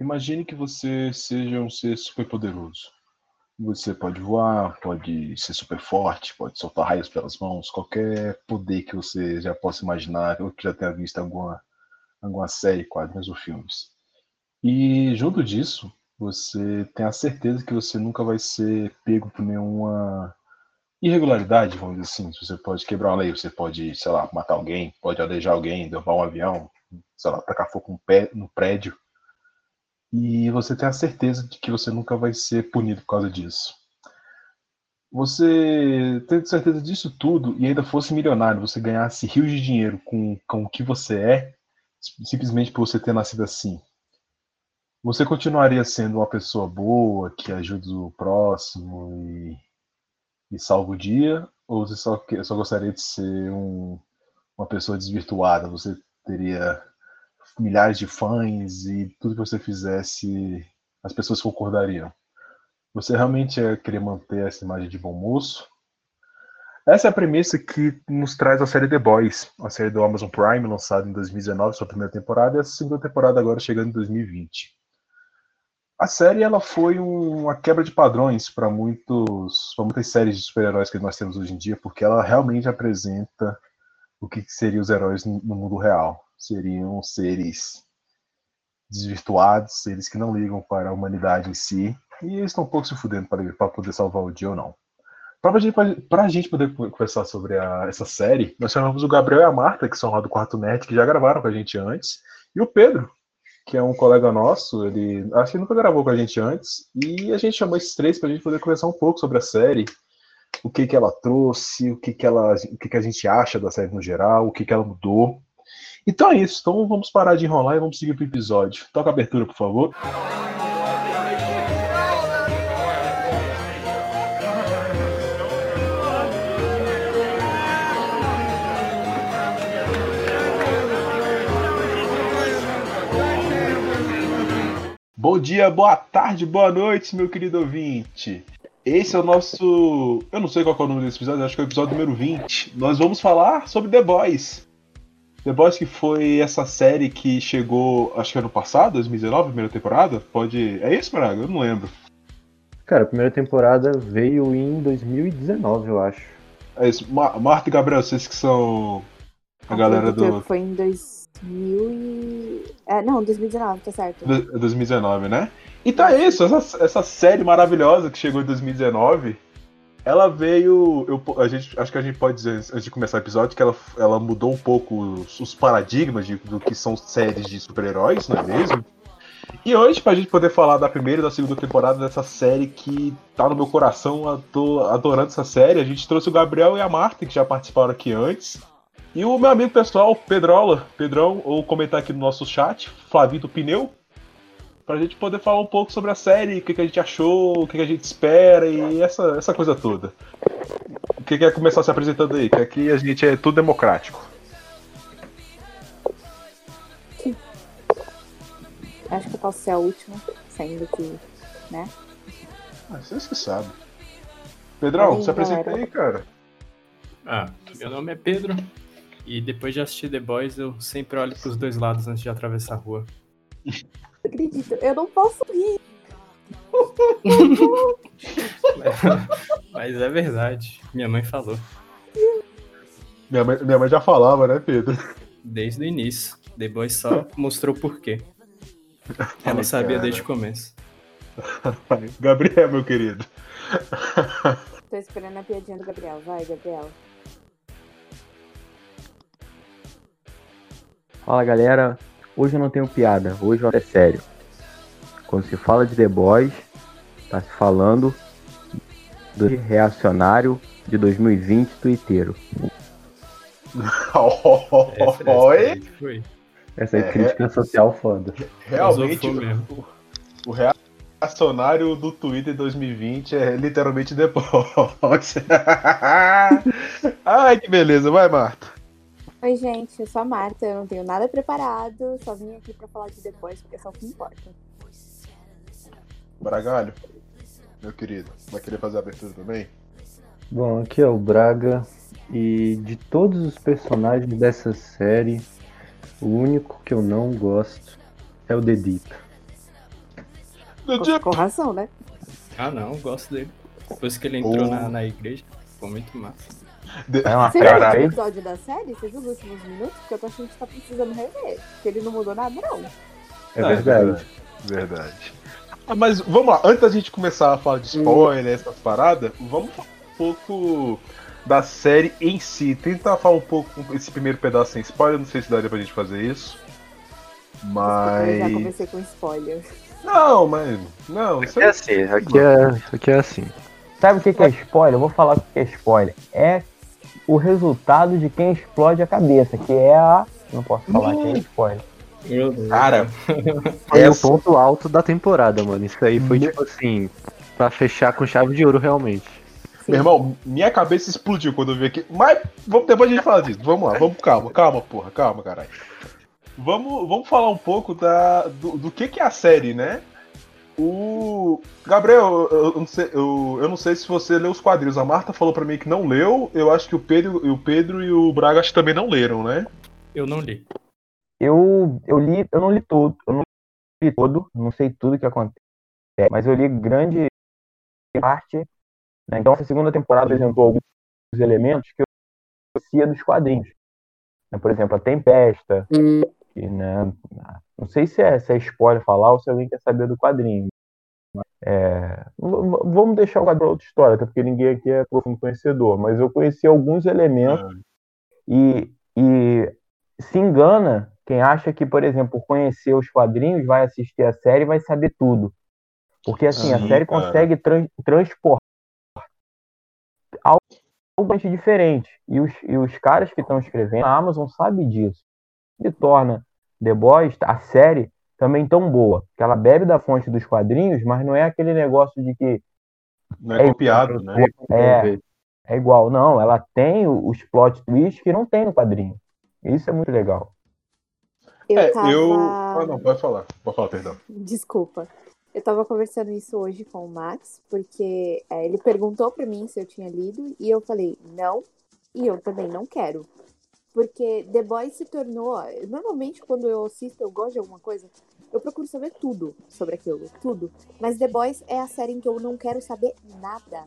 Imagine que você seja um ser super poderoso. Você pode voar, pode ser super forte, pode soltar raios pelas mãos, qualquer poder que você já possa imaginar ou que já tenha visto alguma, alguma série, quadrinhos ou filmes. E junto disso, você tem a certeza que você nunca vai ser pego por nenhuma irregularidade, vamos dizer assim. Você pode quebrar uma lei, você pode, sei lá, matar alguém, pode alejar alguém, derrubar um avião, sei lá, tacar fogo no prédio e você tem a certeza de que você nunca vai ser punido por causa disso. Você tendo certeza disso tudo e ainda fosse milionário, você ganhasse rios de dinheiro com, com o que você é, simplesmente por você ter nascido assim. Você continuaria sendo uma pessoa boa, que ajuda o próximo e, e salva o dia? Ou você só, só gostaria de ser um, uma pessoa desvirtuada? Você teria milhares de fãs e tudo que você fizesse, as pessoas concordariam. Você realmente é querer manter essa imagem de bom moço? Essa é a premissa que nos traz a série The Boys, a série do Amazon Prime, lançada em 2019, sua primeira temporada, e a segunda temporada agora chegando em 2020. A série ela foi uma quebra de padrões para muitos, muitas séries de super-heróis que nós temos hoje em dia, porque ela realmente apresenta o que seriam os heróis no mundo real seriam seres desvirtuados, seres que não ligam para a humanidade em si, e eles estão um pouco se fudendo para, poder salvar o dia ou não. Para a gente, poder conversar sobre a, essa série, nós chamamos o Gabriel e a Marta, que são lá do Quarto Net, que já gravaram com a gente antes, e o Pedro, que é um colega nosso, ele acho que nunca gravou com a gente antes, e a gente chamou esses três para a gente poder conversar um pouco sobre a série, o que que ela trouxe, o que que ela, o que que a gente acha da série no geral, o que que ela mudou, então é isso. Então vamos parar de enrolar e vamos seguir pro episódio. Toca a abertura, por favor. Bom dia, boa tarde, boa noite, meu querido ouvinte. Esse é o nosso. Eu não sei qual é o nome desse episódio, acho que é o episódio número 20. Nós vamos falar sobre The Boys, The Boys que foi essa série que chegou, acho que ano passado, 2019, primeira temporada? Pode. É isso, Braga? Eu não lembro. Cara, a primeira temporada veio em 2019, eu acho. É isso. Ma Marta e Gabriel, vocês que são a, a galera do. Foi em 2000 e. É, não, 2019, tá certo. 2019, né? Então é isso, essa, essa série maravilhosa que chegou em 2019 ela veio. Eu, a gente, acho que a gente pode dizer, antes de começar o episódio, que ela, ela mudou um pouco os, os paradigmas de, do que são séries de super-heróis, não é mesmo? E hoje, pra gente poder falar da primeira e da segunda temporada dessa série que tá no meu coração, eu tô adorando essa série, a gente trouxe o Gabriel e a Marta, que já participaram aqui antes. E o meu amigo pessoal, Pedrola, Pedrão, ou comentar aqui no nosso chat, Flavito Pneu, pra gente poder falar um pouco sobre a série, o que, que a gente achou, o que, que a gente espera e essa, essa coisa toda. O que quer começar se apresentando aí? Que aqui a gente é tudo democrático. Acho que eu posso ser a última, saindo que, né? Ah, vocês que sabem. Pedrão, aí, se apresenta aí, cara. Ah, meu nome é Pedro. E depois de assistir The Boys, eu sempre olho pros dois lados antes de atravessar a rua. acredito, eu não posso rir. Mas é verdade. Minha mãe falou. Minha mãe, minha mãe já falava, né, Pedro? Desde o início. Depois só mostrou por quê. Ela sabia cara. desde o começo. Gabriel, meu querido. Tô esperando a piadinha do Gabriel. Vai, Gabriel. Fala, galera. Hoje eu não tenho piada, hoje é sério. Quando se fala de The Boys, tá se falando do reacionário de 2020 tuiteiro. Oi? Essa é crítica é, social foda. Realmente, o, o reacionário do Twitter 2020 é literalmente The Boys. Ai, que beleza. Vai, Marta. Oi, gente, eu sou a Marta, eu não tenho nada preparado, só vim aqui pra falar de depois, porque é só o que importa. Bragalho, meu querido, vai querer fazer a abertura também? Bom, aqui é o Braga, e de todos os personagens dessa série, o único que eu não gosto é o Dedito. Com, com razão, né? Ah, não, gosto dele. Depois que ele entrou Oh. na, na igreja, ficou muito massa. É uma Você viu o episódio da série? Você viu os últimos minutos? Porque eu tô achando que tá precisando rever. Porque ele não mudou nada, não. É verdade. Verdade. Ah, mas vamos lá, antes da gente começar a falar de spoiler, essas paradas, vamos falar um pouco da série em si. Tentar falar um pouco esse primeiro pedaço sem spoiler, não sei se daria pra gente fazer isso. Eu já Mas. comecei com spoiler. Não, mas. Não, isso É assim, aqui é, aqui é assim. Sabe o que que é spoiler? Eu vou falar o que que é spoiler. É o resultado de quem explode a cabeça, que é a. Não posso falar que é spoiler. Meu Deus. Cara, Foi o essa- ponto alto da temporada, mano. Isso aí foi tipo assim, pra fechar com chave de ouro realmente. Meu irmão, minha cabeça explodiu quando eu vi aqui. Mas vamos, depois a gente fala disso. Vamos lá, vamos, calma, calma, porra, calma, caralho. Vamos, vamos falar um pouco da, do, do que, que é a série, né? O. Gabriel, eu, eu não sei, eu, eu não sei se você leu os quadrinhos. A Marta falou pra mim que não leu. Eu acho que o Pedro, o Pedro e o Braga acho que também não leram, né? Eu não li. Eu, eu li, eu não li todo, eu não li todo, não sei tudo que acontece, mas eu li grande parte. né? Então, essa segunda temporada apresentou alguns elementos que eu conhecia dos quadrinhos. né? Por exemplo, a Tempesta, que, né, não sei se é, se é spoiler falar ou se alguém quer saber do quadrinho. É, vamos deixar o quadro para outra história, até porque ninguém aqui é profundo conhecedor, mas eu conheci alguns elementos e, e se engana quem acha que, por exemplo, conhecer os quadrinhos, vai assistir a série e vai saber tudo. Porque assim, a Sim, série cara. consegue tran- transportar algo diferente. E os, e os caras que estão escrevendo, a Amazon sabe disso. E torna The Boys, a série, também tão boa. Que ela bebe da fonte dos quadrinhos, mas não é aquele negócio de que Não é, É, copiado, né? é, é igual. Não, ela tem os plot twists que não tem no quadrinho. Isso é muito legal. Eu É, tava. eu. Ah, não, pode falar. Pode falar, perdão. Desculpa. Eu tava conversando isso hoje com o Max, porque é, ele perguntou pra mim se eu tinha lido, e eu falei não, e eu também não quero. Porque The Boys se tornou. Normalmente, quando eu assisto, eu gosto de alguma coisa, eu procuro saber tudo sobre aquilo, tudo. Mas The Boys é a série em que eu não quero saber nada.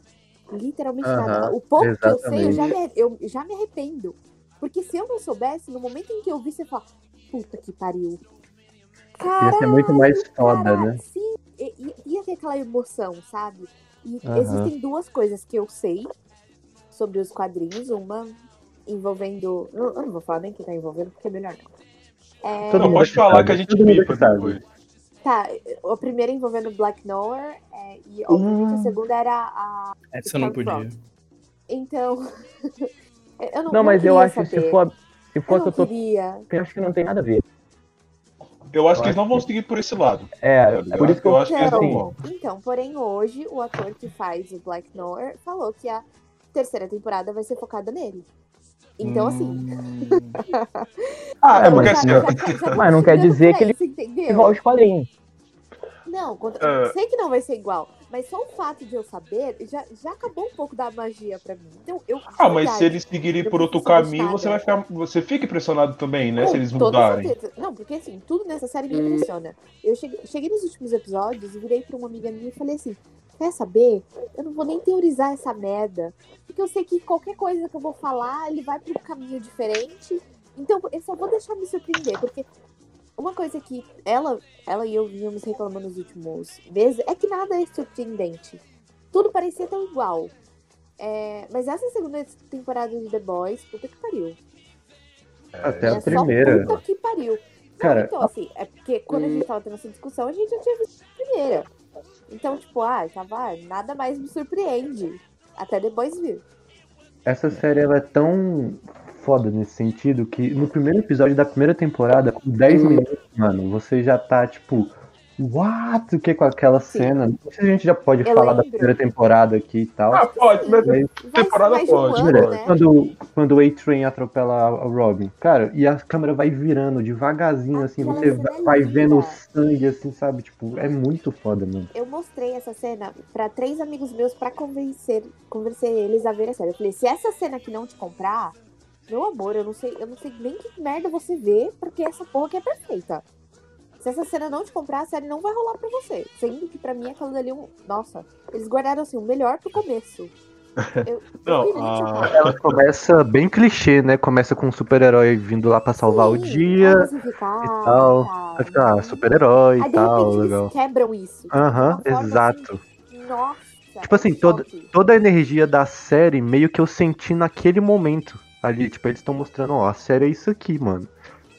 Literalmente nada. O pouco que eu sei, eu exatamente. já, me, eu já me arrependo. Porque se eu não soubesse, no momento em que eu vi, você fala, puta que pariu. Ia ser muito mais foda, Cara, né? Sim, ia ter aquela emoção, sabe? E existem duas coisas que eu sei sobre os quadrinhos. Uma envolvendo. Eu eu não vou falar nem que tá envolvendo, porque é melhor não. É, Todo Não, mundo pode falar sabe, que a gente pipa depois. Tá, a primeira envolvendo Black Noir é, e obviamente a segunda era a. Essa eu não podia. Então. eu não, Não, mas eu acho que se for, se Eu for não que eu tô. queria. Eu acho que não tem nada a ver. Eu acho Eu que eles não vão que- seguir por esse lado. É, tá por isso que eu, acho que eles não assim, vão. Então, porém, hoje o ator que faz o Black Noir falou que a terceira temporada vai ser focada nele. Então, assim. Hum. Ah, É, é porque mas- assim, Mas não quer dizer que ele- você entendeu? igual aos quadrinhos. Não, quando- Ah. sei que não vai ser igual, mas só o fato de eu saber já, já acabou um pouco da magia pra mim. Então, eu. Ah, mas verdade, se eles seguirem eu por outro caminho, você vai ficar. Você fica impressionado também, né? Com se eles mudarem. Não, porque assim, tudo nessa série me impressiona. Eu cheguei, cheguei nos últimos episódios e virei pra uma amiga minha e falei assim: quer saber? Eu não vou nem teorizar essa merda. Porque eu sei que qualquer coisa que eu vou falar, ele vai pra um caminho diferente. Então, eu só vou deixar me surpreender. Porque uma coisa que ela, ela e eu vínhamos reclamando nos últimos meses é que nada é surpreendente. Tudo parecia tão igual. É, mas essa segunda temporada de The Boys, puta que pariu. Até É a só primeira. puta que pariu. Não, Cara, então, assim, é porque quando a gente tava tendo essa discussão, a gente já tinha visto a primeira. Então, tipo, ah, tava, ah, nada mais me surpreende. Até depois vir. Essa série ela é tão foda nesse sentido que no primeiro episódio da primeira temporada, com 10 minutos, mano, você já tá tipo, what? O que com aquela Sim. cena? Não sei se a gente já pode Eu falar da lembro. primeira temporada aqui e tal. Ah, pode, mas Mas, Vai Temporada pode, ano, né? quando, quando o A-Train atropela a Robin, cara, e a câmera vai virando devagarzinho, assim, Aquela você vai, é vai vendo o sangue, assim, sabe? Tipo, é muito foda, mano. Eu mostrei essa cena pra três amigos meus pra convencer, convencer eles a ver a série. Eu falei, se essa cena aqui não te comprar, meu amor, eu não sei, eu não sei nem que merda você vê, porque essa porra aqui é perfeita. Se essa cena não te comprar, a série não vai rolar pra você. Sendo que pra mim aquilo dali é um. Nossa, eles guardaram assim, o melhor pro começo. Eu, Não, eu a- Ela começa bem clichê, né? Começa com um super-herói vindo lá pra salvar o sim, dia. pra você ficar, e tal. Vai ficar ah, super-herói e tal, legal. eles quebram isso. Aham, de uma forma, exato. assim, nossa. Tipo assim, toda-. Toda a energia da série meio que eu senti naquele momento ali. Tipo, eles estão mostrando, ó, a série é isso aqui, mano.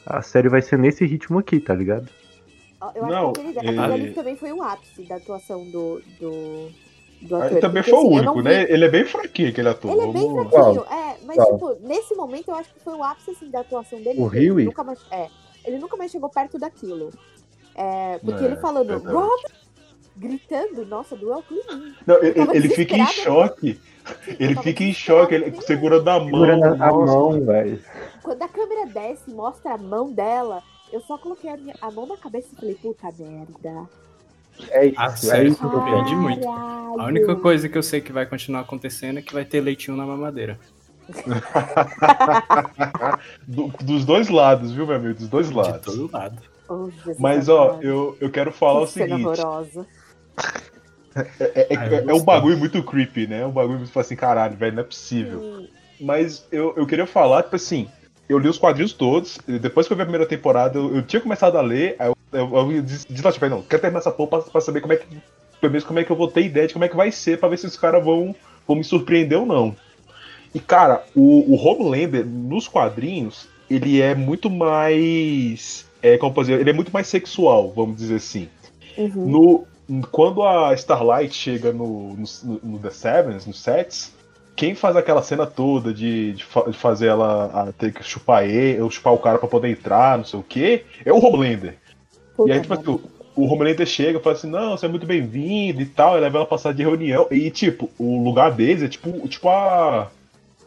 A série vai ser nesse ritmo aqui, tá ligado? Eu Não, acho que aquele, aquele é- ali também foi o ápice da atuação do, do, do ator. também porque, foi o assim, eu único, né? vi- Ele é bem fraquinho, aquele ator. Ele é bem Vamos- fraquinho, é, mas tipo, nesse momento eu acho que foi o ápice assim, da atuação dele. O Ele Huey? Nunca mais, é, ele nunca mais chegou perto daquilo. É, porque É, ele falando. Robert, gritando, nossa, doeu o clima. Não, ele, ele fica em choque. Ele fica em choque, ele segurando a mão. Segurando a mão, velho. Quando a câmera desce e mostra a mão dela, eu só coloquei a, minha- a mão na cabeça e falei, puta merda. É isso, A é série isso que eu quero. surpreende muito. A única coisa que eu sei que vai continuar acontecendo é que vai ter leitinho na mamadeira. Do- dos dois lados, viu, meu amigo? Dos dois De lados. todo lado. Oh, Jesus Mas, ó, amado. eu, eu quero falar o Que cena seguinte. horrorosa. É, é- Ah, eu é- é um bagulho muito creepy, né? É um bagulho muito tipo assim, caralho, velho, não é possível. Sim. Mas eu, eu queria falar, tipo assim, eu li os quadrinhos todos, depois que eu vi a primeira temporada, eu, eu tinha começado a ler, aí eu, eu, eu disse, lá, tipo, não, quero terminar essa porra pra, pra saber como é que. Pelo menos como é que eu vou ter ideia de como é que vai ser, pra ver se os caras vão, vão me surpreender ou não. E, cara, o, o Homelander, nos quadrinhos, ele é muito mais. É, como posso dizer, ele é muito mais sexual, vamos dizer assim. Uhum. No, quando a Starlight chega no, no, no The Sevens, no Sets, quem faz aquela cena toda de, de, fa- de fazer ela a ter que chupar ele, chupar o cara pra poder entrar, não sei o que, é o Homelander. Puta E aí, tipo assim, o, o Homelander chega e fala assim, não, você é muito bem-vindo e tal, e leva ela passar de reunião. E, tipo, o lugar deles é tipo, tipo a.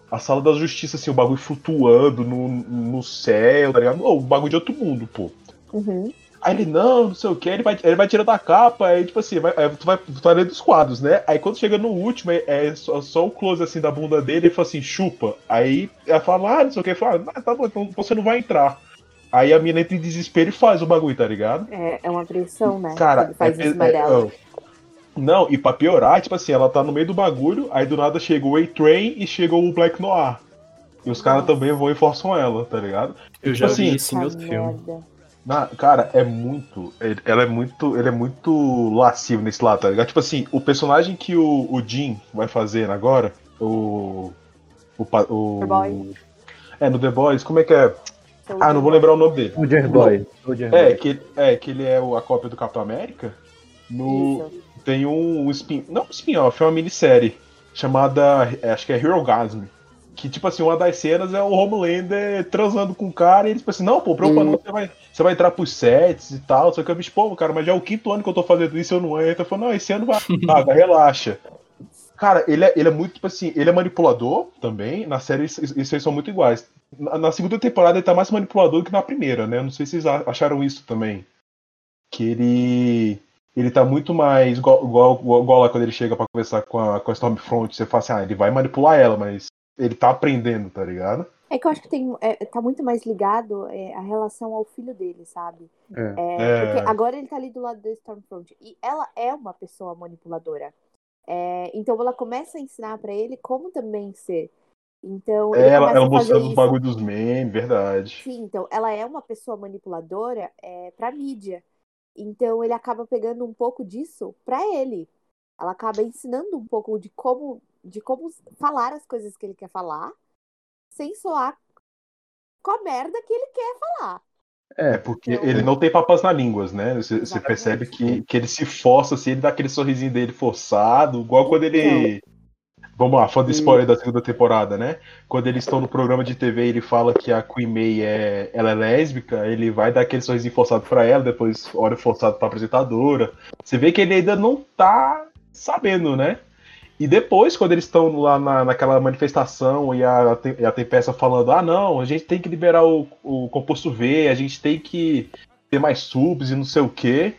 A sala da justiça, assim, o bagulho flutuando no, no céu, tá ligado? O bagulho de outro mundo, pô. Uhum. Aí ele, não, não sei o que, ele vai, ele vai tirando a capa, aí tipo assim, vai, tu, vai, tu vai lendo os quadros, né? Aí quando chega no último, é, é só, só o close assim da bunda dele, ele fala assim, chupa. Aí ela fala, ah, não sei o que, fala, ah, tá bom, então você não vai entrar. Aí a mina entra em desespero e faz o bagulho, tá ligado? É, é uma pressão, né? Cara, ele faz é- em cima é- dela. é- não, e pra piorar, tipo assim, ela tá no meio do bagulho, aí do nada chega o A-Train e chega o Black Noir. E os caras também vão e forçam ela, tá ligado? Eu já assim, vi isso em outro filme. merda. Na- cara, é muito. ele- Ela é muito. Ele é muito lascivo nesse lado, tá ligado? Tipo assim, o personagem que o, o Jim vai fazer agora, o. O. o The Boy. É, no The Boys, como é que é? Então, Ah, não vou lembrar o nome dele. Soldier Boy. Soldier É, Boy. que, é, que ele é o- a cópia do Capitão América. No, Isso. tem um, um spin. Não um spin-off, é uma minissérie. Chamada. é, acho que é Hero Gasm. Que, tipo assim, uma das cenas é o Homelander transando com o cara e ele, tipo assim, não, pô, preocupa Hum. não, você vai, você vai entrar pros sets e tal. Só que eu disse, pô, cara, mas já é o quinto ano que eu tô fazendo isso eu não entro. Eu falo, não, esse ano vai, vaga, relaxa. Cara, ele é, ele é muito, tipo assim, ele é manipulador também. Na série, isso, aí são muito iguais. Na, na segunda temporada ele tá mais manipulador do que na primeira, né? Não sei se vocês acharam isso também. Que ele. Ele tá muito mais. Igual, igual, igual- lá quando ele chega pra conversar com a, com a Stormfront. Você fala assim, ah, ele vai manipular ela, mas ele tá aprendendo, tá ligado? É que eu acho que tem, é, tá muito mais ligado é, a relação ao filho dele, sabe? É. É, É. Porque agora ele tá ali do lado da Stormfront. E ela é uma pessoa manipuladora. É, então ela começa a ensinar pra ele como também ser. Então Ela, ela mostrando os isso. bagulho dos memes, verdade. Sim, então ela é uma pessoa manipuladora é, pra mídia. Então ele acaba pegando um pouco disso pra ele. Ela acaba ensinando um pouco de como, de como falar as coisas que ele quer falar, sem soar com a merda que ele quer falar. É, porque Então- ele não tem papas na língua, né? Você, você percebe que, que ele se força, assim, ele dá aquele sorrisinho dele forçado, igual quando ele. Vamos lá, fã de spoiler da segunda temporada, né? Quando eles estão no programa de TV e ele fala que a Queen May é, ela é lésbica, ele vai dar aquele sorrisinho forçado pra ela, depois olha forçado pra apresentadora. Você vê que ele ainda não tá sabendo, né? E depois, quando eles estão lá na, naquela manifestação e a, e a Tempesta falando, ah não, a gente tem que liberar o, o composto V, a gente tem que ter mais subs e não sei o quê.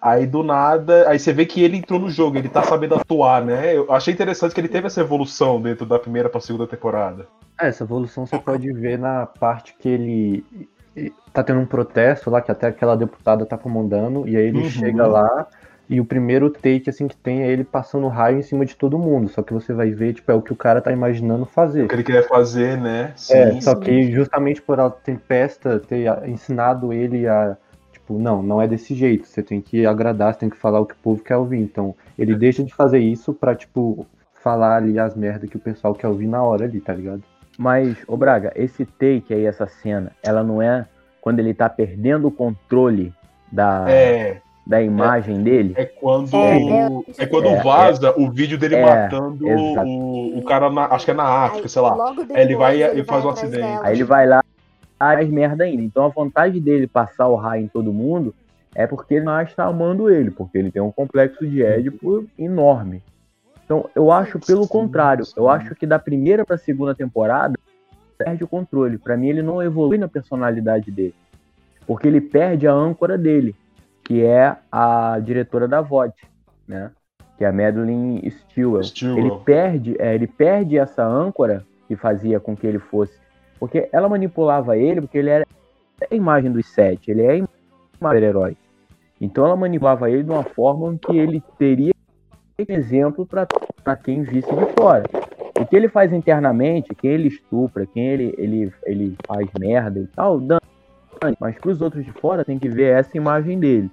Aí do nada, aí você vê que ele entrou no jogo, ele tá sabendo atuar, né? Eu achei interessante que ele teve essa evolução dentro da primeira pra segunda temporada. É, Essa evolução você pode ver na parte que ele tá tendo um protesto lá que até aquela deputada tá comandando, e aí ele Uhum. chega lá e o primeiro take assim que tem é ele passando raio em cima de todo mundo. Só que você vai ver, tipo, é o que o cara tá imaginando fazer. O que ele quer fazer, né? É, Sim, só sim. que justamente por a tempesta ter ensinado ele a. Tipo, não, não é desse jeito. Você tem que agradar, você tem que falar o que o povo quer ouvir. Então, ele deixa de fazer isso pra, tipo, falar ali as merdas que o pessoal quer ouvir na hora ali, tá ligado? Mas, ô Braga, esse take aí, essa cena, ela não é quando ele tá perdendo o controle da, É, da imagem dele? é quando. É, É, é- quando é, vaza o vídeo dele é, matando o, o cara na. Acho que é na África, Aí, sei lá. Aí ele vai depois e faz um acidente. dela. Aí ele vai lá e faz merda ainda. Então a vontade dele passar o raio em todo mundo é porque ele mais está amando ele, porque ele tem um complexo de Édipo enorme. Então eu acho pelo Sim, contrário. sim. Eu acho que da primeira pra segunda temporada perde o controle. Pra mim ele não evolui na personalidade dele. Porque ele perde a âncora dele, que é a diretora da VOD, né? Que é a Madeline Stewart. Stewart. Ele perde, é, ele perde essa âncora que fazia com que ele fosse. Porque ela manipulava ele, porque ele era a imagem dos sete, ele é a imagem do herói. Então ela manipulava ele de uma forma que ele teria exemplo para quem visse de fora. O que ele faz internamente, quem ele estupra, quem ele, ele, ele faz merda e tal, dane. Mas para os outros de fora tem que ver essa imagem dele.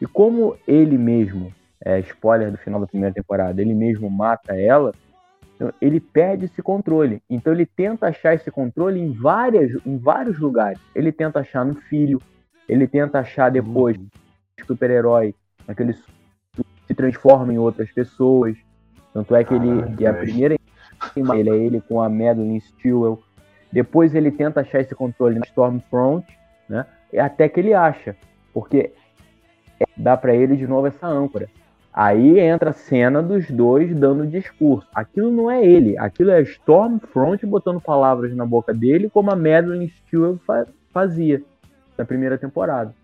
E como ele mesmo, é, spoiler do final da primeira temporada, ele mesmo mata ela, então, ele perde esse controle. Então ele tenta achar esse controle em, várias, em vários lugares. Ele tenta achar no filho, ele tenta achar depois Uhum. super-herói, aquele se transforma em outras pessoas. Tanto é que ele Caralho, que a primeira ele é ele com a Madeline Stewart. Depois ele tenta achar esse controle na Stormfront, né? E até que ele acha, porque dá pra ele de novo essa âncora. Aí entra a cena dos dois dando discurso. Aquilo não é ele, aquilo é Stormfront botando palavras na boca dele, como a Madeline Stewart fa- fazia na primeira temporada.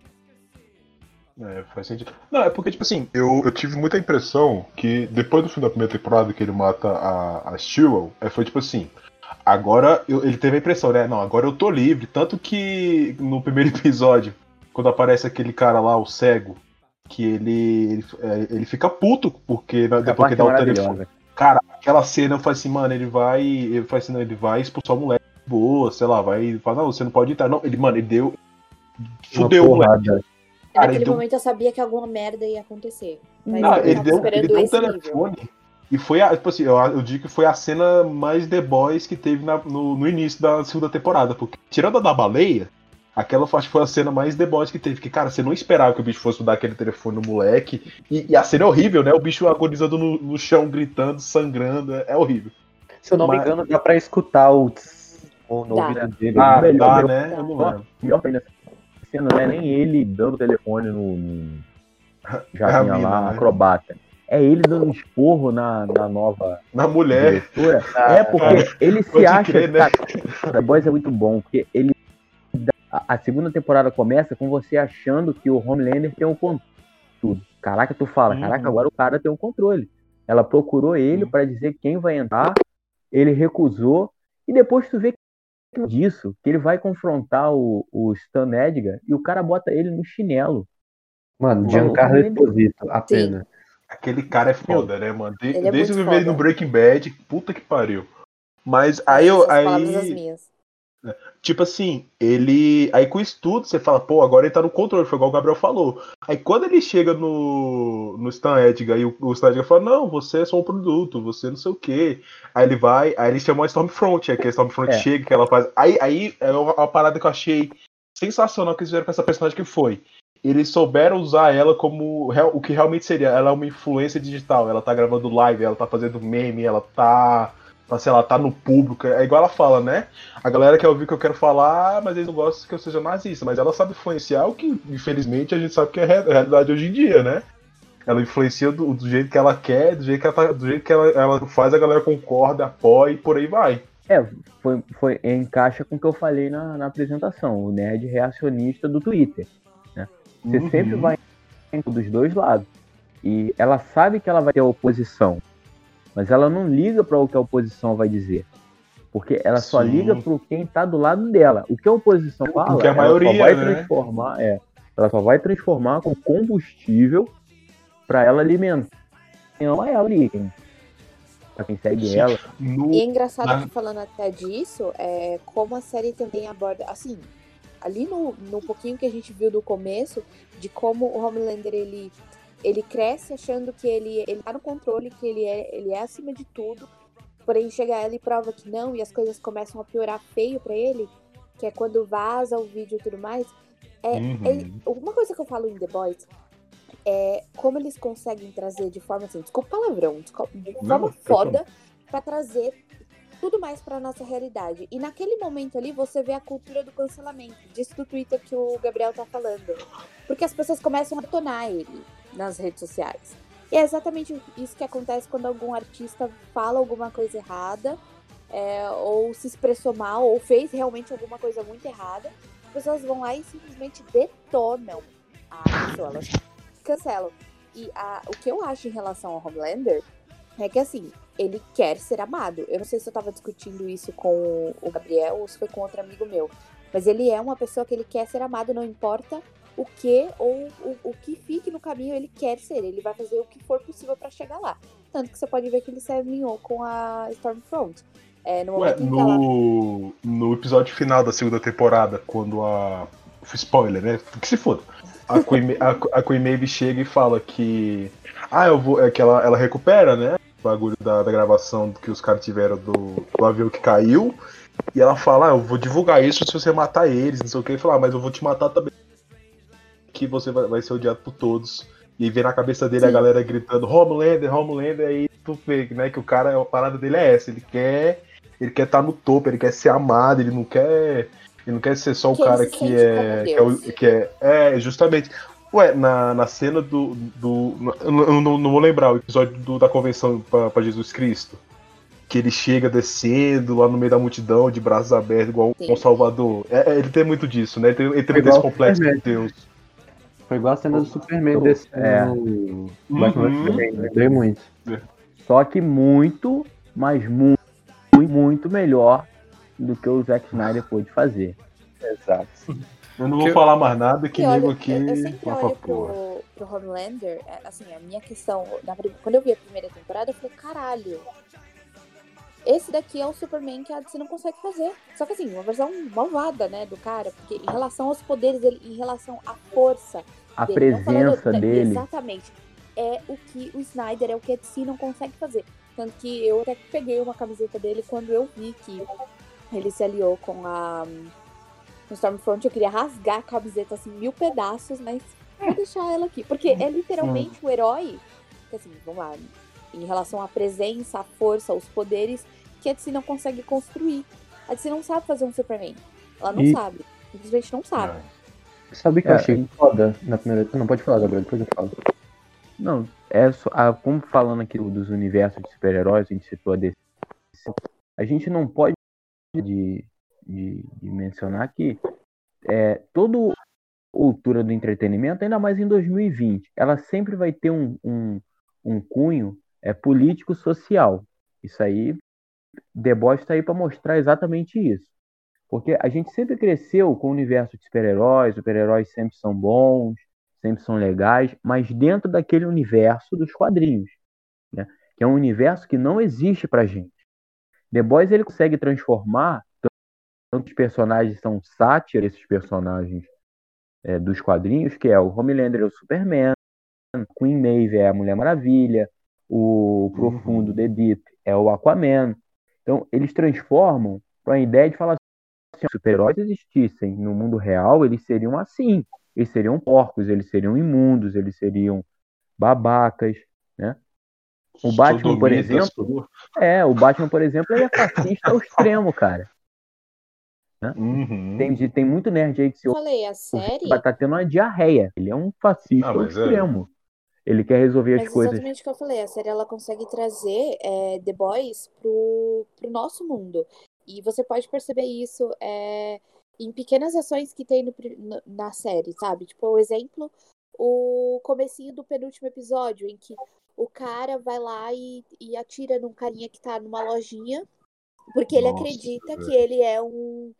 É, faz sentido. Não, é porque, tipo assim, eu, eu tive muita impressão que depois do fim da primeira temporada que ele mata a, a Stewart, é, foi tipo assim. Agora eu- ele teve a impressão, né? Não, agora eu tô livre. Tanto que no primeiro episódio, quando aparece aquele cara lá, o cego, que ele, ele, é, ele fica puto porque A depois que é dá o maravilhosa. telefone. Cara, aquela cena eu falei assim, mano, ele vai. Ele faz assim, não, ele vai expulsar o moleque boa, sei lá, vai. Fala, não, você não pode entrar. Não, ele, mano, ele deu. Fudeu o moleque. Cara, Naquele ele deu- momento eu sabia que alguma merda ia acontecer. Mas Não, eu ele tava deu, esperando ele deu um esse nível. E foi a, tipo assim, eu, eu digo que foi a cena mais The Boys que teve na- no, no início da segunda temporada. Porque, tirando a da baleia, aquela acho que foi a cena mais The Boys que teve. Que, cara, você não esperava que o bicho fosse dar aquele telefone no moleque. E, e a cena é horrível, né? O bicho agonizando no, no chão, gritando, sangrando. É, é horrível. Se eu não me Mas- engano, dá pra escutar o, tss no, no ouvido dele. Ah, melhor, dá, melhor. né? Eu não lembro. Pior ainda, essa cena não é nem ele dando o telefone no, no já É mina, lá, né? É ele dando um esporro na, na nova Na mulher. diretora. Ah, é porque ele se acha. crer, né? cara, The Boys é muito bom, porque ele. A a segunda temporada começa com você achando que o Homelander tem o controle. Caraca, tu fala, Uhum. caraca, agora o cara tem o controle. Ela procurou ele Uhum. pra dizer quem vai entrar, ele recusou, e depois tu vê que disso, que ele vai confrontar o, o Stan Edgar e o cara bota ele no chinelo. Mano, Giancarlo Esposito, apenas. Aquele cara é foda, né, mano? De- é desde que eu vi ele no. Breaking Bad, puta que pariu. Mas aí eu. Aí, minhas. tipo assim, ele. Aí com isso tudo, você fala, pô, agora ele tá no controle, foi igual o Gabriel falou. Aí quando ele chega no, no Stan Edgar e o, o Stan Edgar fala, não, você é só um produto, você não sei o quê. Aí ele vai, aí ele chama a Stormfront, aí que a Stormfront É. chega, que ela faz. Aí, aí é uma, uma parada que eu achei sensacional que eles fizeram com essa personagem que foi. Eles souberam usar ela como o que realmente seria. Ela é uma influência digital. Ela tá gravando live, ela tá fazendo meme, ela tá. tá sei lá, tá no público. É igual ela fala, né? A galera quer ouvir o que eu quero falar, mas eles não gostam que eu seja nazista. Mas ela sabe influenciar o que, infelizmente, a gente sabe que é a re- realidade hoje em dia, né? Ela influencia do, do jeito que ela quer, do jeito que ela, tá- do jeito que ela, ela faz, a galera concorda, apoia e por aí vai. É, foi, foi encaixa com o que eu falei na, na apresentação, o nerd reacionista do Twitter. Você Uhum. sempre vai dos dois lados. E ela sabe que ela vai ter oposição, mas ela não liga para o que a oposição vai dizer. Porque ela só Sim. liga pro quem tá do lado dela. O que a oposição fala, que a ela maioria, só vai né? transformar, é, ela só vai transformar com combustível pra ela alimentar. Não é ela ali, quem, pra quem segue Sim. ela. No- E é engraçado na- que falando até disso, é, como a série também aborda, assim, ali no, no pouquinho que a gente viu do começo, de como o Homelander, ele, ele cresce achando que ele, ele tá no controle, que ele é, ele é acima de tudo, porém chega ela e prova que não, e as coisas começam a piorar feio pra ele, que é quando vaza o vídeo e tudo mais. É, Uhum. ele- uma coisa que eu falo em The Boys é como eles conseguem trazer de forma assim, desculpa o palavrão, desculpa- de Não, forma eu foda pra trazer tudo mais pra nossa realidade. E naquele momento ali você vê a cultura do cancelamento, disso do Twitter que o Gabriel tá falando. Porque as pessoas começam a detonar ele nas redes sociais. E é exatamente isso que acontece quando algum artista fala alguma coisa errada, é, ou se expressou mal, ou fez realmente alguma coisa muito errada. As pessoas vão lá e simplesmente detonam a pessoa, elas cancelam. E a- o que eu acho em relação ao Homelander é que assim, ele quer ser amado. Eu não sei se eu tava discutindo isso com o Gabriel ou se foi com outro amigo meu. Mas ele é uma pessoa que ele quer ser amado, não importa o que ou o, o que fique no caminho, ele quer ser. Ele vai fazer o que for possível pra chegar lá. Tanto que você pode ver que ele se alinhou com a Stormfront. É, no Ué, no, no episódio final da segunda temporada, quando a. Spoiler, né? Que se foda. A Queen, a, a Queen Maeve chega e fala que. Ah, eu vou. É que ela, ela recupera, né? Bagulho da, da gravação que os caras tiveram do, do avião que caiu. E ela fala, ah, eu vou divulgar isso se você matar eles, não sei o que. E fala, ah, mas eu vou te matar também. Que você vai, vai ser odiado por todos. E aí vem na cabeça dele a Sim. galera gritando, Homelander, Homelander, aí tu vê, né, que o cara, a parada dele é essa, ele quer ele quer estar no topo, ele quer ser amado, ele não quer. Ele não quer ser só o Que ele cara que é, como que é. que é. É, justamente. Ué, na, na cena do. do eu não, não- vou lembrar o episódio do- da convenção pra, pra Jesus Cristo. Que ele chega descendo lá no meio da multidão, de braços abertos, igual Sim. um Salvador. É, é, ele tem muito disso, né? Ele tem, ele tem É muito esse complexo de Superman. Deus. Foi igual a cena do Superman Tô- desse é. Uhum. Superman, lembrei muito. Só que muito, mas muito, muito melhor do que o Zack Snyder pôde fazer. Exato. Eu não Que vou eu- falar mais nada que nego aqui. eu, eu sempre olho porra. pro, pro Homelander, é, assim, a minha questão, na quando eu vi a primeira temporada, eu falei, caralho, esse daqui é o Superman que a DC não consegue fazer. Só que assim, uma versão malvada, né, do cara, porque em relação aos poderes dele, em relação à força A dele, falando presença da- dele. Exatamente. É o que o Snyder, é o que a DC não consegue fazer. Tanto que eu até peguei uma camiseta dele quando eu vi que ele se aliou com a no Stormfront. Eu queria rasgar a camiseta assim, mil pedaços, mas vou deixar ela aqui. Porque é literalmente o herói. Que assim, vamos lá. Em relação à presença, à força, aos poderes, que a DC não consegue construir. A DC não sabe fazer um Superman. Ela não E- sabe. Simplesmente não sabe. Sabe o que eu É, achei foda na primeira. Não pode falar, Gabriel, depois eu falo. Não, é só, ah, como falando aqui do- dos universos de super-heróis, a gente citou a DC, a gente não pode de, de, de mencionar que é, toda cultura do entretenimento, ainda mais em 2020, ela sempre vai ter um, um, um cunho é, político-social. Isso aí, Boys está aí para mostrar exatamente isso. Porque a gente sempre cresceu com o universo de super-heróis, super-heróis sempre são bons, sempre são legais, mas dentro daquele universo dos quadrinhos, né? que é um universo que não existe pra gente. The Boys ele consegue transformar tantos personagens são sátiras, esses personagens é, dos quadrinhos, que é o Homelander é o Superman, Queen Maeve é a Mulher Maravilha, o Profundo The Deep é o Aquaman. Então eles transformam para a ideia de falar assim, se os super-heróis existissem no mundo real, eles seriam assim eles seriam porcos, eles seriam imundos, eles seriam babacas, né? O Batman, por exemplo, é, o Batman, por exemplo, ele é fascista ao extremo, cara. Uhum. Tem, tem muito nerd aí que se Eu falei, a série. tá tendo uma diarreia. Ele é um fascista Ah, é. extremo. Ele quer resolver as Mas coisas. exatamente o que eu falei, a série ela consegue trazer é, The Boys pro, pro nosso mundo. E você pode perceber isso é, em pequenas ações que tem no na série, sabe? Tipo, o exemplo, o comecinho do penúltimo episódio, em que o cara vai lá e, e atira num carinha que tá numa lojinha Porque ele Nossa, acredita velho. que ele é um.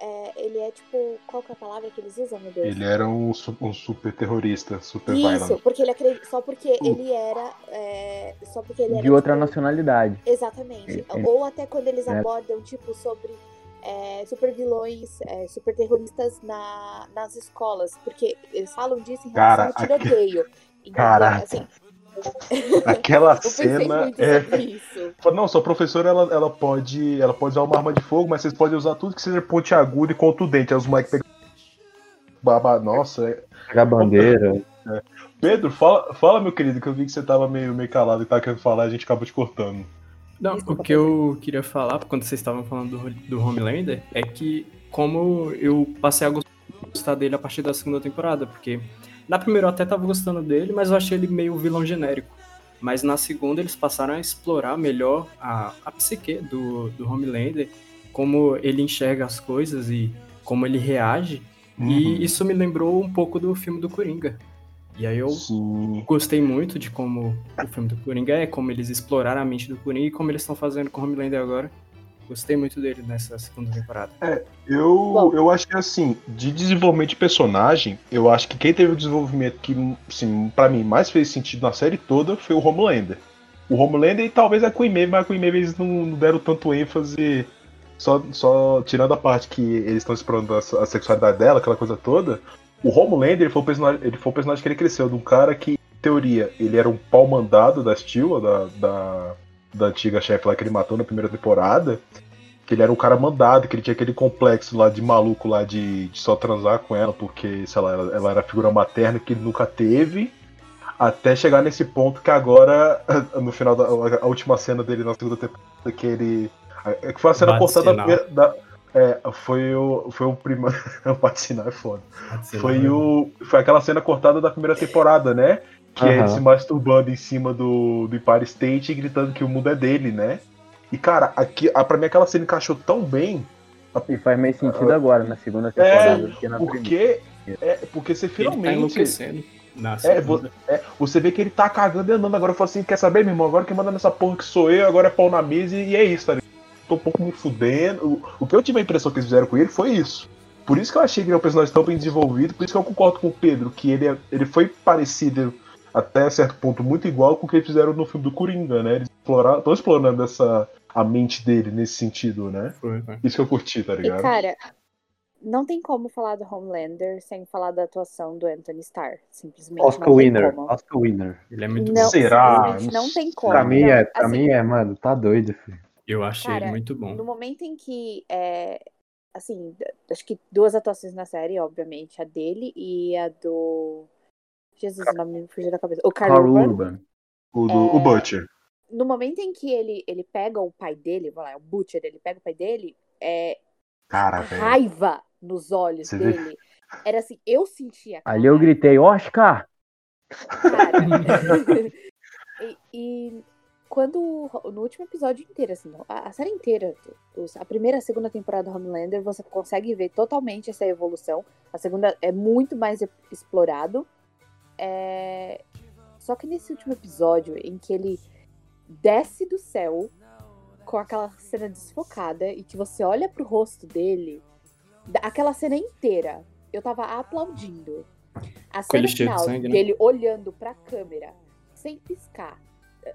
É, ele é tipo. Qual que é a palavra que eles usam, meu Deus? Ele era um, um super terrorista, super Isso, violent. porque ele acredita. Só porque Uh. ele era. é, só porque ele era. De outra tipo, nacionalidade. Exatamente. Ele- Ou até quando eles É. abordam, tipo, sobre é, super vilões, é, super terroristas na, nas escolas. Porque eles falam disso em relação Cara, ao tiroteio. Entendeu? Caraca. Assim, Aquela cena é. Não, sua professora ela, ela pode. Ela pode usar uma arma de fogo, mas vocês podem usar tudo que seja pontiagudo e contundente. Aí os moleques pegam. Baba, nossa, é- Pegar bandeira. Pedro, fala, fala, meu querido, que eu vi que você tava meio, meio calado e tava querendo falar, a gente acabou te cortando. Não, o que eu queria falar, quando vocês estavam falando do, do Homelander, é que como eu passei a gostar dele a partir da segunda temporada, porque na primeira eu até tava gostando dele, mas eu achei ele meio vilão genérico. Mas na segunda eles passaram a explorar melhor a, a psique do, do Homelander, como ele enxerga as coisas e como ele reage. Uhum. E isso me lembrou um pouco do filme do Coringa. E aí eu Sim. gostei muito de como o filme do Coringa é, como eles exploraram a mente do Coringa e como eles estão fazendo com o Homelander agora. Gostei muito dele nessa segunda temporada. Eu, Bom. eu acho que assim, de desenvolvimento de personagem, eu acho que quem teve o desenvolvimento que, assim, pra mim, mais fez sentido na série toda foi o Homelander. O Homelander e talvez a Queen Maeve, mas a Queen Maeve eles não, não deram tanto ênfase, só, só tirando a parte que eles estão explorando a, a sexualidade dela, aquela coisa toda. O Homelander ele foi, o personagem, ele foi o personagem que ele cresceu, de um cara que, em teoria, ele era um pau mandado da Steel, da, da, da antiga chefe lá que ele matou na primeira temporada que ele era um cara mandado, que ele tinha aquele complexo lá de maluco lá de, de só transar com ela, porque, sei lá, ela, ela era a figura materna que ele nunca teve, até chegar nesse ponto que agora, no final da a última cena dele na segunda temporada, que ele. é que foi a cena cortada da, da- É, foi o, foi o primeiro. bate sinal é foda. Foi, o, foi aquela cena cortada da primeira temporada, né? Que é ele se masturbando em cima do, do Empire State e gritando que o mundo é dele, né? E, cara, aqui, a, pra mim aquela cena encaixou tão bem. E faz mais sentido agora, na segunda temporada, que na. Porque, é, porque você Ele tá finalmente. enlouquecendo. Na É, segunda. É, você vê que ele tá cagando e andando. Agora eu falo assim: quer saber, meu irmão? Agora quem manda nessa porra que sou eu, agora é pau na mesa e, e é isso, tá ligado? Tô um pouco me fudendo. O, o que eu tive a impressão que eles fizeram com ele foi isso. Por isso que eu achei que ele é um personagem tão bem desenvolvido. Por isso que eu concordo com o Pedro, que ele, é- ele foi parecido até certo ponto muito igual com o que eles fizeram no filme do Coringa, né? Eles exploraram, estão explorando essa, a mente dele nesse sentido, né? Foi, foi. Isso que eu curti, tá E, ligado? cara, não tem como falar do Homelander sem falar da atuação do Anthony Starr. Simplesmente Oscar winner. como. Oscar winner. Ele é muito Não, bom. Será? não tem como. Pra mim Não, é, pra assim, mim é, mano, tá doido, filho. Eu achei Cara, ele muito bom. No momento em que, é, assim, acho que duas atuações na série, obviamente, a dele e a do... Jesus, o nome me fugiu da cabeça. O Carl Carl Urban. Urban. O, do, o Butcher. No momento em que ele, ele pega o pai dele, lá, o Butcher, ele pega o pai dele, é, Cara, velho. raiva nos olhos Você vê? dele. Era assim, eu sentia Ali eu gritei, Oscar! Cara. e, e quando. No último episódio inteiro, assim, a, a série inteira, os- a primeira e a segunda temporada do Homelander, você consegue ver totalmente essa evolução. A segunda é muito mais explorado. É, Só que nesse último episódio, em que ele desce do céu com aquela cena desfocada e que você olha pro rosto dele, aquela cena inteira, eu tava aplaudindo. A ele cena de final sangue, né? dele olhando pra câmera, sem piscar.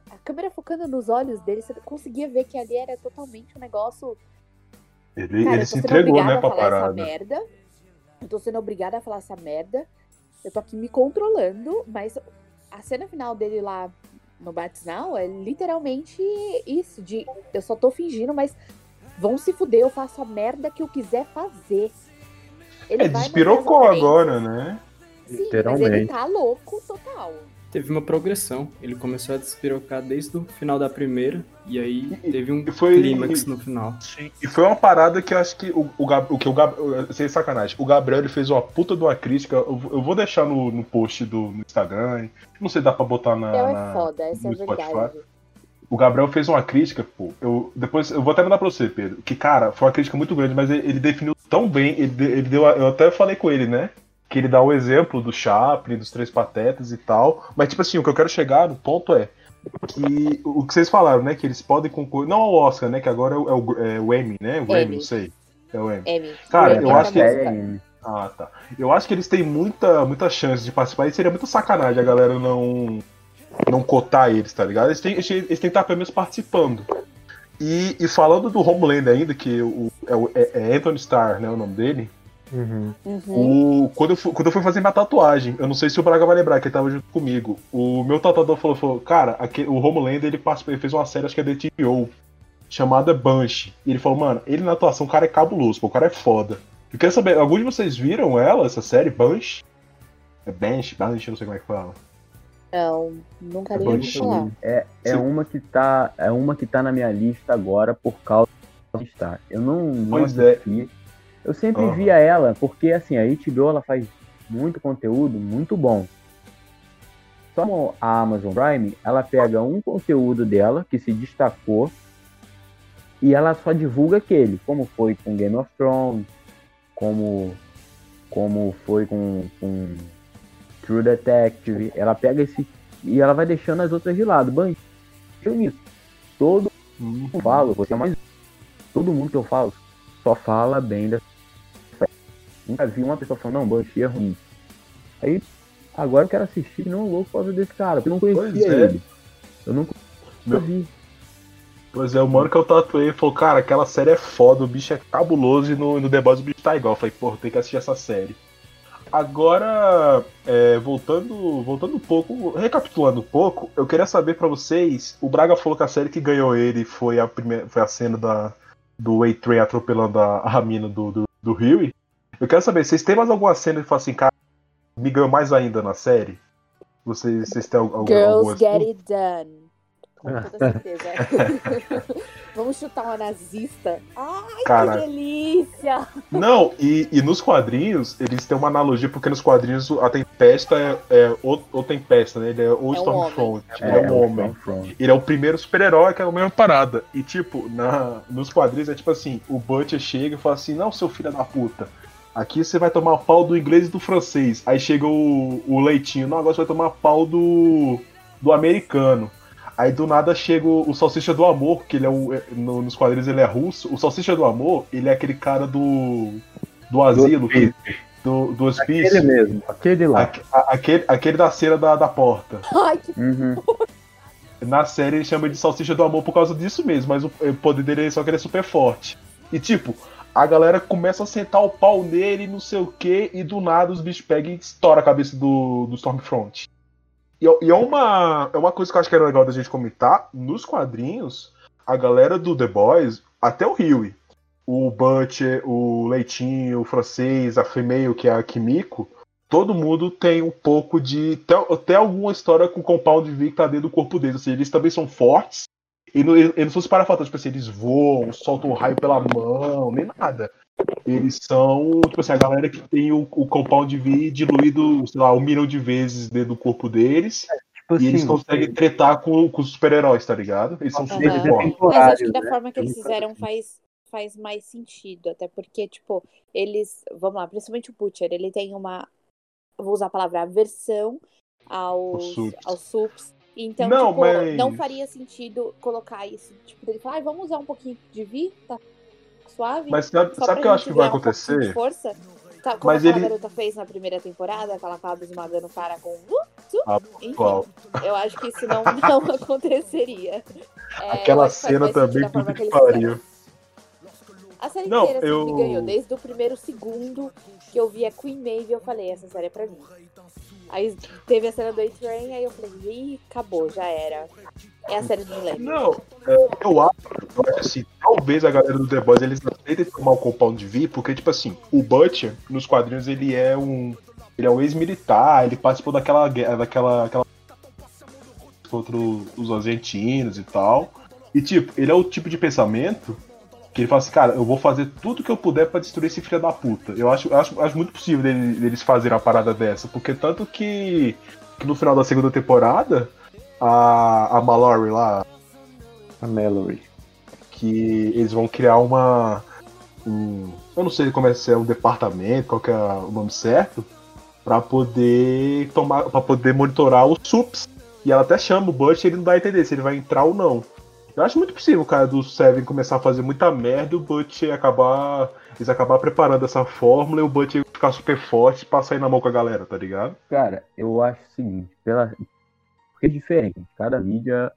A câmera focando nos olhos dele, você conseguia ver que ali era totalmente um negócio. Ele, Cara, ele eu se tô sendo entregou, obrigada né, a pra falar essa parada. merda. Eu tô sendo obrigada a falar essa merda. Eu tô aqui me controlando, mas a cena final dele lá no Batisnal é literalmente isso, de eu só tô fingindo, mas vão se fuder, eu faço a merda que eu quiser fazer. Ele É, despirocou agora, né? Sim, mas ele Literalmente. tá louco total. Teve uma progressão. Ele começou a despirocar desde o final da primeira. E aí teve um foi- clímax no final. E foi uma parada que eu acho que o, o, Gab- o que o Gabriel. Sem sacanagem, o Gabriel ele fez uma puta de uma crítica. Eu, eu vou deixar no, no post do no Instagram. Não sei se dá pra botar na. Gabriel na- é foda, essa é no a verdade. O Gabriel fez uma crítica, pô. Eu, depois, eu vou até mandar pra você, Pedro. Que, cara, foi uma crítica muito grande, mas ele, ele definiu tão bem. Ele, ele deu. Eu até falei com ele, né? Que ele dá o exemplo do Chaplin, dos Três Patetas e tal. Mas, tipo assim, o que eu quero chegar no ponto é. que o que vocês falaram, né? Que eles podem concorrer. Não ao Oscar, né? Que agora é o, é o, é o Emmy, né? O Emmy. não sei. É o Emmy. M. Cara, eu acho que-. É, Ah, tá. Eu acho que eles têm muita, muita chance de participar e seria muito sacanagem a galera não não cotar eles, tá ligado? Eles têm, eles têm eles têm que estar pelo menos participando. E, e falando do Homelander ainda, que é, o- é- é Anthony Starr, né, o nome dele, Uhum. Uhum. o, quando, eu fui, quando eu fui fazer minha tatuagem, eu não sei se o Braga vai lembrar, que ele tava junto comigo. O meu tatuador falou, falou cara, aquele, o Homelander ele, ele fez uma série, acho que é HBO, chamada Banshee. E ele falou, mano, ele na atuação, o cara é cabuloso, pô, o cara é foda. Eu quero saber, alguns de vocês viram ela, essa série, Banshee? É Banshee, Banshee, não sei como é que fala. Não, nunca nem Bom, ouvi falar. É, é Sim. uma que tá, é uma que tá na minha lista agora por causa de estar. Eu não, não Pois é. Eu sempre Aham. via ela, porque assim, a HBO ela faz muito conteúdo muito bom. Só a Amazon Prime, ela pega um conteúdo dela que se destacou e ela só divulga aquele, como foi com Game of Thrones, como como foi com, com True Detective. Ela pega esse e ela vai deixando as outras de lado. Banho, nisso. Todo Hum. eu falo, você é mais. Todo mundo que eu falo só fala bem dessa. Nunca vi uma pessoa falando, não, Banshee é ruim. Aí, agora eu quero assistir não louco por causa desse cara, porque eu não conhecia Pois é. ele. Eu nunca Meu- vi. Pois é, o mano que eu tatuei falou, cara, aquela série é foda, o bicho é cabuloso e no, no The Boys o bicho tá igual. Eu falei, porra, tem que assistir essa série. Agora, é, voltando, voltando um pouco, recapitulando um pouco, eu queria saber pra vocês, o Braga falou que a série que ganhou ele foi a primeira, foi a cena da, do A-Train atropelando a, a mina do, do, do Huey. Eu quero saber, vocês têm mais alguma cena que fala assim, cara, me ganhou mais ainda na série? Vocês, vocês têm alguma Girls alguma get assim? it done. Com toda certeza. Vamos chutar uma nazista. Ai, Cara. que delícia! Não, e, e nos quadrinhos, eles têm uma analogia, porque nos quadrinhos a Tempesta é, é o, o Tempesta, né? Ele é o um Stormfront, homem. ele é um o homem. Ele é o primeiro super-herói que é a mesma parada. E tipo, na, nos quadrinhos é tipo assim, o Butcher chega e fala assim, não, seu filho da puta. Aqui você vai tomar pau do inglês e do francês. Aí chega o, o leitinho, não, agora você vai tomar pau do, do americano. Aí do nada chega o, o Salsicha do Amor, que ele é o. é- no- nos quadrinhos ele é russo. O Salsicha do Amor, ele é aquele cara do. Do asilo, que- do, do hospício. Aquele mesmo, aquele lá. Aque- a- Aquele, aquele da cera da, da porta. Ai, que Uhum. Na série ele chama de Salsicha do Amor por causa disso mesmo, mas o, o poder dele é só que ele é super forte. E tipo, a galera começa a sentar o pau nele, não sei o que, e do nada os bichos pegam e estouram a cabeça do, do Stormfront. E, e é, uma, é uma coisa que eu acho que era legal da gente comentar, nos quadrinhos, a galera do The Boys, até o Huey, o Butcher, o Leitinho, o francês, a Female, que é a Kimiko, todo mundo tem um pouco de. Até, alguma história com o Compound V que tá dentro do corpo deles. Ou seja, eles também são fortes. E não, eles não são parafatos, tipo assim, eles voam, soltam um raio pela mão, nem nada. Eles são, tipo assim, a galera que tem o, o Compound V diluído, sei lá, um milhão de vezes dentro do corpo deles. Tipo e eles assim, conseguem tretar com, com os super-heróis, tá ligado? Eles são super Aham. fortes. Mas acho que da né? forma que eles fizeram faz, faz mais sentido. Até porque, tipo, eles. Vamos lá, principalmente o Butcher, ele tem uma. Vou usar a palavra aversão aos, Os sups. aos sups. Então, Não, tipo, mas- não faria sentido colocar isso. Tipo, dele falar, "Ai, vamos usar um pouquinho de Vi, tá suave. Mas sabe, o que eu acho que vai um acontecer? força. Tá, como Mas aquela ele- garota fez na primeira temporada, que ela acaba esmagando o cara com. Uh, su- Ah, Enfim, qual? eu acho que isso não, não aconteceria. É, Aquela cena também, puta que pariu. A série Não, inteira sempre eu- ganhou. Desde o primeiro segundo que eu vi a Queen Maeve, eu falei, essa série é pra mim. Aí teve a cena do A-Train, aí eu falei, ih, acabou, já era. É a série do milênio. Não, é, eu acho, eu acho assim, talvez a galera do The Boys eles não tentem tomar o Compound V, porque, tipo assim, o Butcher, nos quadrinhos, ele é um. Ele é um ex-militar, ele participou daquela guerra, daquela. Aquela, contra os argentinos e tal. E, tipo, ele é o tipo de pensamento que ele fala assim, cara, eu vou fazer tudo que eu puder pra destruir esse filho da puta. Eu acho, acho, acho muito possível deles fazerem uma parada dessa, porque tanto que, que no final da segunda temporada, a, a Mallory lá, A Mallory. que eles vão criar uma. Um, eu não sei como é se é um departamento, qual que é o nome certo, para poder tomar, para poder monitorar os SUPs. E ela até chama o Butch ele não dá a entender se ele vai entrar ou não. Eu acho muito possível, cara, do Seven começar a fazer muita merda e o Butch acabar. Eles acabar preparando essa fórmula e o Butch ficar super forte pra sair na mão com a galera, tá ligado? Cara, eu acho o seguinte, pela... porque é diferente. Cada mídia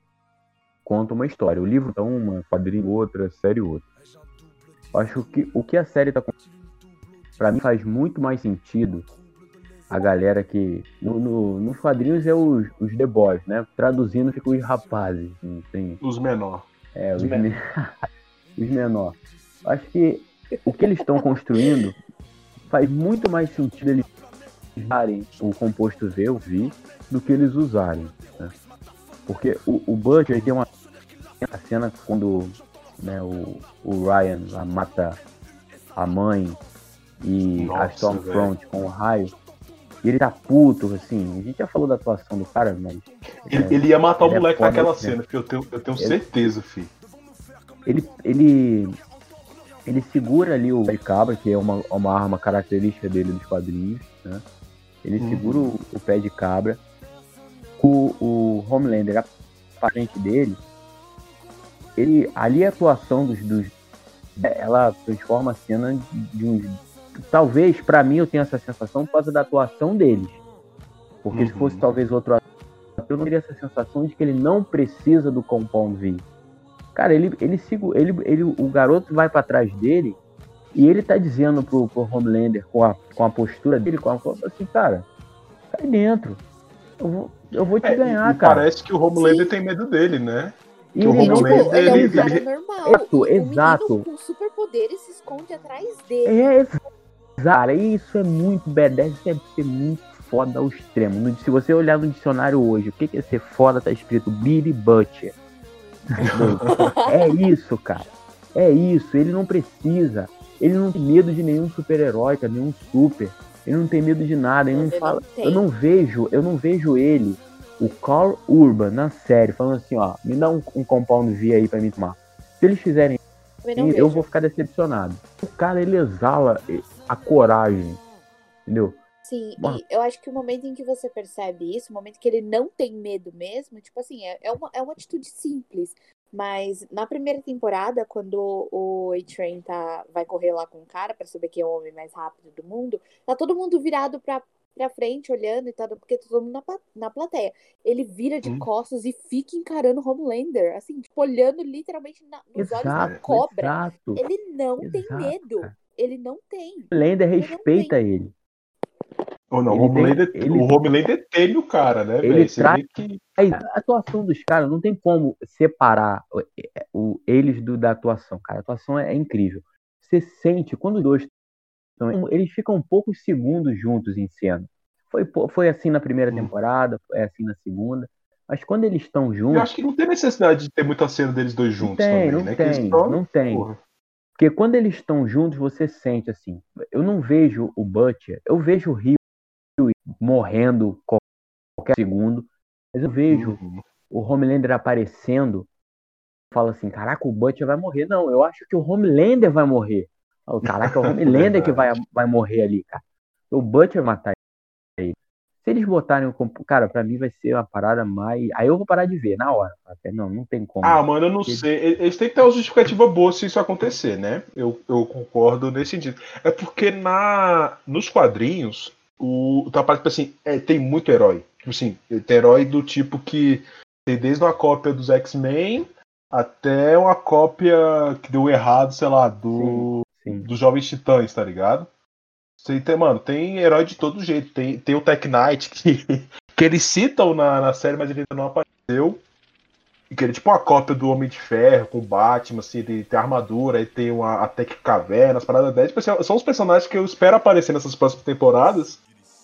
conta uma história. O livro é uma, quadrinho outra, série outra. Acho que o que a série tá para mim faz muito mais sentido a galera que. No, no, nos quadrinhos é os, os The Boys, né? Traduzindo fica os rapazes. Não tem... Os menor. É, os, men... os menor. Acho que o que eles estão construindo faz muito mais sentido eles usarem o composto V, o V, do que eles usarem. Né? Porque o, o Butch tem uma a cena quando né, o, o Ryan lá mata a mãe e Nossa, a Stormfront com o raio. E ele tá puto, assim. A gente já falou da atuação do cara, mas. Ele, é, ele ia matar o é moleque é naquela cena, filho. Eu tenho, eu tenho ele, certeza, filho. Ele, ele. Ele segura ali o pé de cabra, que é uma, uma arma característica dele dos quadrinhos, né? Ele uhum. segura o, o, pé de cabra. O, o Homelander à frente dele. Ele, ali a atuação dos, dos ela transforma a cena de um talvez para mim eu tenha essa sensação por causa da atuação deles. Porque uhum. se fosse talvez outro ator, eu não teria essa sensação de que ele não precisa do Compound V. Cara, ele, ele, ele, ele o garoto vai para trás dele e ele tá dizendo pro, pro Homelander, com a, com a postura dele, com a assim, cara, cai dentro. Eu vou, eu vou te é, ganhar, cara. Parece que o Homelander Sim. tem medo dele, né? E ele, o Homelander, tipo, ele, ele é um cara normal. Exato, exato. O com superpoderes se esconde atrás dele. É, Cara, isso é muito badass, isso é ser muito foda ao extremo. Se você olhar no dicionário hoje, o que é ser foda, tá escrito Billy Butcher. é isso, cara. É isso. Ele não precisa. Ele não tem medo de nenhum super-herói, nenhum super. Ele não tem medo de nada. Ele não fala. Não eu não vejo, eu não vejo ele, o Carl Urban, na série, falando assim, ó, me dá um, um compound V aí pra mim tomar. Se eles fizerem eu, eu vou ficar decepcionado. O cara, ele exala a coragem, entendeu? Sim, e eu acho que o momento em que você percebe isso, o momento que ele não tem medo mesmo, tipo assim, é, é, uma, é uma atitude simples. Mas na primeira temporada, quando o A-Train tá, vai correr lá com o cara para saber quem é o homem mais rápido do mundo, tá todo mundo virado pra, pra frente, olhando e tal, porque tá todo mundo na, na plateia. Ele vira de hum. costas e fica encarando o Homelander, assim, tipo, olhando literalmente na, nos exato, olhos da cobra. Exato, ele não exato, tem medo. Ele não tem. O Homelander respeita ele. ele. Ou não, ele o Homelander, tem, ele, o Homelander teme o cara, né? Ele traz que... A atuação dos caras não tem como separar o, o, eles do, da atuação, cara. A atuação é, é incrível. Você sente, quando os dois eles ficam poucos segundos juntos em cena. Foi, foi assim na primeira hum. temporada, é assim na segunda. Mas quando eles estão juntos. Eu acho que não tem necessidade de ter muita cena deles dois juntos não tem, também, não né? Tem, não tem. Porra. Porque quando eles estão juntos, você sente assim. Eu não vejo o Butcher, eu vejo o Rio morrendo qualquer segundo, mas eu vejo uhum. o Homelander aparecendo. Fala assim: caraca, o Butcher vai morrer. Não, eu acho que o Homelander vai morrer. Caraca, é o Homelander que vai, vai morrer ali, cara. O Butcher matar se eles botarem o. Cara, pra mim vai ser uma parada mais. Aí eu vou parar de ver na hora. Não, não tem como. Ah, mano, eu não sei. Eles têm que ter uma justificativa boa se isso acontecer, né? Eu, eu concordo nesse sentido. É porque na, nos quadrinhos, o. Tá parece assim, é, tem muito herói. Tipo assim, tem herói do tipo que tem desde uma cópia dos X-Men até uma cópia que deu errado, sei lá, do. Sim, sim. dos Jovens Titãs, tá ligado? Você tem, mano, tem herói de todo jeito. Tem, tem o Tech Knight, que, que eles citam na, na série, mas ele ainda não apareceu. Que ele é tipo uma cópia do Homem de Ferro, com o Batman, assim, ele tem armadura, aí tem uma, a Tech Caverna, as paradas dessas. Tipo, assim, são os personagens que eu espero aparecer nessas próximas temporadas.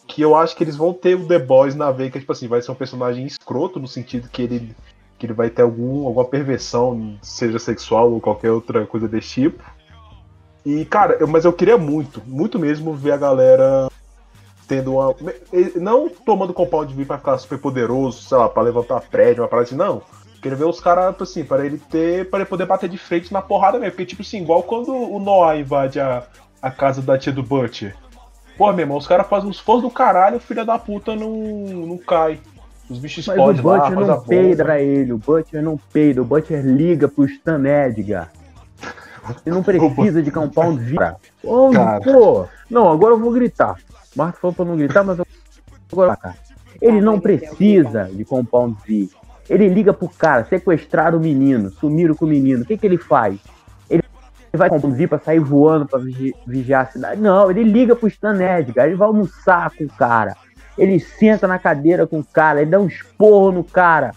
Que eu acho que eles vão ter o The Boys na veia, que tipo assim, vai ser um personagem escroto, no sentido que ele, que ele vai ter algum, alguma perversão, seja sexual ou qualquer outra coisa desse tipo. E, cara, eu, mas eu queria muito, muito mesmo ver a galera tendo uma. Não tomando compound V pra ficar super poderoso, sei lá, pra levantar prédio, uma parada assim, não. Queria ver os caras, tipo assim, para ele ter. para ele poder bater de frente na porrada mesmo. Porque, tipo assim, igual quando o Noah invade a, a casa da tia do Butcher. Pô, meu irmão, os caras fazem um esforço do caralho, o filho da puta não, não cai. Os bichos Mas o lá, Butcher não peida ele, o Butcher não peida, o Butcher liga pro Stan Edgar. Ele não precisa de compound V. Cara. pô, não, agora eu vou gritar. Marco falou pra não gritar, mas eu agora cara. Ele não precisa de compound V. Ele liga pro cara, sequestrar o menino, sumiram com o menino. O que que ele faz? Ele vai V pra sair voando pra vigi- vigiar a cidade? Não, ele liga pro Stan Edgar, ele vai almoçar com o cara. Ele senta na cadeira com o cara, ele dá um esporro no cara.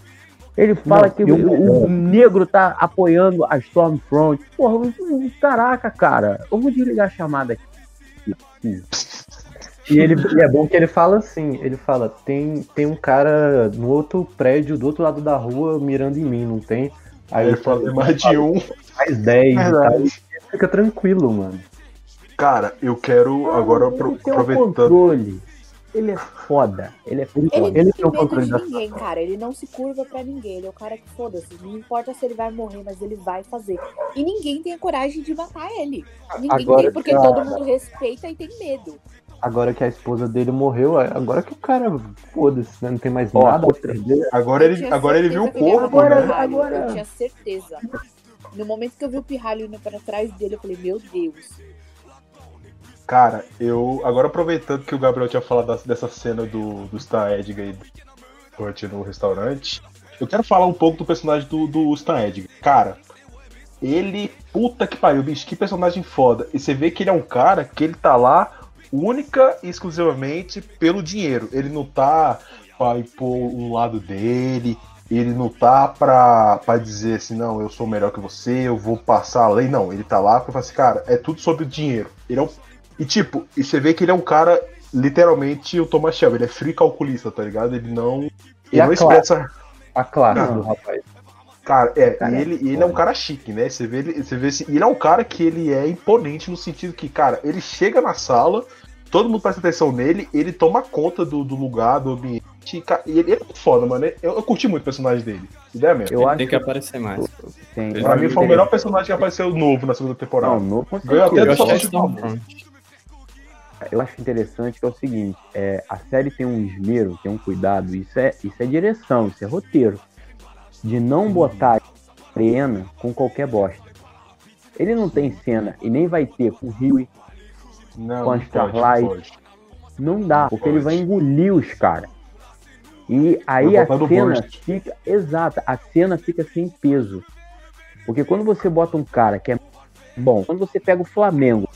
Ele fala Não, que e o o, o negro tá apoiando a Stormfront. Porra, eu- caraca, cara. Eu vou desligar a chamada aqui. E ele e é bom que ele fala assim, ele fala, tem, tem um cara no outro prédio, do outro lado da rua, mirando em mim, não tem? Aí ele fala, "É mais de um. mais 10 tal. Verdade. E Fica tranquilo, mano. Cara, eu quero agora apro- um aproveitando. controle. Ele é foda. Ele é foda. Ele, Ele não tem controle de da ninguém, cara. Ele não se curva pra ninguém. Ele é o cara que foda-se. Não importa se ele vai morrer, mas ele vai fazer. E ninguém tem a coragem de matar ele. Ninguém Agora tem, porque que a- todo mundo respeita e tem medo. Agora que a esposa dele morreu, agora que o cara, foda-se, né? Não tem mais Ó, nada a perder. Agora ele, agora ele viu o corpo, matar Agora- né? Agora- Eu tinha certeza. No momento que eu vi o Pirralho indo pra trás dele, eu falei, meu Deus. Cara, eu. Agora aproveitando que o Gabriel tinha falado dessa cena do, do Stan Edgar do Burt no restaurante, eu quero falar um pouco do personagem do, do Stan Edgar. Cara, ele. Puta que pariu, bicho, que personagem foda. E você vê que ele é um cara que ele tá lá única e exclusivamente pelo dinheiro. Ele não tá pra impor um lado dele. Ele não tá pra, pra dizer assim, não, eu sou melhor que você, eu vou passar a lei. Não, ele tá lá pra falar assim, cara, é tudo sobre o dinheiro. Ele é um e tipo, e você vê que ele é um cara, literalmente, o Thomas Shelby, ele é free calculista, tá ligado? Ele não. Ele a não expressa. A classe Não. do rapaz. Cara, é, Cara, e ele, ele é um cara chique, né? Você vê ele. Você vê e ele é um cara que ele é imponente no sentido que, cara, ele chega na sala, todo mundo presta atenção nele, ele toma conta do, do lugar, do ambiente. e, ca- E ele é muito foda, mano. Eu, eu curti muito o personagem dele. Ideia mesmo. Eu Ele acho tem que aparecer mais. tem. Ele eu pra mim foi o melhor personagem que apareceu novo na segunda temporada. Não, no, com Ganhou até certeza. Eu eu acho interessante que é o seguinte, é, a série tem um esmero, tem um cuidado, isso é, isso é direção, isso é roteiro. De não botar a arena com qualquer bosta. Ele não tem cena e nem vai ter com o Rio, Não, com a Starlight. não pode. não dá, porque ele pode. vai engolir os caras. E aí a botar cena fica. Exata, a cena fica sem peso. Porque quando você bota um cara que é bom, quando você pega o Flamengo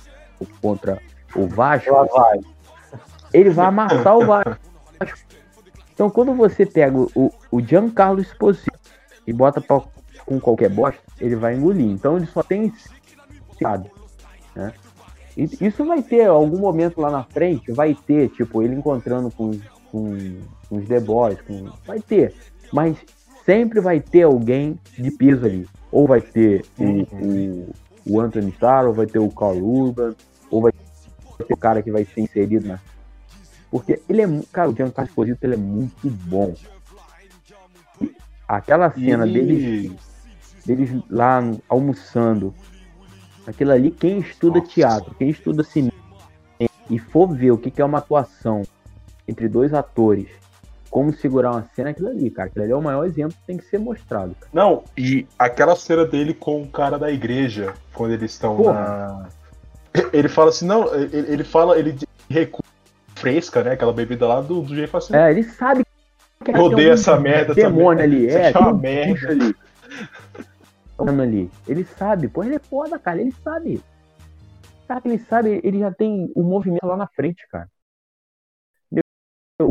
contra o Vasco, ele vai amassar o Vasco. Então quando você pega o, o Giancarlo Esposito e bota pra, com qualquer bosta, ele vai engolir. Então ele só tem lado, né? Isso vai ter algum momento lá na frente, vai ter, tipo, ele encontrando com, os- com, com os The Boys, com, vai ter. Mas sempre vai ter alguém de peso ali. Ou vai ter o, o, o Anthony Starr, ou vai ter o Carl Urban, ou vai ter o cara que vai ser inserido na. Porque ele é. Cara, o Giancarlo Esposito ele é muito bom. E Aquela cena E- deles, deles lá almoçando. Aquilo ali, quem estuda Nossa. teatro, quem estuda cinema e for ver o que é uma atuação entre dois atores, como segurar uma cena, aquilo ali, cara. Aquilo ali é o maior exemplo que tem que ser mostrado. Cara. Não, e aquela cena dele com o cara da igreja, quando eles estão na. Ele fala assim, não, ele, ele fala, ele recua fresca, né? Aquela bebida lá do, do jeito assim. É, ele sabe que Eu odeio essa merda, demônio ali. É, é uma um merda. ali. Ali. Ele sabe, pô, ele é foda, cara. Ele sabe. Cara, ele sabe, ele já tem o movimento lá na frente, cara.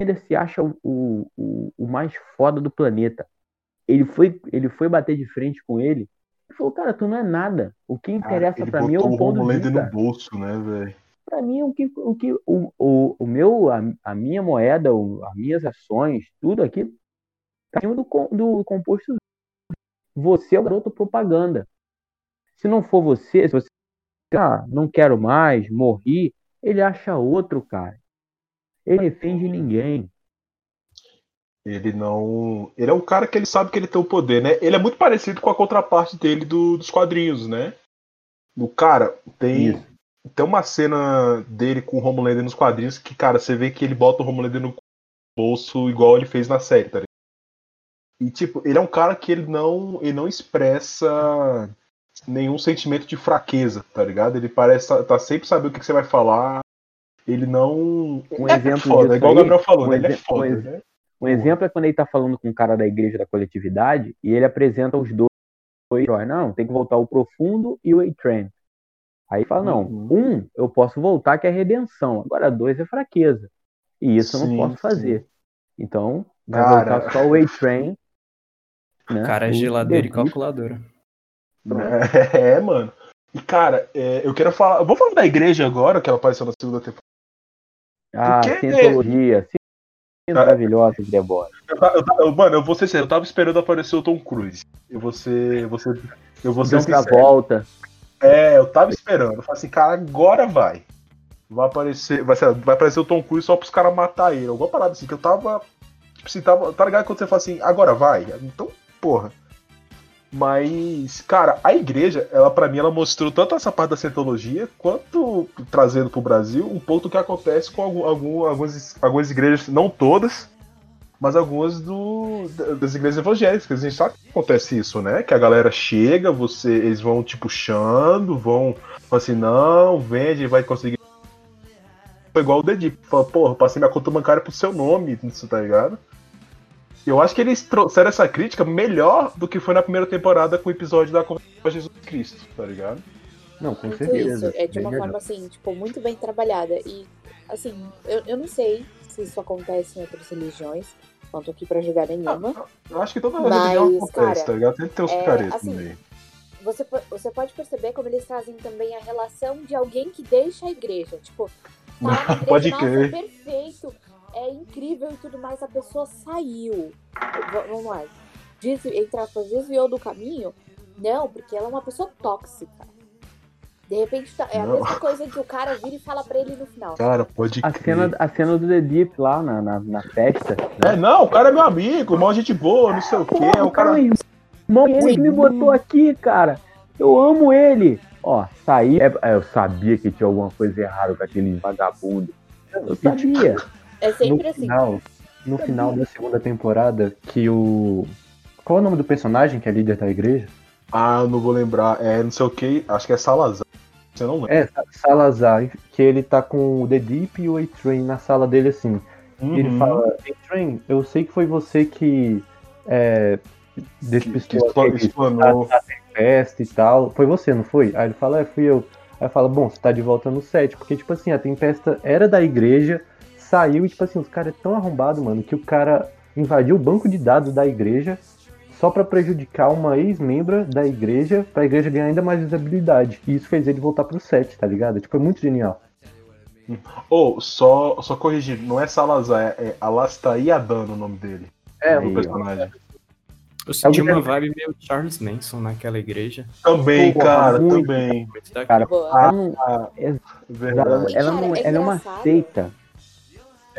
Ele se acha o, o, o- o mais foda do planeta. Ele foi, ele foi bater de frente com ele. Ele falou, cara, tu não é nada. O que interessa pra mim é o o pão do Homelander dia, no bolso, né, velho? Pra mim, o que, o, que o, o, o meu, a, a minha moeda, o- as minhas ações, tudo aqui tá em cima do, do composto. Você é o garoto propaganda. Se não for você, se você ah, não quero mais, morri, ele acha outro, cara. Ele defende ninguém. Ele não. Ele é um cara que ele sabe que ele tem o poder, né? Ele é muito parecido com a contraparte dele do- dos quadrinhos, né? O cara tem. Isso. Tem uma cena dele com o Homelander nos quadrinhos que, cara, você vê que ele bota o Homelander no bolso igual ele fez na série, tá ligado? E, tipo, ele é um cara que ele não, ele não expressa nenhum sentimento de fraqueza, tá ligado? Ele parece tá, tá sempre sabendo o que, que você vai falar. Ele não. Um é exemplo foda, disso igual o aí, Gabriel falou, um né? Ele é um foda, exe- né? Um exemplo é quando ele tá falando com um cara da igreja da coletividade e ele apresenta os dois heróis. Não, tem que voltar o profundo e o A-Train. Aí fala, não, Uhum. um eu posso voltar que é redenção, agora dois é fraqueza. E isso eu Sim, não posso fazer. Então, vai Cara. voltar só o A-Train. Né? Cara, é geladeira e calculadora. É, mano. E, cara, é, eu quero falar. Eu vou falar da igreja agora, que ela apareceu na segunda temporada. Ah, Porque- cientologia, maravilhosa de eu- mano, eu vou ser sério, eu tava esperando aparecer o Tom Cruise. Eu vou ser. Eu vou ser, eu vou ser sincero. Travolta. É, eu tava esperando. Eu falei assim, cara, agora vai. Vai aparecer. Vai, ser- vai aparecer o Tom Cruise só pros caras matar ele. Alguma parada assim, que eu tava. Tipo assim, tava. Tá ligado quando você fala assim, agora vai? Então, porra. Mas, cara, a igreja, ela para mim, ela mostrou tanto essa parte da cientologia, quanto trazendo pro Brasil um do que acontece com algum, algum- algumas, algumas igrejas, não todas, mas algumas do, das igrejas evangélicas. A gente sabe que acontece isso, né? Que a galera chega, você, eles vão te puxando, vão assim, não, vende, vai conseguir. Foi igual o Dedip, fala, porra, passei minha conta bancária pro seu nome, isso tá ligado? Eu acho que eles trouxeram essa crítica melhor do que foi na primeira temporada com o episódio da Conversa com Jesus Cristo, tá ligado? Não, com Muito certeza. isso. É de uma Bem forma assim, tipo, muito bem trabalhada. E, assim, eu, eu não sei se isso acontece em outras religiões. Não tô aqui pra julgar nenhuma. Eu acho que toda Mas, religião acontece, cara, tá ligado? Tem que ter os é, picaretas assim, no meio. Você, você pode perceber como eles trazem também a relação de alguém que deixa a igreja. Tipo, tá igreja, Pode nossa, crer. perfeito, é incrível e tudo mais, a pessoa saiu. V- vamos lá. Desvi, entre aspas, desviou do caminho? Não, porque ela é uma pessoa tóxica. De repente, tá- é a Não. mesma coisa que o cara vira e fala pra ele no final. Cara, pode A crer. cena, a cena do The Deep lá na, na, na festa. É, não, o cara é meu amigo, mó gente boa, não sei o quê. É o cara. Aí, irmão, ele que me botou aqui, cara. Eu amo ele. Ó, saí. é- é, eu sabia que tinha alguma coisa errada com aquele vagabundo. Eu sabia. É No sempre assim. final, no final da segunda temporada, que o. Qual é o nome do personagem que é líder da igreja? Ah, eu não vou lembrar. É não sei o que, acho que é Salazar. Você não lembra? É, Sa- Salazar, que ele tá com o The Deep e o A-Train na sala dele assim. E ele Uhum. fala, A-Train, eu sei que foi você que é, que, que despistou expla- aquele- explanou. festa e tal. Foi você, não foi? Aí ele fala, é, fui eu. Aí fala, bom, você tá de volta no set. Porque, tipo assim, a Tempesta era da igreja, saiu e, tipo assim, os caras é tão arrombados, mano, que o cara invadiu o banco de dados da igreja só pra prejudicar uma ex-membra da igreja, pra igreja ganhar ainda mais visibilidade. E isso fez ele voltar pro set, tá ligado? Tipo, é muito genial. Ou, só, só corrigir, não é Salazar, é, é Alastair Adano o nome dele. É, o personagem. Eu senti Alguém- uma vibe meio Charles Manson naquela igreja. Também, Porra, cara, muito. também. Cara, Boa. ela não, Ah, ela, verdade. ela Cara, não é ela é uma seita.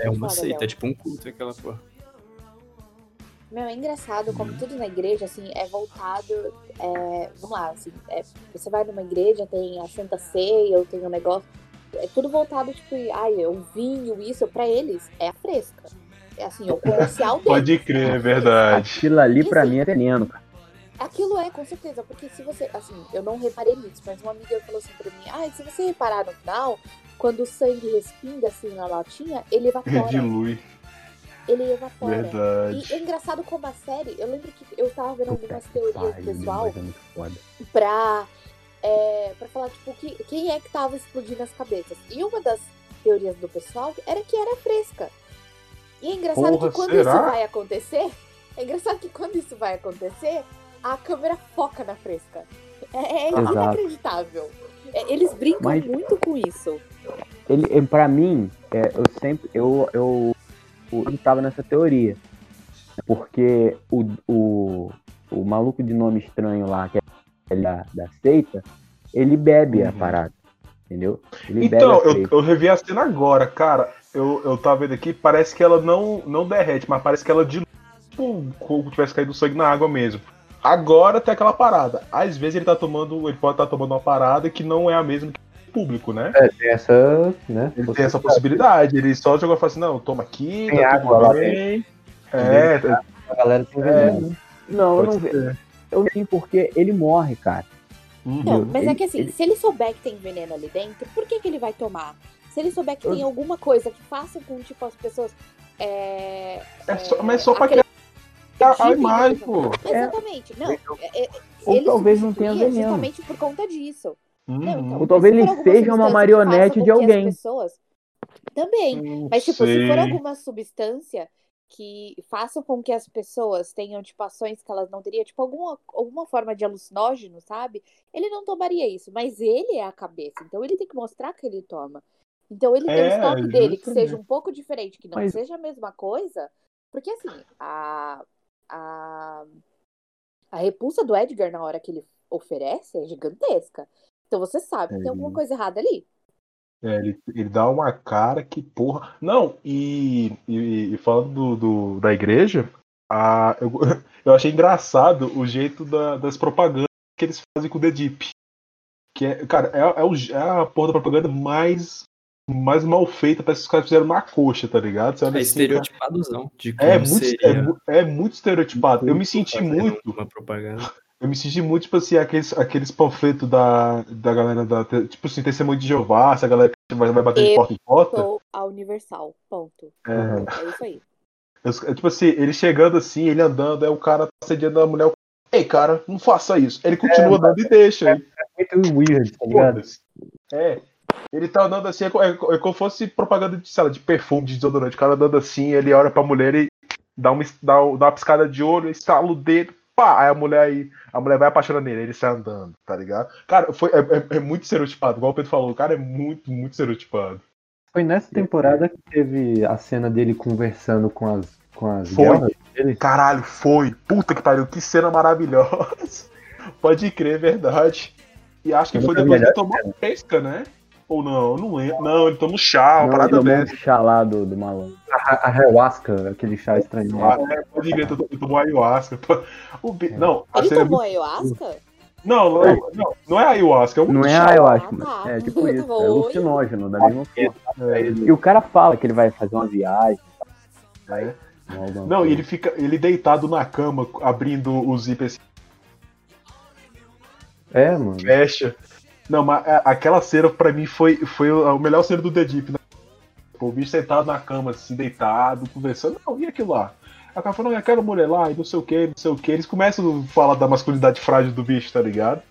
É uma Fala, seita, é tipo um culto aquela porra. Meu, é engraçado como tudo na igreja, assim, é voltado. é, vamos lá, assim, é, você vai numa igreja, tem a Santa Ceia, ou tem um negócio. É tudo voltado, tipo, ai, o vinho, isso, pra eles, é a fresca. É assim, o comercial deles. Pode crer, é verdade. Aquilo ali pra assim, mim é veneno, cara. Aquilo é, com certeza, porque se você. Assim, eu não reparei nisso, mas uma amiga falou assim pra mim: ah, se você reparar no final, quando o sangue respinga assim na latinha, ele evapora. Dilui, ele evapora. verdade. E é engraçado como a série, eu lembro que eu tava vendo Puta algumas teorias do pessoal é pra, é, pra falar, tipo, que, quem é que tava explodindo as cabeças. E uma das teorias do pessoal era que era fresca. E é engraçado Porra, que quando será? isso vai acontecer, é engraçado que quando isso vai acontecer, a câmera foca na fresca. É, é inacreditável. É, eles brincam Mas- muito com isso. Ele, pra mim, é, eu sempre. Eu, eu, eu tava nessa teoria. Porque o, o, o maluco de nome estranho lá, que é da, da seita, ele bebe a Uhum. parada. Entendeu? Ele Então, bebe a eu, eu revi a cena agora, cara. Eu, eu tava vendo aqui, parece que ela não, não derrete, mas parece que ela dilui, tipo, como se tivesse caído sangue na água mesmo. Agora tem aquela parada. Às vezes ele tá tomando, ele pode estar tomando uma parada que não é a mesma que o público, né? É, tem essa, né? Ele tem essa possibilidade. Ele só jogou e falou assim: não, toma aqui, Tem tá água tudo lá bem. É, A galera tem É. veneno. Não, eu Pode não vejo. Eu não sei porque ele morre, cara. Uhum. Não, mas Ele- é que assim, ele- se ele souber que tem veneno ali dentro, por que, que ele vai tomar? Se ele souber que Eu- tem alguma coisa que faça com, tipo, as pessoas. É, É só, mas só pra criar a, a em imagem, coisa. pô. Exatamente. Não, é- é- Ou ele talvez não tenha veneno. justamente por conta disso. Não, Uhum. então, Ou talvez se ele seja uma marionete de alguém. pessoas- Também. Não Mas, tipo, se sei. for alguma substância que faça com que as pessoas tenham, tipo, ações que elas não teriam, tipo, alguma, alguma forma de alucinógeno, sabe? Ele não tomaria isso, mas ele é a cabeça, então ele tem que mostrar que ele toma. Então ele tem o É, estoque dele que seja um pouco diferente, que não Mas- seja a mesma coisa, porque assim, a, a, a repulsa do Edgar na hora que ele oferece é gigantesca. Então você sabe que tem alguma coisa errada ali. É, ele, ele dá uma cara que porra. Não, e, e, e falando do, do- da igreja, a, eu, eu achei engraçado o jeito da- das propagandas que eles fazem com o The Deep. Que é, cara, é, é, o- é a porra da propaganda mais, mais mal feita, parece que os caras fizeram na coxa, tá ligado? Você É assim, estereotipadozão de é, muito, é, seria é muito estereotipado. Eu me senti muito. Uma propaganda. Eu me senti muito, tipo assim, aqueles, aqueles panfletos da, da galera da. Tipo assim, testemunho de Jeová, essa galera que vai, vai bater de Eu porta em porta. Sou a Universal. Ponto. É, É isso aí. é tipo assim, ele chegando assim, ele andando, aí o cara tá assediando a mulher. Ei, cara, não faça isso. Ele continua andando e deixa. aí, Muito weird, tá ligado? É. Ele tá andando assim, é, é, é como se fosse propaganda de, sei lá, de perfume, de desodorante. O cara andando assim, ele olha pra mulher e dá uma, dá, dá uma piscada de olho, estala o dedo, pá, aí a mulher aí, a mulher vai apaixonando nele, ele sai andando, tá ligado? Cara, foi, é, é- é muito estereotipado, igual o Pedro falou, o cara é muito, muito estereotipado. Foi nessa temporada que teve a cena dele conversando com as, com as Foi. dele. Caralho, foi. Puta que pariu, que cena maravilhosa. Pode crer, é verdade. E acho que Foi a depois que tomou pesca, né? Ou não, não lembro. Não, ele toma um chá, uma Não, parada ele tomou um dessa. chá lá do, do malandro. A, a ayahuasca, aquele chá estranho. Ah, é, pode crer, ele tomou ayahuasca. O bi- Não, a Ele é tomou muito- ayahuasca? Não, não, não, não é ayahuasca, é um Não é chá. ayahuasca, Ah, tá. mas é tipo Eu isso. É alucinógeno, da mesma forma. É, E o cara fala que ele vai fazer uma viagem. é. alguma Não, e ele fica ele deitado na cama, abrindo o zíper assim, É, mano. fecha. Não, mas a- aquela cena pra mim foi, foi o melhor cena do The Deep, né? O bicho sentado na cama, assim, deitado, conversando. Não, e aquilo lá? O cara falou, não, e aquela mulher lá, e não sei o que, não sei o que. Eles começam a falar da masculinidade frágil do bicho, tá ligado?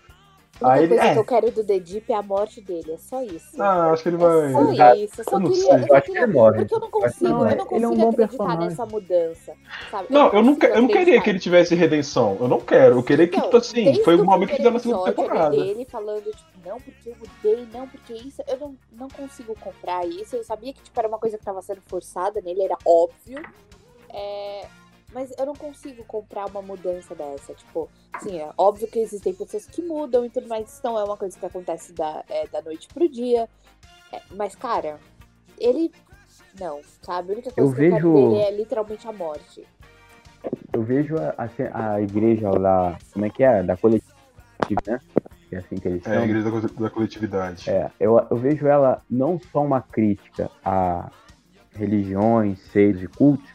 A Aí única ele. coisa É, que eu quero do The Deep é a morte dele. É só isso. ah, acho que ele É vai. só isso. Eu só eu não queria. sei, eu eu só acho que queria ele morre. porque eu não Eu acho que consigo, não, eu é- não ele é um consigo bom acreditar personagem. nessa mudança. Sabe? Eu Não, eu não, consigo que- eu não queria que ele tivesse redenção. Eu não quero. Eu queria que, Então, tipo assim, foi o momento que deu na segunda temporada. Ele falando, tipo, não, porque eu mudei, não, porque isso. Eu não, não consigo comprar isso. Eu sabia que tipo, era uma coisa que tava sendo forçada nele, era óbvio. É, mas eu não consigo comprar uma mudança dessa. Tipo, assim, é óbvio que existem pessoas que mudam e tudo mais. Isso não é uma coisa que acontece da, é, da noite pro dia. É, mas, cara, ele. Não, sabe? A única coisa Eu que eu quero vejo- dele é literalmente a morte. Eu vejo a, a, a igreja lá, como é que é? Da coletiva, né? É assim que eles É, a chamam. igreja da, da coletividade. É, eu, eu vejo ela não só uma crítica a religiões, seios e cultos,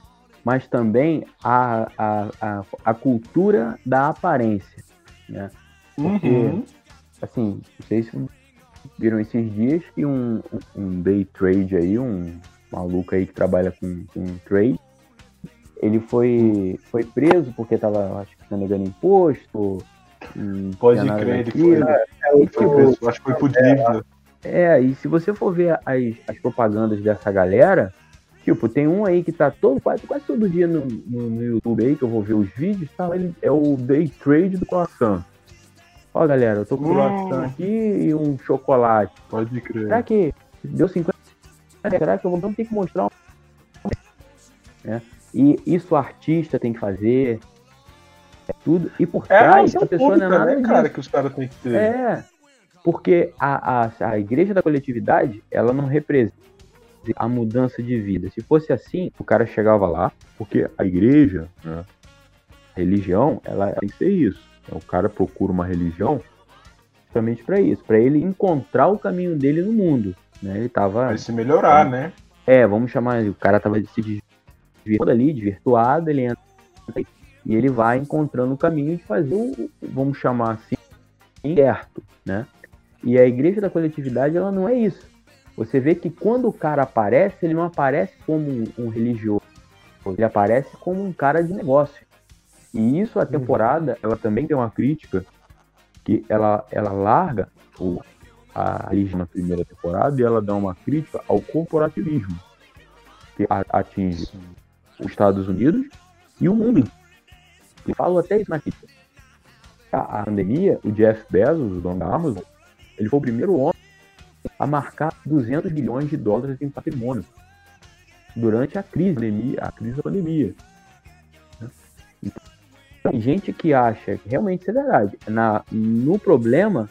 mas também a, a, a, a cultura da aparência. Né? Porque, Uhum. assim, não sei se viram esses dias que um, um day trade aí, um maluco aí que trabalha com, com trade, ele foi, foi preso porque tava, acho que, engano, imposto. Pode tinha nada crer, ele foi. Foi preso, acho que foi por dívida. é, e se você for ver as, as propagandas dessa galera, tipo, tem um aí que tá todo, quase, quase todo dia no, no, no YouTube aí, que eu vou ver os vídeos, tá? Ele é o Day Trade do croissant. Ó, galera, eu tô com Hum. croissant aqui e um chocolate. Pode crer. Será que deu 50? Será que eu vou ter que mostrar um... É. E isso o artista tem que fazer. É tudo. E por É trás, relação a pessoa não é nada né, cara, que os caras têm que ter. É, porque a, a, a igreja da coletividade, ela não representa a mudança de vida. Se fosse assim, o cara chegava lá, porque a igreja, né, a religião, ela tem que ser isso. O cara procura uma religião justamente para isso, para ele encontrar o caminho dele no mundo. Né? Ele tava, Vai se melhorar, né? é, vamos chamar, o cara tava se desvirtuando ali, desvirtuado, ele entra E ele vai encontrando o caminho de fazer o, vamos chamar assim, certo, né? E a igreja da coletividade, ela não é isso. Você vê que quando o cara aparece, ele não aparece como um, um religioso. Ele aparece como um cara de negócio. E isso a temporada, ela também tem uma crítica que ela, ela larga o, a religião na primeira temporada e ela dá uma crítica ao corporativismo que atinge os Estados Unidos e o mundo. E falo até isso na crítica. A pandemia, o Jeff Bezos, o dono da Amazon, ele foi o primeiro homem a marcar 200 bilhões de dólares em patrimônio durante a crise, a crise da pandemia. Então, tem gente que acha que realmente isso é verdade. Na, no problema,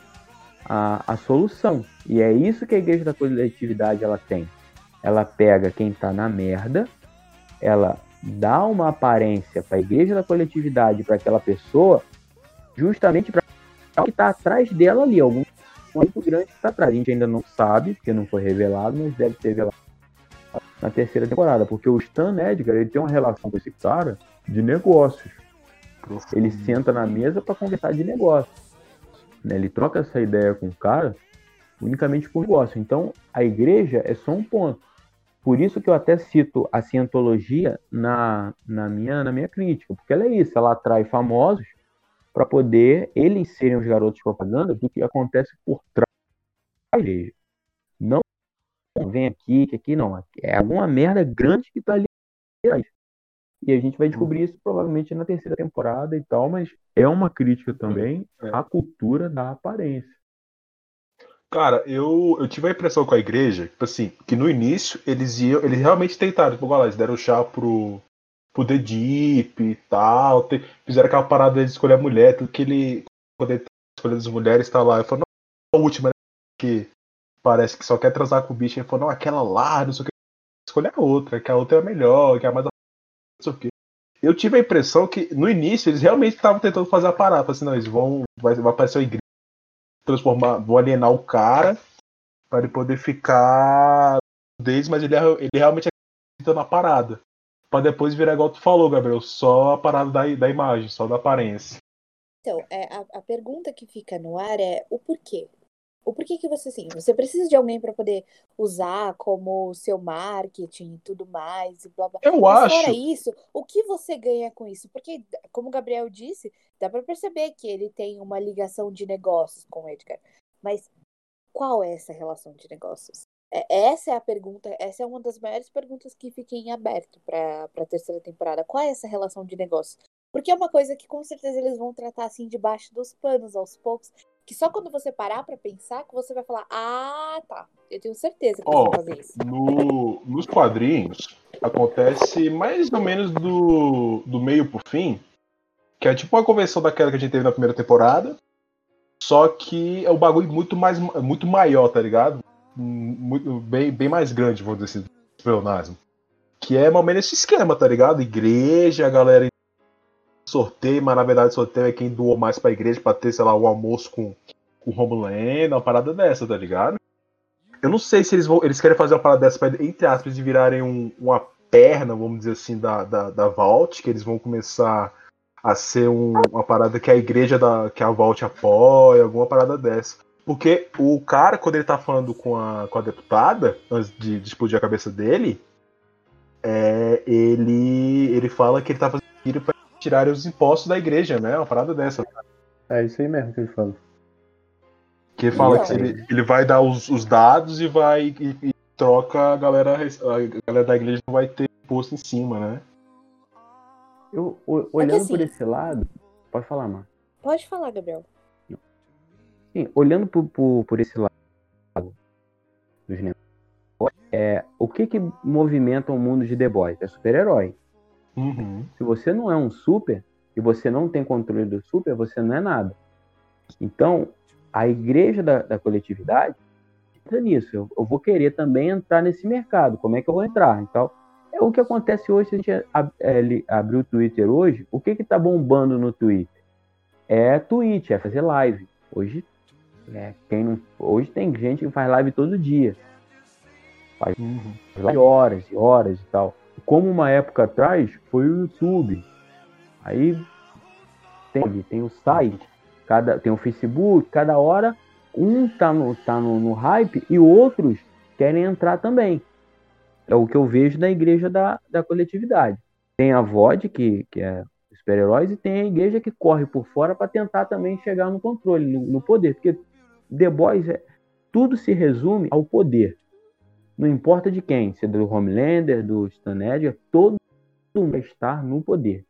a, a solução. E é isso que a igreja da coletividade ela tem. Ela pega quem está na merda, ela dá uma aparência para a igreja da coletividade, para aquela pessoa, justamente para o que está atrás dela ali, algum muito grande que está atrás. A gente ainda não sabe, porque não foi revelado, mas deve ser revelado na terceira temporada, porque o Stan Edgar ele tem uma relação com esse cara de negócios. Ele senta na mesa para conversar de negócio. Né? Ele troca essa ideia com o cara unicamente por negócio. Então, a igreja é só um ponto. Por isso que eu até cito a cientologia na, na, minha, na minha crítica, porque ela é isso, ela atrai famosos para poder eles serem os garotos de propaganda do que acontece por trás da igreja. Não vem aqui, que aqui não. É alguma merda grande que está ali. E a gente vai descobrir isso provavelmente na terceira temporada e tal, mas é uma crítica também é. à cultura da aparência. Cara, eu, eu tive a impressão com a igreja, tipo assim, que no início eles iam, eles realmente tentaram, tipo, lá, eles deram chá pro, pro The Deep e tal, fizeram aquela parada de escolher a mulher, tudo que ele, quando ele as mulheres, tá lá, eu falei, não, a última, né, que parece que só quer transar com o bicho, ele falou, não, aquela lá, não sei o que, escolher a outra, que a outra é a melhor, que é a mais sei o quê. Eu tive a impressão que no início eles realmente estavam tentando fazer a parada. Assim, não, eles vão. Vai, vai aparecer uma igreja, transformar, vão alienar o cara para ele poder ficar deles, mas ele, ele realmente acredita na parada. Para depois virar igual tu falou, Gabriel, só a parada da, da imagem, só da aparência. Então, é, a, a pergunta que fica no ar é o porquê o porquê que você assim, você precisa de alguém para poder usar como seu marketing e tudo mais e blá blá. Eu Mas, acho. Fora isso, o que você ganha com isso? Porque como o Gabriel disse, dá para perceber que ele tem uma ligação de negócios com o Edgar. Mas qual é essa relação de negócios? É, essa é a pergunta, essa é uma das maiores perguntas que fiquem em aberto para a terceira temporada. Qual é essa relação de negócios? Porque é uma coisa que com certeza eles vão tratar assim debaixo dos panos aos poucos que só quando você parar para pensar que você vai falar, ah, tá, eu tenho certeza que oh, vai fazer isso. No, nos quadrinhos, acontece mais ou menos do, do meio pro fim, que é tipo uma convenção daquela que a gente teve na primeira temporada, só que é um bagulho muito, mais, muito maior, tá ligado? Muito, bem, bem mais grande, vamos dizer assim, pleonasmo. Que é mais ou menos esse esquema, tá ligado? Igreja, a galera sorteio, mas na verdade sorteio é quem doou mais pra igreja pra ter, sei lá, o um almoço com, com o Homeland, uma parada dessa, tá ligado? Eu não sei se eles vão. Eles querem fazer uma parada dessa pra, entre aspas, de virarem um, uma perna, vamos dizer assim, da, da, da Vault, que eles vão começar a ser um, uma parada que a igreja da, que a Vault apoia, alguma parada dessa. Porque o cara, quando ele tá falando com a, com a deputada, antes de, de explodir a cabeça dele, é, ele, ele fala que ele tá fazendo pra tirarem os impostos da igreja, né? Uma parada dessa. É isso aí mesmo que ele fala. Que ele fala não, que ele, ele vai dar os, os dados e vai e, e, troca a galera, a galera da igreja não vai ter imposto em cima, né? Eu, olhando assim, por esse lado. Pode falar, Mar. Pode falar, Gabriel. Sim, olhando por, por, por esse lado dos negócios, é, o que que movimenta o mundo de The Boys? É super-herói. Uhum. Se você não é um super e você não tem controle do super, você não é nada. Então, a igreja da, da coletividade entra nisso. Eu, eu, vou querer também entrar nesse mercado. Como é que eu vou entrar? Então, é o que acontece hoje. Se a gente ab, é, abrir o Twitter hoje, o que está bombando no Twitter? É Twitch, é fazer live. Hoje, é, quem não, hoje tem gente que faz live todo dia. Faz uhum. horas e horas e tal como uma época atrás foi o YouTube. Aí tem, tem o site, cada, tem o Facebook, cada hora um tá no, tá no, no hype e outros querem entrar também. É o que eu vejo na igreja da, da coletividade. Tem a VOD, que, que é super-heróis, e tem a igreja que corre por fora para tentar também chegar no controle, no, no, poder. Porque The Boys, é, tudo se resume ao poder. Não importa de quem, se é do Homelander, do Stan Edgar, todo mundo vai estar no poder.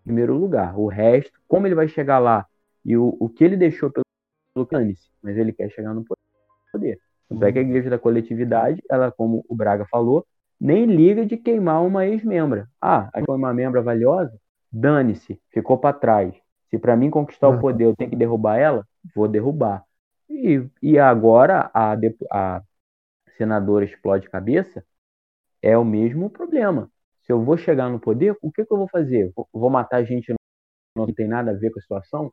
Em primeiro lugar. O resto, como ele vai chegar lá e o, o que ele deixou pelo Canice, mas ele quer chegar no poder. Tanto é que a igreja da coletividade, ela, como o Braga falou, nem liga de queimar uma ex-membra. Ah, aí foi uma membra valiosa? Dane-se, ficou para trás. Se para mim conquistar o poder eu tenho que derrubar ela, vou derrubar. E, e agora a, a senadora explode cabeça, é o mesmo problema. Se eu vou chegar no poder, o que, que eu vou fazer? Vou matar gente que não tem nada a ver com a situação?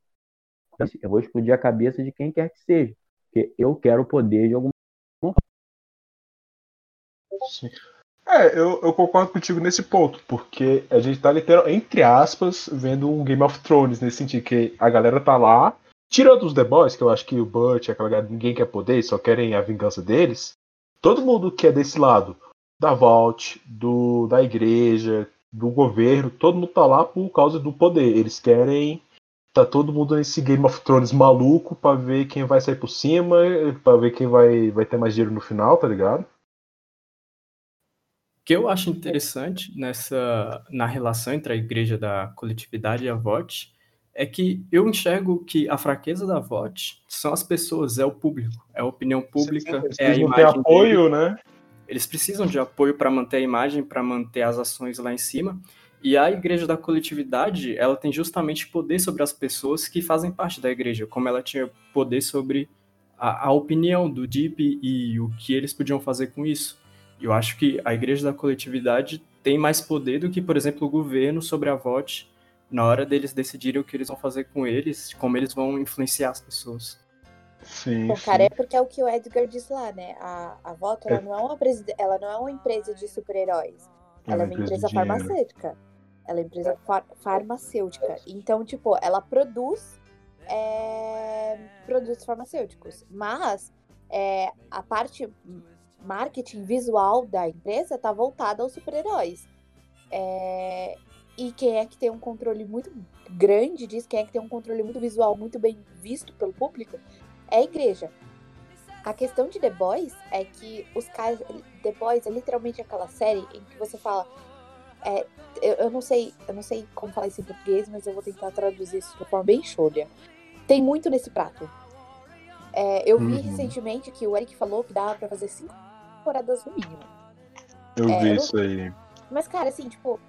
Eu vou explodir a cabeça de quem quer que seja. Porque eu quero o poder de alguma forma. É, eu, eu, concordo contigo nesse ponto, porque a gente tá literalmente, entre aspas, vendo um Game of Thrones, nesse sentido que a galera tá lá, tirando os The Boys, que eu acho que o Butch, aquela galera, ninguém quer poder, só querem a vingança deles, todo mundo que é desse lado, da Vault, do, da igreja, do governo, todo mundo tá lá por causa do poder. Eles querem. Tá todo mundo nesse Game of Thrones maluco pra ver quem vai sair por cima, pra ver quem vai, vai ter mais dinheiro no final, tá ligado? O que eu acho interessante nessa na relação entre a igreja da coletividade e a VOT é que eu enxergo que a fraqueza da VOT são as pessoas, é o público, é a opinião pública, Eles é a imagem tem apoio, dele. né? Eles precisam de apoio para manter a imagem, para manter as ações lá em cima. E a igreja da coletividade, ela tem justamente poder sobre as pessoas que fazem parte da igreja, como ela tinha poder sobre a, a opinião do DIP e o que eles podiam fazer com isso. Eu acho que a igreja da coletividade tem mais poder do que, por exemplo, o governo sobre a VOT na hora deles decidirem o que eles vão fazer com eles, como eles vão influenciar as pessoas. Sim. Bom, cara, é porque é o que o Edgar disse lá, né? A, a Voto, ela, É. não é uma ela não é uma empresa de super-heróis. Ela é uma empresa, farmacêutica. Ela é uma empresa far- farmacêutica. Então, tipo, ela produz é, produtos farmacêuticos. Mas é, a parte marketing visual da empresa tá voltada aos super-heróis. É, e quem é que tem um controle muito grande disso, quem é que tem um controle muito visual, muito bem visto pelo público, é a igreja. A questão de The Boys é que os caras. The Boys é literalmente aquela série em que você fala. é, eu, eu não sei, eu não sei como falar isso em português, mas eu vou tentar traduzir isso de uma forma bem cholha. Tem muito nesse prato. É, eu vi Uhum. recentemente que o Eric falou que dava pra fazer cinco temporadas no mínimo. Eu É, vi eu- isso aí. Mas, cara, assim, tipo,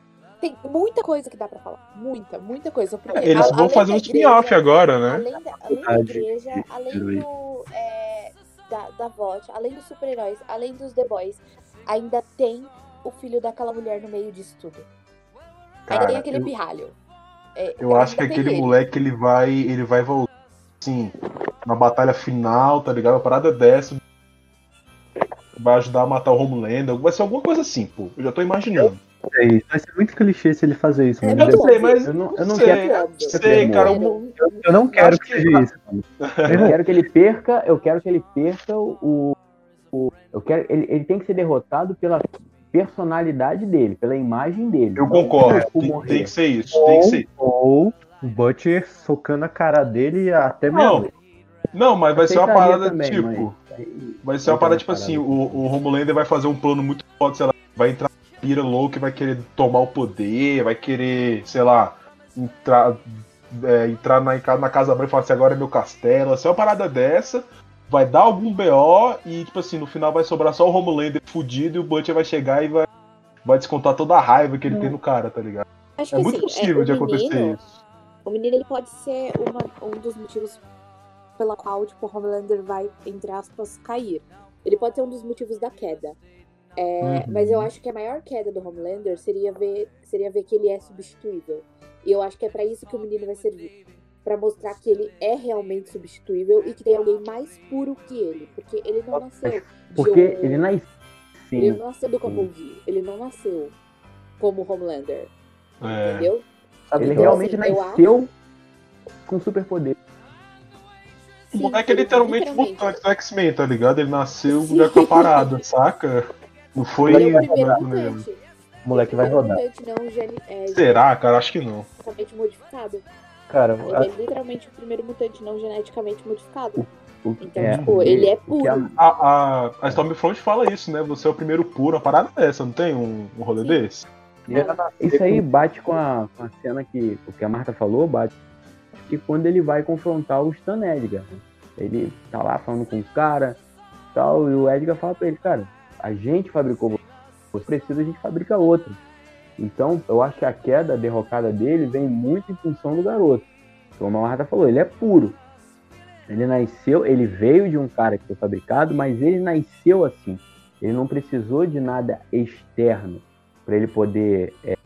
tem muita coisa que dá pra falar. Muita, muita coisa. Porque, É, Eles a- vão fazer um spin-off agora, né? Além da, além da igreja, além do. é, da, da VOT, além dos super-heróis, além dos The Boys, ainda tem o filho daquela mulher no meio disso tudo. ainda tem Cara, aquele eu- pirralho. É, Eu acho que aquele ele. moleque ele vai, ele vai voltar assim na batalha final, tá ligado? Uma parada dessa vai ajudar a matar o Homelander, vai ser alguma coisa assim, pô. Eu já tô imaginando. É isso. Vai ser muito clichê se ele fazer isso. Mas Eu muito sei, mas Eu não, eu não sei, quero. eu sei, cara. Um- Eu não quero que que- seja isso. mano. Eu quero que ele perca, eu quero que ele perca o. o eu quero, ele, ele tem que ser derrotado pela personalidade dele, pela imagem dele. Eu Não concordo. Tem, tem que ser isso. Tem que ser. Ou o Butcher socando a cara dele até Não, mesmo. não, mas vai ser uma parada também, tipo. mas- Vai ser uma parada tipo parada. assim: o, o Homelander vai fazer um plano muito forte, sei lá, vai entrar pira louca e vai querer tomar o poder, vai querer, sei lá, entrar, é, entrar na, na Casa Branca e falar assim: agora é meu castelo. Se é uma parada dessa, vai dar algum BO e, tipo assim, no final vai sobrar só o Homelander fudido e o Butcher vai chegar e vai, vai descontar toda a raiva que ele tem no cara, tá ligado? Acho É que muito assim, possível o de acontecer menino- isso. O menino ele pode ser uma- um dos motivos pela qual tipo, o Homelander vai, entre aspas, cair. Ele pode ser um dos motivos da queda. É, Uhum. Mas eu acho que a maior queda do Homelander seria ver, seria ver que ele é substituível. E eu acho que é pra isso que o menino vai servir. Pra mostrar que ele é realmente substituível e que tem alguém mais puro que ele. Porque ele não nasceu. de Porque um- ele nasceu. ele não nasceu do Capaldi. Ele não nasceu como Homelander. É, Entendeu? Sabe Ele qual? realmente assim, eu nasceu com superpoder. O moleque é literalmente mutante do X-Men, tá ligado? Ele nasceu já com a parada, saca? Não foi. Ele é o primeiro mutante. O moleque vai é o rodar. mutante não gene, é, Será, cara? Acho que não. geneticamente modificado. Cara, Ele é literalmente o primeiro mutante não geneticamente modificado. O- Então, é, tipo, ele é o a- puro. A, a, a Stormfront fala isso, né? Você é o primeiro puro. A parada é essa, não tem um, um rolê Sim. desse? nascer Isso aí bate com a, com a cena que o que a Marta falou, bate que quando ele vai confrontar o Stan Edgar. Ele tá lá falando com o cara tal, e o Edgar fala pra ele, cara, a gente fabricou você, precisa, a gente fabrica outro. Então, eu acho que a queda, a derrocada dele vem muito em função do garoto. Como a Marta falou, ele é puro. Ele nasceu, ele veio de um cara que foi fabricado, mas ele nasceu assim. Ele não precisou de nada externo para ele poder é,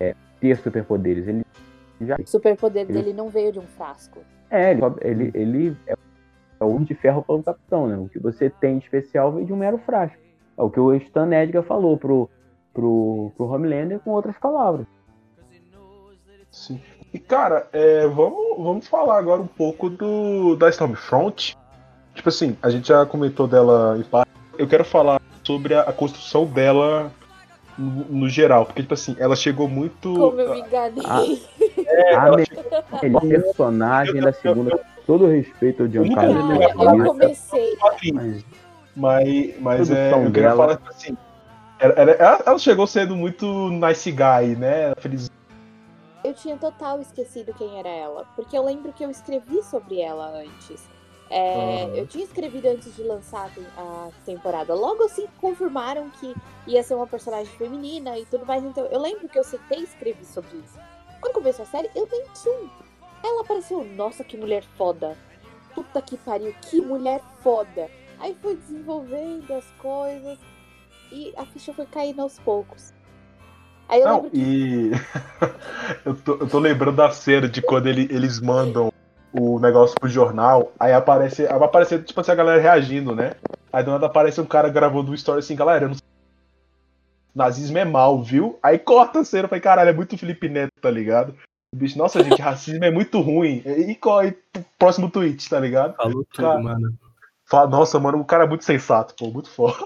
é, ter superpoderes. Ele já O superpoder Ele- dele não veio de um frasco. é, ele, ele, ele é, é o de ferro pelo capitão, né? O que você tem de especial vem de um mero frasco. É o que o Stan Edgar falou pro, pro, pro Homelander com outras palavras. Sim. E, cara, é, vamos, vamos falar agora um pouco do da Stormfront. Tipo assim, a gente já comentou dela em parte. Eu quero falar sobre a, a construção dela no, no geral. Porque, tipo assim, ela chegou muito. Como eu me enganei. Ah, É, a ela melhor personagem da segunda, todo respeito ao Eu Giancarlo eu Esposito, comecei. quadrinho. mas Mas, mas é, eu queria falar tipo assim. Ela, ela- ela- chegou sendo muito nice guy, né? Feliz. Eu tinha total esquecido quem era ela. Porque eu lembro que eu escrevi sobre ela antes. É. Eu tinha escrevido antes de lançar a tem- a temporada. Logo assim confirmaram que ia ser uma personagem feminina e tudo mais. Então eu lembro que eu sentei e escrevi sobre isso. Quando começou a série, eu nem tinha. Ela apareceu, nossa, que mulher foda. Puta que pariu, que mulher foda. Aí foi desenvolvendo as coisas e a ficha foi caindo aos poucos. Aí eu Não, lembro que e. eu, tô, eu tô lembrando da cena de quando ele- eles mandam o negócio pro jornal, aí aparece. Aí vai aparecer, tipo assim, a galera reagindo, né? Aí do nada aparece um cara gravando uma história assim, galera, eu não sei. Nazismo é mal, viu? Aí corta a cena, eu falei, caralho, é muito Felipe Neto, tá ligado? O bicho, nossa, gente, racismo é muito ruim. E, e, e próximo tweet, tá ligado? Falou tudo, Cara, mano. Fala, nossa, mano, o cara é muito sensato, pô, muito foda.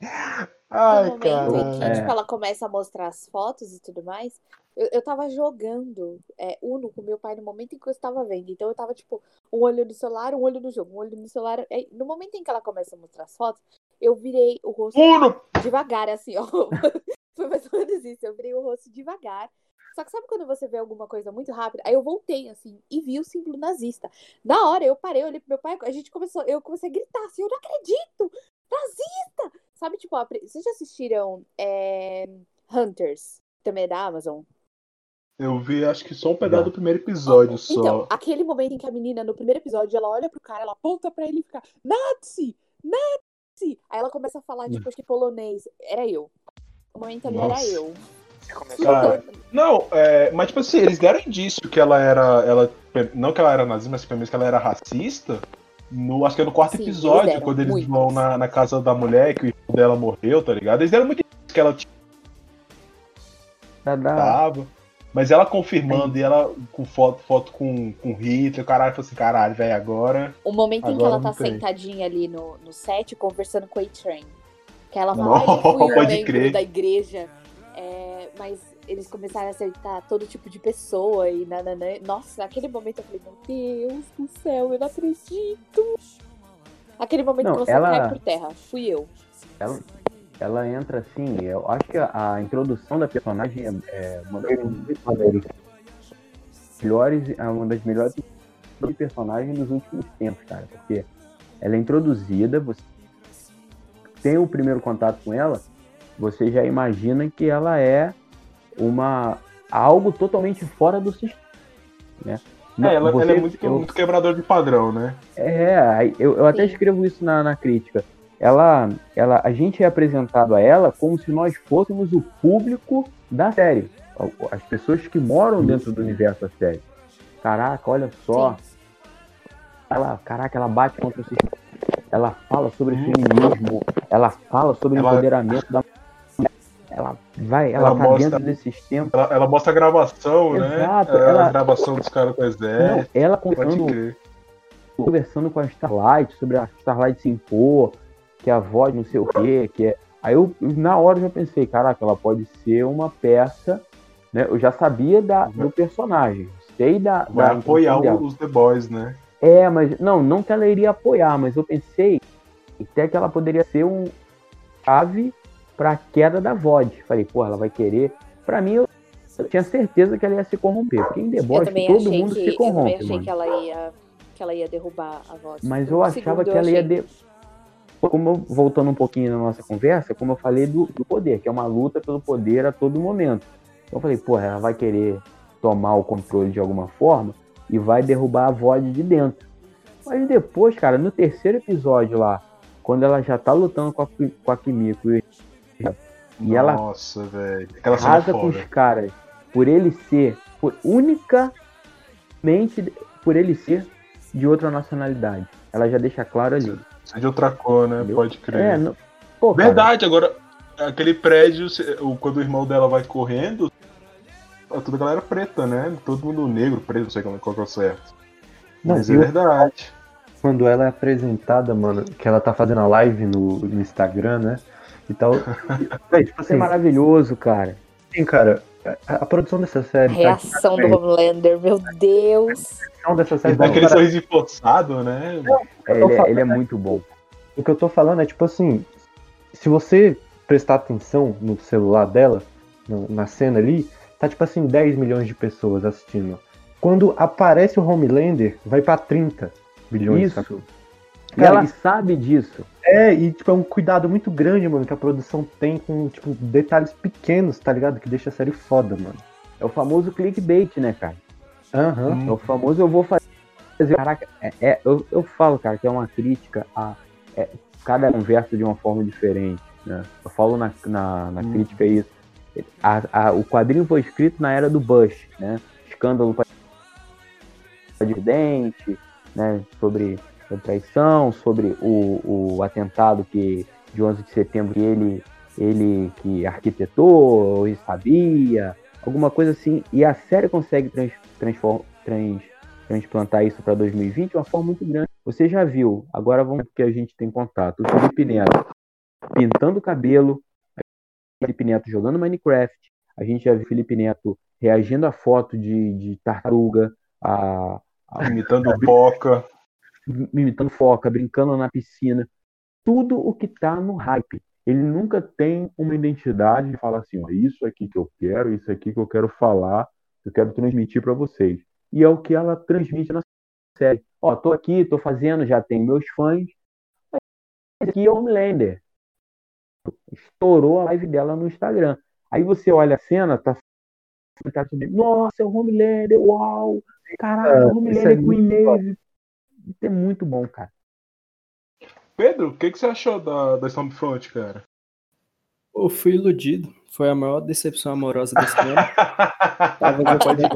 Ai, no momento em que cara. É. tipo, ela começa a mostrar as fotos e tudo mais, eu, eu tava jogando é, Uno com meu pai no momento em que eu estava vendo. Então eu tava, tipo, um olho no celular, um olho no jogo, um olho no celular. Aí, no momento em que ela começa a mostrar as fotos, eu virei o rosto Uno! devagar, assim, ó. Foi mais ou menos isso. Eu virei o rosto devagar. Só que sabe quando você vê alguma coisa muito rápida? Aí eu voltei, assim, e vi o símbolo nazista. Na hora, eu parei, eu olhei pro meu pai, a gente começou, eu comecei a gritar assim, eu não acredito! Nazista! Sabe, tipo, a, vocês já assistiram é, Hunters, também é da Amazon? Eu vi, acho que só um pedaço do primeiro episódio só. Então, aquele momento em que a menina, no primeiro episódio, ela olha pro cara, ela aponta pra ele e fica, Nazi! Nazi! Aí ela começa a falar, tipo, acho que polonês. Era eu. O momento ali era Nossa. eu. Cara, não, é, mas tipo assim, eles deram indício que ela era. Ela, não que ela era nazista, mas pelo menos que ela era racista. No, acho que é no quarto Sim, eles episódio, deram, quando eles vão na, na casa da mulher, que o irmão dela morreu, tá ligado? Eles deram muito indício que ela dar, tava. Mas ela confirmando, e ela com foto, foto com, com Hitler, o caralho falou assim, caralho, velho, agora. O momento em que ela tá tem. sentadinha ali no, no set, conversando com a A-Train. Que ela fala, Não, ah, eu fui um membro crer. da igreja. é, mas eles começaram a aceitar todo tipo de pessoa e nananã. Nossa, naquele momento eu falei, meu Deus do céu, eu não acredito. Aquele momento Não, que você ela- cai por terra, fui eu. ela, ela entra assim, eu acho que a, a introdução da personagem é, é uma das melhores, é uma das melhores de personagem dos últimos tempos, cara, porque ela é introduzida, você tem o primeiro contato com ela, você já imagina que ela é uma algo totalmente fora do sistema, né? É, ela, Você- ela é muito, eu- muito quebrador de padrão, né? é, eu, eu até escrevo isso na, na crítica. Ela, ela, a gente é apresentado a ela como se nós fôssemos o público da série. As pessoas que moram dentro do universo da série. Caraca, olha só. Ela, caraca, ela bate contra o sistema. Ela fala sobre Hum. feminismo. Ela fala sobre Ela- empoderamento da ela vai, ela, Ela tá mostra- dentro desses tempos. Ela, ela mostra a gravação, Exato, né? ela- A gravação dos caras com o Não, exército. ela contando, conversando com a Starlight sobre a Starlight se impor, que a voz não sei o quê, que é. Aí eu, na hora já pensei, caraca, ela pode ser uma peça, né? Eu já sabia da, do personagem, sei da. Vai da apoiar os The Boys, né? É, mas não, não que ela iria apoiar, mas eu pensei até que ela poderia ser um chave pra queda da VOD. Falei, pô, ela vai querer. Pra mim, eu, eu tinha certeza que ela ia se corromper, porque em também todo mundo que se eu também corrompe, achei mano. que ela ia que ela ia derrubar a voz. Mas eu achava que eu ela ia. De... Como eu, voltando um pouquinho na nossa conversa, como eu falei do, do poder, que é uma luta pelo poder a todo momento. Então eu falei, porra, ela vai querer tomar o controle de alguma forma e vai derrubar a VOD de dentro. Mas depois, cara, no terceiro episódio lá, quando ela já tá lutando com a, com a Kimiko e, E ela Nossa, velho. Cena rasa com os caras por ele ser, por unicamente por ele ser de outra nacionalidade. Ela já deixa claro ali. Isso é de outra cor, né? Entendeu? Pode crer. É, pô, cara, Verdade, agora, aquele prédio, quando o irmão dela vai correndo, é toda a galera preta, né? Todo mundo negro, preto, não sei como- qual que é o certo. Não, Mas é verdade. Quando ela é apresentada, mano, que ela tá fazendo a live no, no Instagram, né? E tal. Véi, tipo isso é assim, maravilhoso, cara. sim, cara, a, a produção dessa série. tá- Reação do Homelander, meu Deus. A produção dessa série. Ele dá tá aquele para- sorriso forçado, né? É, Ele, é- ele é muito bom. O que eu tô falando é tipo assim, se você prestar atenção no celular dela, no- na cena ali, tá tipo assim, 10 milhões de pessoas assistindo. Quando aparece o Homelander, vai pra 30 milhões. Isso. E Cara, ela isso- sabe disso. É, e tipo, é um cuidado muito grande, mano, que a produção tem com, tipo, detalhes pequenos, tá ligado? Que deixa a série foda, mano. É o famoso clickbait, né, cara? Aham. É o famoso eu vou fazer. Caraca, é, é- eu, eu falo, cara, que é uma crítica a. é, cada conversa de uma forma diferente. Né? Eu falo na, na, na Hum. crítica isso. A- a- o quadrinho foi escrito na era do Bush, né? Escândalo para presidente, né? Sobre, sobre traição, sobre o, o atentado que de 11 de setembro que ele, ele que arquitetou, e sabia, alguma coisa assim. E a série consegue trans, transform, trans, transplantar isso para 2020 de uma forma muito grande. Você já viu, agora vamos que a gente tem contato, o Felipe Neto pintando o cabelo, o Felipe Neto jogando Minecraft, a gente já viu o Felipe Neto reagindo a foto de, de tartaruga, a, a- Imitando o Boca. Imitando foca, brincando na piscina. Tudo o que tá no hype. Ele nunca tem uma identidade de falar assim, ó, isso aqui que eu quero, isso aqui que eu quero falar, eu quero transmitir para vocês. E é o que ela transmite na série. Ó, tô aqui, tô fazendo, já tenho meus fãs. Esse aqui é o Homelander. Estourou a live dela no Instagram. Aí você olha a cena, tá Nossa, é o Homelander, uau! Caraca, É, o Homelander é muito Maeve. Isso é muito bom, cara. Pedro, o que, que você achou da, da Stormfront, cara? Eu fui iludido. Foi a maior decepção amorosa desse ano. Tava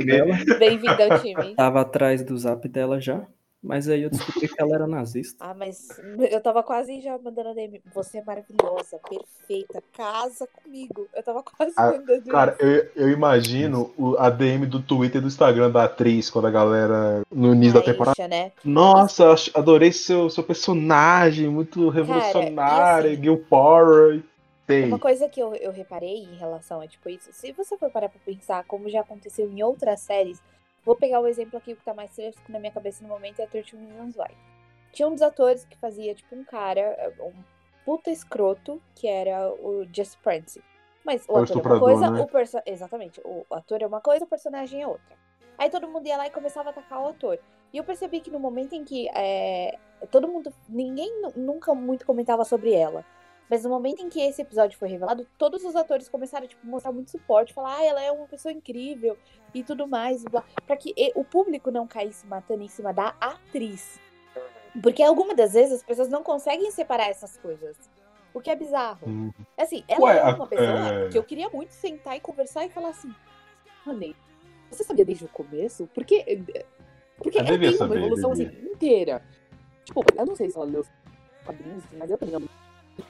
dela, Bem-vindo ao time. tava atrás do zap dela já. Mas aí eu descobri que ela era nazista. Ah, mas eu tava quase já mandando a DM. Você é maravilhosa, perfeita, casa comigo. Eu tava quase Ah, mandando Cara, eu, eu imagino o, a DM do Twitter e do Instagram da atriz, quando a galera, no início da temporada. Né? Nossa, adorei seu, seu personagem, muito revolucionário, assim- Gil Power. Sei. Uma coisa que eu, eu reparei em relação a tipo isso, se você for parar pra pensar como já aconteceu em outras séries, vou pegar o exemplo aqui que tá mais fresco na minha cabeça no momento é 13 Reasons Why. Tinha um dos atores que fazia tipo um cara, um puta escroto, que era o Just Prince. Mas o o ator é uma coisa, né? o perso... exatamente, o ator é uma coisa, o personagem é outra. Aí todo mundo ia lá e começava a atacar o ator. E eu percebi que no momento em que é, todo mundo, ninguém nu- nunca muito comentava sobre ela. Mas no momento em que esse episódio foi revelado, todos os atores começaram a tipo, mostrar muito suporte, falar, ah, ela é uma pessoa incrível e tudo mais, pra que o público não caísse matando em cima da atriz. Porque algumas das vezes as pessoas não conseguem separar essas coisas. O que é bizarro. Hum. Assim, ela Ué, é a- uma pessoa é. que eu queria muito sentar e conversar e falar assim, Honey, você sabia desde o começo? Porque, porque Eu ela tem uma evolução assim, inteira. Tipo, eu não sei se ela leu os quadrinhos, assim, mas eu também não.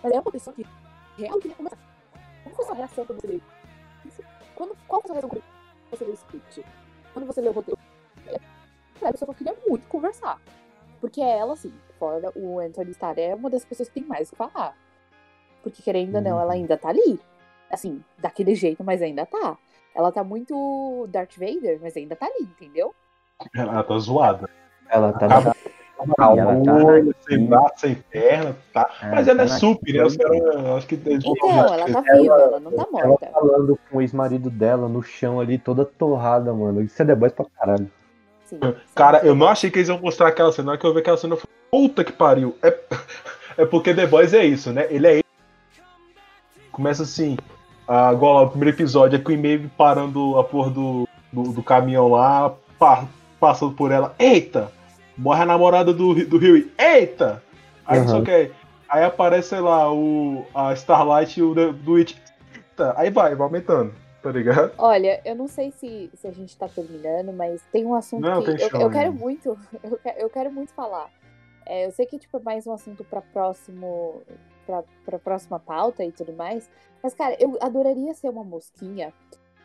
Mas é uma pessoa que realmente queria conversar. Qual foi a sua reação quando você leu? Quando, qual foi a sua reação quando você leu o script? Quando você leu o roteiro? A pessoa queria muito conversar. Porque ela, assim, fora o Anthony Starr, é uma das pessoas que tem mais o que falar. Porque, querendo ou não, ela ainda tá ali. Assim, daquele jeito, mas ainda tá. Ela tá muito Darth Vader, mas ainda tá ali, entendeu? Ela tá zoada. Ela tá tá Olho, sem braço, sem perna, tá. É, Mas ela é tá super, né? Os caras, eu acho que Então, ela tá viva, ela não tá Ela morta. falando com o ex-marido dela no chão ali, toda torrada, mano. Isso é The Boys pra caralho. Sim, Cara, sim. eu não achei que eles iam mostrar aquela cena. Na hora que eu vi aquela cena, eu falei, puta que pariu. É, é porque The Boys é isso, né? Ele é ele. Começa assim, lá, o primeiro episódio, é com o e-mail parando a porra do, do, do caminhão lá, pa- passando por ela. Eita! Morre a namorada do, do Rio. Eita! Aí Uhum. o que. Aí aparece, sei lá, o, a Starlight e o do It. Eita! Aí vai, vai aumentando, tá ligado? Olha, eu não sei se, se a gente tá terminando, mas tem um assunto Não, que tem eu, chão eu quero muito, eu quero, eu quero muito falar. É, eu sei que tipo, é mais um assunto pra próximo, pra, pra próxima pauta e tudo mais, mas cara, eu adoraria ser uma mosquinha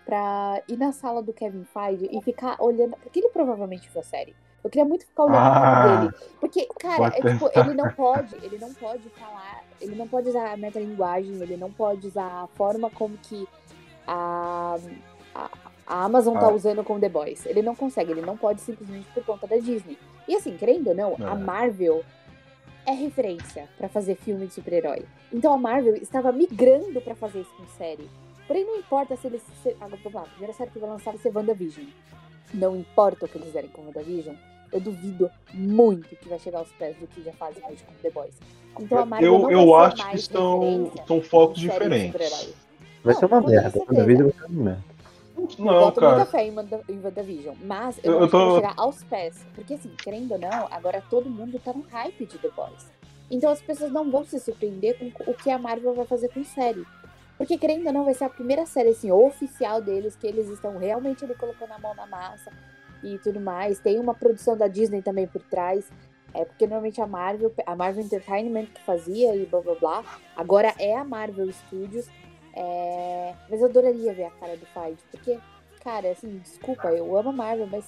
pra ir na sala do Kevin Feige e ficar olhando, porque ele provavelmente viu a série. Eu queria muito ficar olhando Ah, dele. Porque, cara, é, tipo, ele não pode, ele não pode falar, ele não pode usar a metalinguagem, ele não pode usar a forma como que a, a, a Amazon tá Ah. usando com The Boys. Ele não consegue, ele não pode simplesmente por conta da Disney. E assim, querendo ou não, a É. Marvel é referência pra fazer filme de super-herói. Então a Marvel estava migrando pra fazer isso com série. Porém, não importa se eles. Se, ah, vamos lá, a primeira série que vai lançar vai ser WandaVision. Não importa o que eles fizerem com WandaVision, eu duvido muito que vai chegar aos pés do que já fazem hoje com The Boys. Então a Marvel eu não eu acho que mais são, focos diferentes. Vai Não, ser uma merda. vez vai ser uma merda. Eu Não, boto muita cara. fé em, Wanda- em WandaVision, mas eu, Eu- eu acho que vai tô- chegar aos pés. Porque assim, querendo ou não, agora todo mundo tá no hype de The Boys. Então as pessoas não vão se surpreender com o que a Marvel vai fazer com série. Porque querendo ou não, vai ser a primeira série assim, oficial deles, que eles estão realmente ali colocando a mão na massa e tudo mais. Tem uma produção da Disney também por trás. É porque normalmente a Marvel, a Marvel Entertainment que fazia e blá blá blá. Agora é a Marvel Studios. É, Mas eu adoraria ver a cara do Feige, porque, cara, assim, desculpa, eu amo a Marvel, mas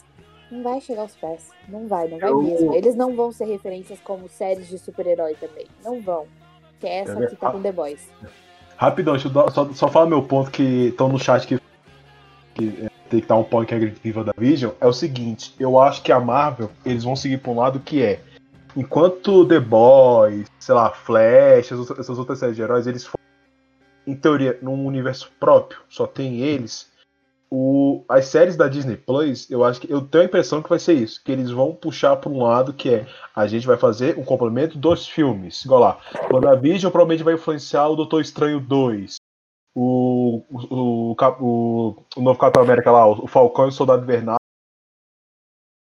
não vai chegar aos pés. Não vai, não vai Eu- mesmo. Eles não vão ser referências como séries de super-herói também. Não vão. Que é essa que tá com The Boys. Rapidão, deixa eu só, só falar meu ponto que estão no chat que, que tem que dar um que agressiva da Vision. É o seguinte, eu acho que a Marvel, eles vão seguir pra um lado que é. Enquanto The Boys, sei lá, Flash, essas, outras- essas outras séries de heróis, eles foram, em teoria, num universo próprio, só tem eles. O, as séries da Disney Plus, eu acho que eu tenho a impressão que vai ser isso, que eles vão puxar para um lado que é a gente vai fazer um complemento dos filmes, igual lá. WandaVision provavelmente vai influenciar o Doutor Estranho 2. O, o, o, o novo Capitão América lá, o Falcão e o Soldado Invernal.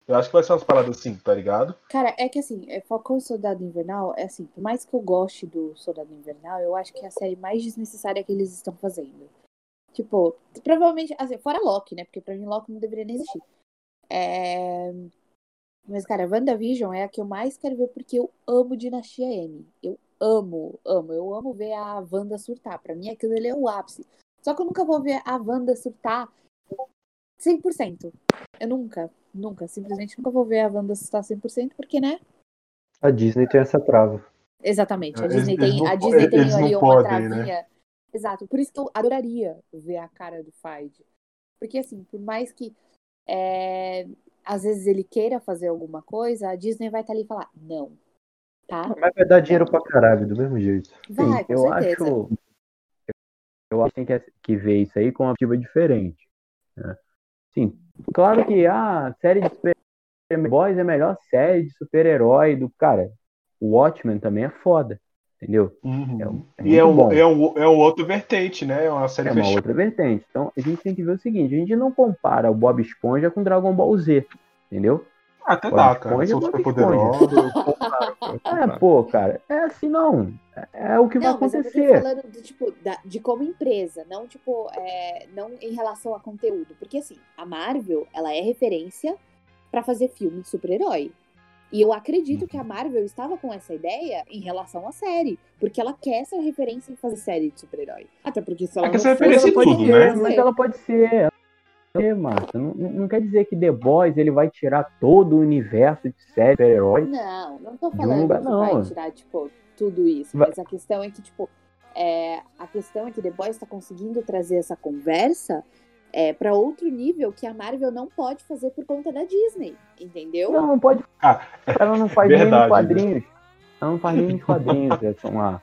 Eu acho que vai ser umas paradas assim, tá ligado? Cara, é que assim, é, Falcão e Soldado Invernal, é assim, por mais que eu goste do Soldado Invernal, eu acho que é a série mais desnecessária que eles estão fazendo. Tipo, provavelmente, assim, fora Loki, né? Porque pra mim Loki não deveria nem existir. É... Mas, cara, WandaVision é a que eu mais quero ver porque eu amo Dinastia M. Eu amo, amo. Eu amo ver a Wanda surtar. Pra mim, aquilo ali é o ápice. Só que eu nunca vou ver a Wanda surtar 100%. Eu nunca, nunca, simplesmente nunca vou ver a Wanda surtar 100%, porque, né? A Disney tem essa trava. Exatamente. A Eles- Disney eles tem, não a Disney tem eles não ali uma podem, né? travinha. Exato. Por isso que eu adoraria ver a cara do Feige. Porque, assim, por mais que é, às vezes ele queira fazer alguma coisa, a Disney vai estar ali e falar, não. Tá? Mas vai dar dinheiro pra caralho, do mesmo jeito. Vai, com eu certeza. acho. Eu acho que tem que, ver isso aí com uma perspectiva diferente. né? Sim, claro que a série de super Boys é a melhor série de super-herói do. Cara, o Watchmen também é foda. Entendeu? Uhum. É um- é e é muito um, é, um, é um outro vertente, né? É uma série É uma outra vertente. Então a gente tem que ver o seguinte: a gente não compara o Bob Esponja com Dragon Ball Z. Entendeu? Até Bob dá, cara. Sou super poderoso. É, pô, cara, é assim não. É, é o que Não, vai mas eu tô acontecer. falando de, tipo, da- de como empresa, não tipo, é, não em relação a conteúdo. Porque assim, a Marvel, ela é referência pra fazer filme de super-herói. E eu acredito que a Marvel estava com essa ideia em relação à série. Porque ela quer essa referência em fazer série de super-herói. Até porque se ela É que não essa for, referência ela pode tudo, ser, né? Mas ela pode ser. Marta, não, não quer dizer que The Boys ele vai tirar todo o universo de série super-heróis. Não, não tô um falando lugar- que não. vai tirar, tipo, tudo isso. Vai- Mas a questão é que, tipo, é, a questão é que The Boys tá conseguindo trazer essa conversa é, para outro nível que a Marvel não pode fazer por conta da Disney, entendeu? Não, não pode. Ah, ela não faz nem verdade, nos quadrinhos. Ela não faz nem nos quadrinhos. Essa é uma...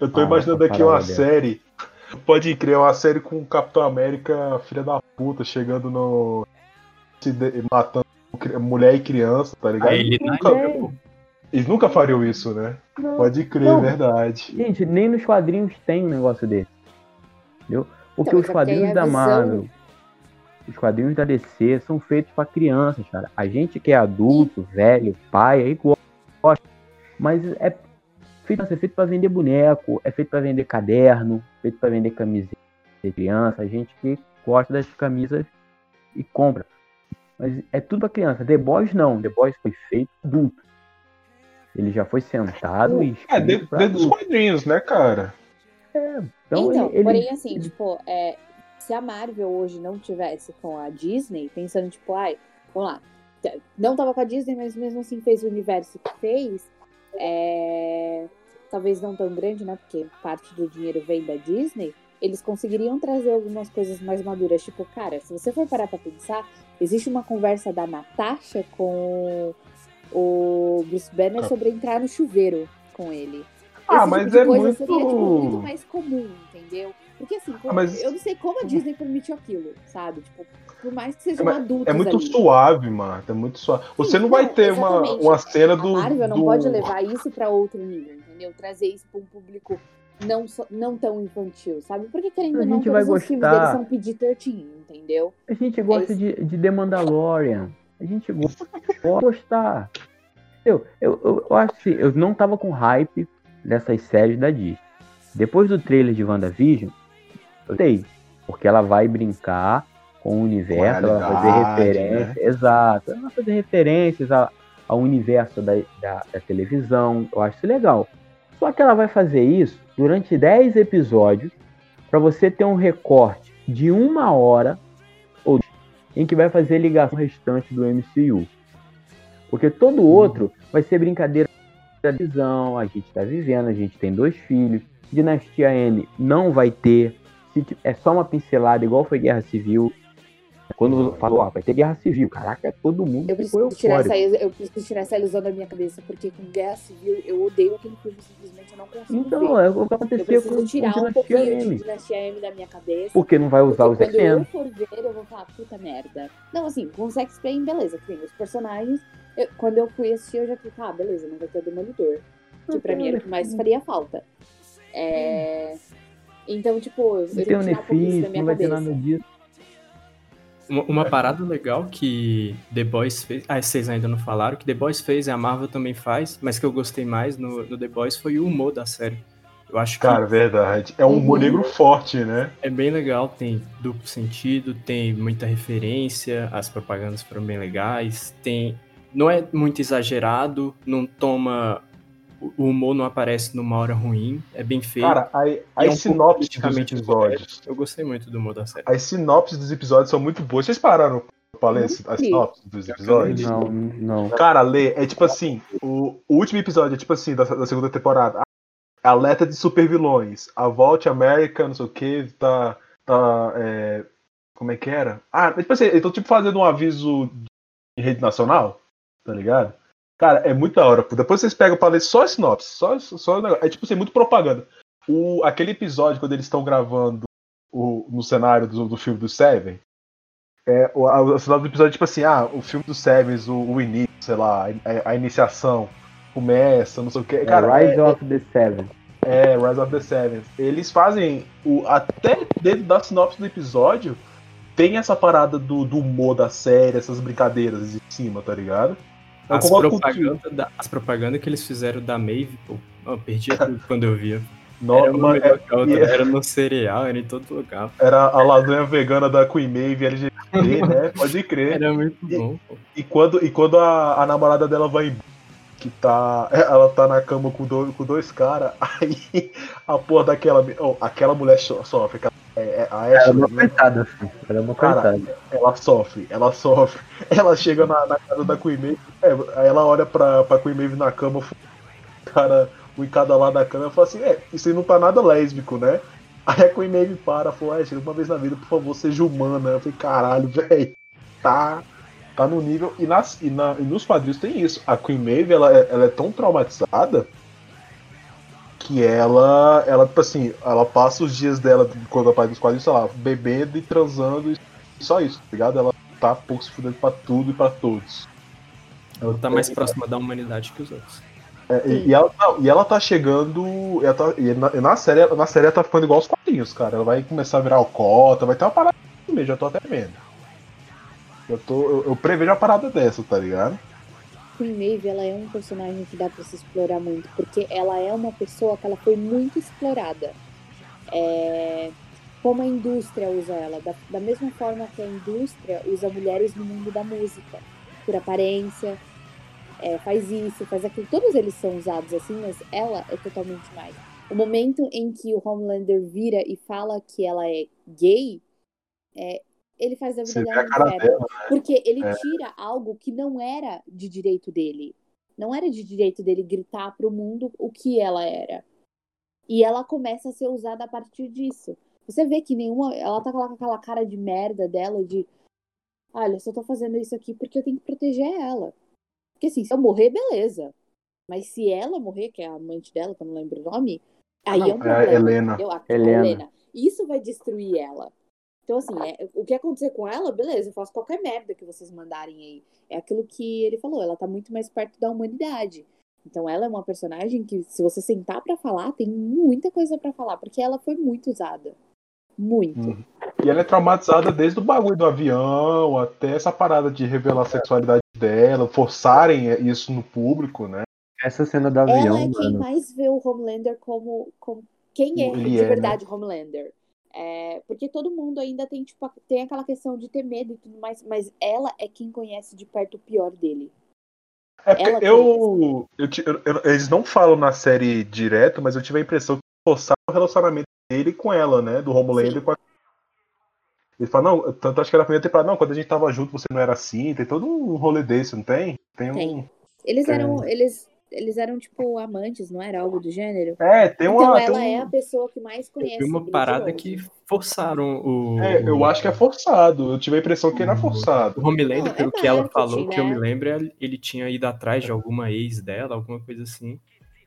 Eu tô Ah, imaginando aqui uma dela. série. Pode crer, uma série com o Capitão América, filha da puta, chegando no. matando mulher e criança, tá ligado? Aí ele nunca, Não, eles nunca fariam isso, né? não. Pode crer, Não. verdade. Gente, nem nos quadrinhos tem um negócio desse. Entendeu? Porque Então, os é quadrinhos a da Marvel, os quadrinhos da DC são feitos pra crianças, cara. A gente que é adulto, velho, pai, aí gosta. Mas é feito, é feito pra vender boneco, é feito pra vender caderno, feito pra vender camiseta de criança. A gente que gosta das camisas e compra. Mas é tudo pra criança. The Boys não. The Boys foi feito adulto. Ele já foi sentado e É, dentro, dos quadrinhos, né, cara? Então, Então, ele- ele- porém, assim, ele- tipo, é, se a Marvel hoje não tivesse com a Disney, pensando, tipo, ai, vamos lá, não tava com a Disney, mas mesmo assim fez o universo que fez, é, talvez não tão grande, né, porque parte do dinheiro vem da Disney, eles conseguiriam trazer algumas coisas mais maduras, tipo, cara, se você for parar pra pensar, existe uma conversa da Natasha com o Bruce Banner sobre entrar no chuveiro com ele. Ah, Esse mas tipo de é coisa muito- seria tipo, muito mais comum, entendeu? Porque assim, como- Ah, mas- eu não sei como a Disney permitiu aquilo, sabe? Tipo, por mais que sejam É, adultos É muito ali. suave, Marta. É muito suave. Você não vai não, ter uma, exatamente. uma cena A do. Marvel não do- pode levar isso pra outro nível, entendeu? Trazer isso pra um público não, não tão infantil, sabe? Porque querendo A ou não, gente vai todos os filmes gostar. deles são PG-13, entendeu? A gente gosta isso. de, de The Mandalorian. A gente gosta pode gostar. Eu, eu, eu, eu acho que eu não tava com hype dessas séries da Disney. Depois do trailer de WandaVision, eu sei. Porque ela vai brincar com o universo, ela vai fazer referência. Exato. Ela vai fazer referências a- ao universo da, da, da televisão. Eu acho isso legal. Só que ela vai fazer isso durante 10 episódios para você ter um recorte de uma hora ou em que vai fazer ligação restante do MCU. Porque todo outro vai ser brincadeira da visão, a gente tá vivendo, a gente tem dois filhos. Dinastia N não vai ter. É só uma pincelada, igual foi Guerra Civil. Quando falou, ah, vai ter Guerra Civil, caraca, todo mundo Eu ficou tirar essa, eu preciso tirar essa ilusão da minha cabeça, porque com Guerra Civil eu odeio aquele filme, simplesmente eu não consigo Então, ver. é o que Eu acontecia preciso com, com tirar um Dinastia pouquinho de M. Dinastia M da minha cabeça. Porque não vai usar os Porque quando eu for ver, eu vou falar, puta merda. Não, assim, com os X-Men, beleza, que tem os personagens. eu- quando eu fui assistir, eu já fiquei, ah, beleza, não vai ter o Demolidor. Que pra mim era o que mais faria falta. É... Então, tipo, eu Não tenho tem que o tirar um pouquinho isso da Nefis, minha não vai ter cabeça. nada disso. Uma, uma parada legal que The Boys fez. Ah, vocês ainda não falaram, que The Boys fez e a Marvel também faz, mas que eu gostei mais no, no The Boys foi o humor da série. Eu acho que Cara, verdade. É um humor Uhum. negro forte, né? é bem legal, tem duplo sentido, tem muita referência, as propagandas foram bem legais, tem. Não é muito exagerado, não toma. O humor não aparece numa hora ruim, é bem feito. Cara, a- e é as um sinopses dos episódios. Eu gostei muito do humor da série. As sinopses dos episódios são muito boas. Vocês pararam pra ler as as sinopses dos episódios? Não, não. Cara, lê, é tipo assim, o, o último episódio é tipo assim, da, da segunda temporada. Alerta de supervilões. A Vault America, não sei o que, tá. tá é, como é que era? Ah, é tipo assim, eu tô tipo fazendo um aviso em rede nacional, tá ligado? Cara, é muito da hora. pô. Depois vocês pegam pra ler só a sinopse, só, só. É tipo assim, muito propaganda. O, aquele episódio quando eles estão gravando o, no cenário do, do filme do Seven, é, o, a, o sinopse do episódio é tipo assim, ah, o filme do Seven, o, o início, sei lá, a, a iniciação começa, não sei o que. Cara, é Rise é, of the Seven. é, Rise of the Seven. Eles fazem o até dentro da sinopse do episódio tem essa parada do, do humor da série, essas brincadeiras em cima, tá ligado? Eu As propagandas da- as propagandas que eles fizeram da Maeve, pô, eu perdi tudo quando eu via. Era uma melhor a outra, e- era no cereal, era em todo lugar. Era a lasanha vegana da Queen Maeve LGBT. né? Pode crer. Era muito bom. pô. E quando, e quando a, a namorada dela vai embora, que tá. Ela tá na cama com dois, com dois caras, aí a porra daquela. oh, aquela mulher so- sofre. É, é, a Ela é Ashley, uma né? coitada, assim. Ela é uma Cara, coitada. ela sofre, ela sofre. Ela chega na, na casa da Queen Maeve, é, ela olha pra, pra Queen Maeve na cama, o cara, um em cada lado da cama, e fala assim, é, isso aí não tá nada lésbico, né? Aí a Queen Maeve para, falou, Ashley, uma vez na vida, por favor, seja humana. Eu falei, caralho, velho, tá, tá no nível. E, nas, e, na- e nos quadrinhos tem isso. A Queen Maeve, ela, é- ela é tão traumatizada que ela, ela, tipo assim, ela passa os dias dela, quando aparece nos quadrinhos, sei lá, bebendo e transando e só isso, tá ligado? Ela tá pouco se fudendo pra tudo e pra todos. Ela tá mais próxima da humanidade que os outros. É, e, e ela, não, e ela tá chegando. Ela tá, e na, na série, na série ela tá ficando igual os quadrinhos, cara. Ela vai começar a virar alcota, vai ter uma parada mesmo, já tô até vendo. Eu, tô, eu, eu prevejo uma parada dessa, tá ligado? Queen Maeve, ela é um personagem que dá pra se explorar muito, porque ela é uma pessoa que ela foi muito explorada. É, Como a indústria usa ela, da, da mesma forma que a indústria usa mulheres no mundo da música, por aparência, é, faz isso, faz aquilo. Todos eles são usados assim, mas ela é totalmente mais. O momento em que o Homelander vira e fala que ela é gay, é, ele faz a vida dela dela. Porque ele É. tira algo que não era de direito dele. Não era de direito dele gritar pro mundo o que ela era. E ela começa a ser usada a partir disso. Você vê que nenhuma. Ela tá com aquela cara de merda dela de. Olha, eu só tô fazendo isso aqui porque eu tenho que proteger ela. Porque assim, se eu morrer, beleza. Mas se ela morrer, que é a amante dela, que eu não lembro o nome, aí Não, é um é. Helena. A- a Helena. Helena. Isso vai destruir ela. Então, assim, é- o que acontecer com ela, beleza, eu faço qualquer merda que vocês mandarem aí. É aquilo que ele falou, ela tá muito mais perto da humanidade. Então, ela é uma personagem que, se você sentar pra falar, tem muita coisa pra falar, porque ela foi muito usada. Muito. Uhum. E ela é traumatizada desde o bagulho do avião até essa parada de revelar a sexualidade dela, forçarem isso no público, né? Essa cena do avião, ela é quem mano. mais vê o Homelander como, como quem é Ele de é, né? verdade Homelander. É, porque todo mundo ainda tem, tipo, tem aquela questão de ter medo e tudo mais, mas ela é quem conhece de perto o pior dele. É porque Ela eu, eu, eu- Eles não falam na série direto, mas eu tive a impressão que forçaram o relacionamento dele com ela, né? Do Homelander Sim. com a. Ele fala, não, tanto acho que era a primeira temporada, não, quando a gente tava junto você não era assim, tem todo um rolê desse, não tem? Tem um. Tem. Eles Tem. eram, eles, eles eram, tipo, amantes, não era algo do gênero? É, tem uma. então tem ela um- é a pessoa que mais conhece. vi uma o parada que forçaram o. É, eu o- acho que é forçado. Eu tive a impressão que era O forçado. Homelander, Não, é pelo que ela falou, que eu né? me lembro, é- ele tinha ido atrás de alguma ex dela, alguma coisa assim.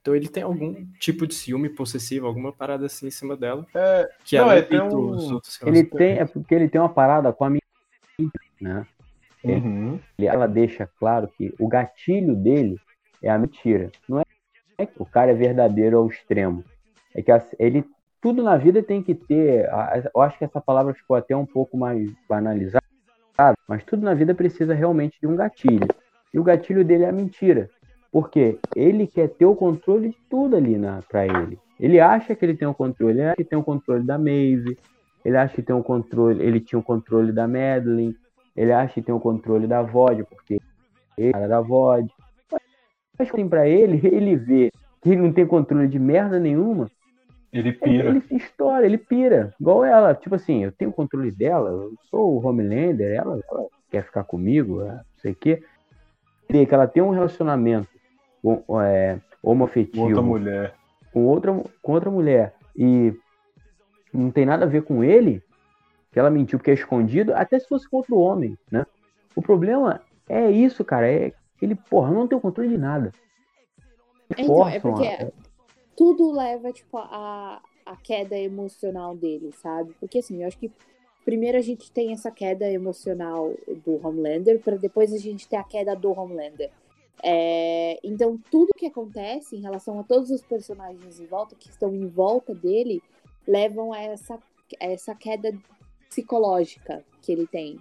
Então ele tem algum tipo de ciúme possessivo, alguma parada assim em cima dela. É, Que Não, ela é, tem um- os outros Ele tem, é porque ele tem uma parada com a minha, né? uhum. Ele- Ela deixa claro que o gatilho dele é a mentira. Não é é que o cara é verdadeiro ao extremo. É que ele tudo na vida tem que ter. Eu acho que essa palavra ficou até um pouco mais banalizada, mas tudo na vida precisa realmente de um gatilho. E o gatilho dele é a mentira. Porque ele quer ter o controle de tudo ali na, pra ele. Ele acha que ele tem o controle, ele acha que tem o controle da Maeve, ele acha que tem o controle, ele tinha o controle da Madeline, ele acha que tem o controle da VOD, porque ele é o cara da VOD. Mas assim, pra ele, ele vê que ele não tem controle de merda nenhuma, Ele ele, pira. ele se estoura, ele pira. Igual ela, tipo assim, eu tenho controle dela, eu sou o Homelander, ela, ela quer ficar comigo, não sei o quê. Vê que ela tem um relacionamento com, é, homoafetivo Outra mulher. com outra, com outra mulher e não tem nada a ver com ele, que ela mentiu porque é escondido, até se fosse com outro homem, né? O problema é isso, cara, é ele, porra, não tem o controle de nada. Então, é porque a- tudo leva, tipo, a, a queda emocional dele, sabe? Porque, assim, eu acho que primeiro a gente tem essa queda emocional do Homelander, para depois a gente ter a queda do Homelander. É, então, tudo que acontece em relação a todos os personagens em volta, que estão em volta dele, levam a essa, a essa queda psicológica que ele tem.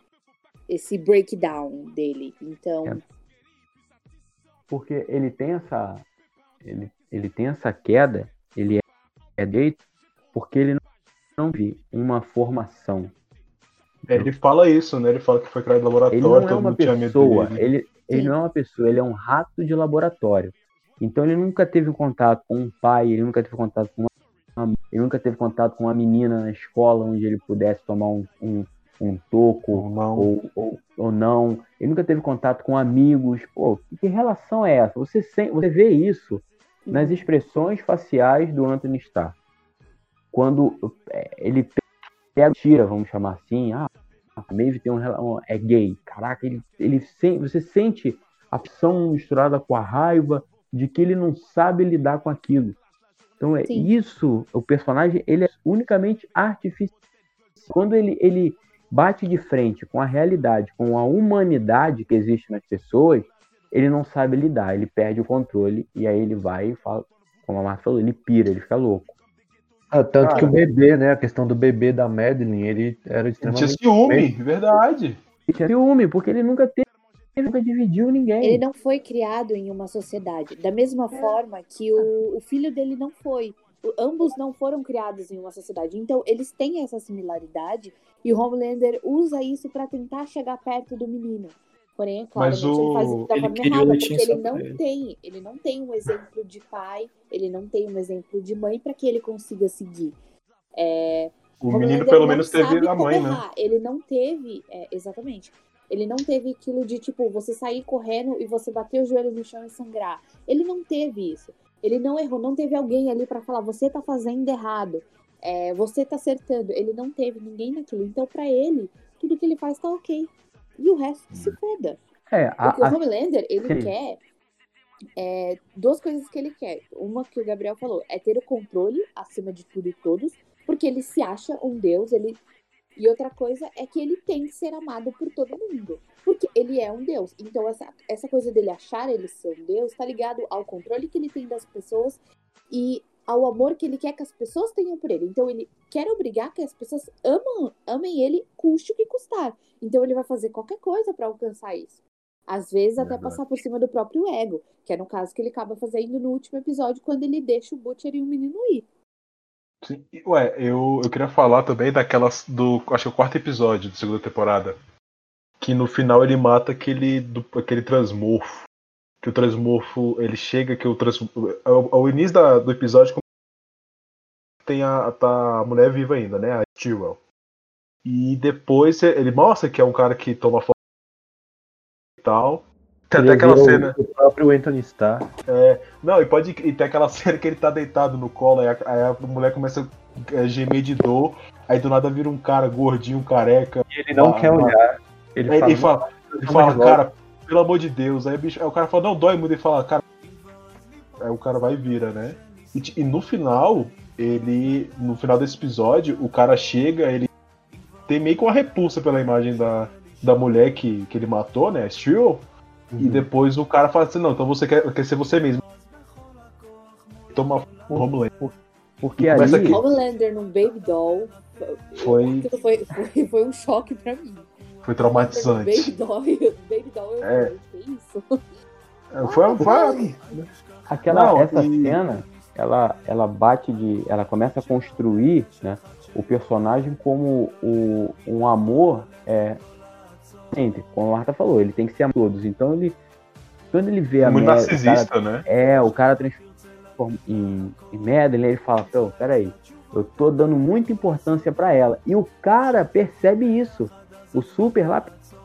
Esse breakdown dele. Então, É. porque ele tem essa ele, ele tem essa queda, ele é, é deito porque ele não, não vive uma formação. É, ele fala isso, né? Ele fala que foi criado em laboratório, Ele não é uma pessoa, ele, ele Sim. não é uma pessoa, ele é um rato de laboratório. Então ele nunca teve contato com um pai, ele nunca teve contato com uma mãe, ele nunca teve contato com uma menina na escola onde ele pudesse tomar um, um, um toco Ou não. ou, ou, ou não. Ele nunca teve contato com amigos. Pô, que, relação é essa? Você, sem, você vê isso nas expressões faciais do Anthony Starr. Quando é, ele pega, tira, vamos chamar assim, ah, a Maeve tem um, um- é gay. Caraca, ele, ele você sente a opção misturada com a raiva de que ele não sabe lidar com aquilo. Então é Sim. isso, o personagem ele é unicamente artificial. Quando ele, ele bate de frente com a realidade, com a humanidade que existe nas pessoas, ele não sabe lidar, ele perde o controle e aí ele vai e fala, como a Marta falou, ele pira, ele fica louco. Ah, tanto Cara. que o bebê, né? A questão do bebê da Madeline, ele era Ele tinha extremamente. ciúme, verdade. Ele tinha ciúme, porque ele nunca teve, ele nunca dividiu ninguém. Ele não foi criado em uma sociedade. Da mesma forma que o, o filho dele não foi. O- ambos não foram criados em uma sociedade. Então, eles têm essa similaridade e o Homelander usa isso pra tentar chegar perto do menino. Porém, é claro, Mas ele faz o- isso da forma o errada, porque ele não ele. tem, ele não tem um exemplo de pai, ele não tem um exemplo de mãe pra que ele consiga seguir. É, O Homelander menino pelo menos teve a mãe, né? errar. Ele não teve, é, exatamente. Ele não teve aquilo de tipo você sair correndo e você bater o joelho no chão e sangrar. Ele não teve isso. Ele não errou, não teve alguém ali pra falar você tá fazendo errado, é, você tá acertando. Ele não teve ninguém naquilo. Então pra ele tudo que ele faz tá ok. E o resto se foda. É, Porque a- o Homelander, ele Sim. quer é, duas coisas que ele quer. Uma que o Gabriel falou, é ter o controle acima de tudo e todos, porque ele se acha um deus, ele... E outra coisa é que ele tem que ser amado por todo mundo, porque ele é um deus. Então essa, essa coisa dele achar ele ser um deus tá ligado ao controle que ele tem das pessoas e ao amor que ele quer que as pessoas tenham por ele. Então ele quer obrigar que as pessoas amam, amem ele, custe o que custar. Então ele vai fazer qualquer coisa pra alcançar isso. Às vezes até Verdade. passar por cima do próprio ego, que é no caso que ele acaba fazendo no último episódio, quando ele deixa o Butcher e o menino ir. Sim. Ué, eu, eu queria falar também daquelas do. Acho que é o quarto episódio da segunda temporada. Que no final ele mata aquele, do, aquele transmorfo. Que o transmorfo. Ele chega que o transmorfo. Ao, ao início da- do episódio tem a, tá a mulher viva ainda, né? A Stewell. E depois ele mostra que é um cara que toma foto e tal. Tem até aquela cena. O próprio Anthony Starr. Não, e pode e tem aquela cena que ele tá deitado no colo, aí a, aí a mulher começa a gemer de dor, aí do nada vira um cara gordinho, careca. E ele não quer olhar. Ele Aí fala, ele fala, ele "Não, fala, cara, pelo amor de Deus. Aí, o bicho, aí o cara fala, não, dói muito. Ele fala, cara. Aí o cara vai e vira, né? E, e no final, ele. No final desse episódio, o cara chega, ele tem meio que uma repulsa pela imagem da, da mulher que, que ele matou, né? A Steel. E Uhum. depois o cara fala assim, não, então você quer, quer ser você mesmo. Toma Homeland. porque começa ali. Homelander num Baby Doll. Foi, foi, foi, foi um choque pra mim. Foi Baby traumatizante. Doll, Baby Doll, eu É. que isso? É, Foi, foi, aquela, Não, essa e- cena, ela, ela bate de. Ela começa a construir né, o personagem como o, um amor é, entre, como a Marta falou, ele tem que ser amor todos. Então ele. Quando ele vê a muito Mad- o cara- narcisista, né? É, o cara transforma em, em Madeline, ele fala, pô, peraí, eu tô dando muita importância pra ela. E o cara percebe isso. O super lá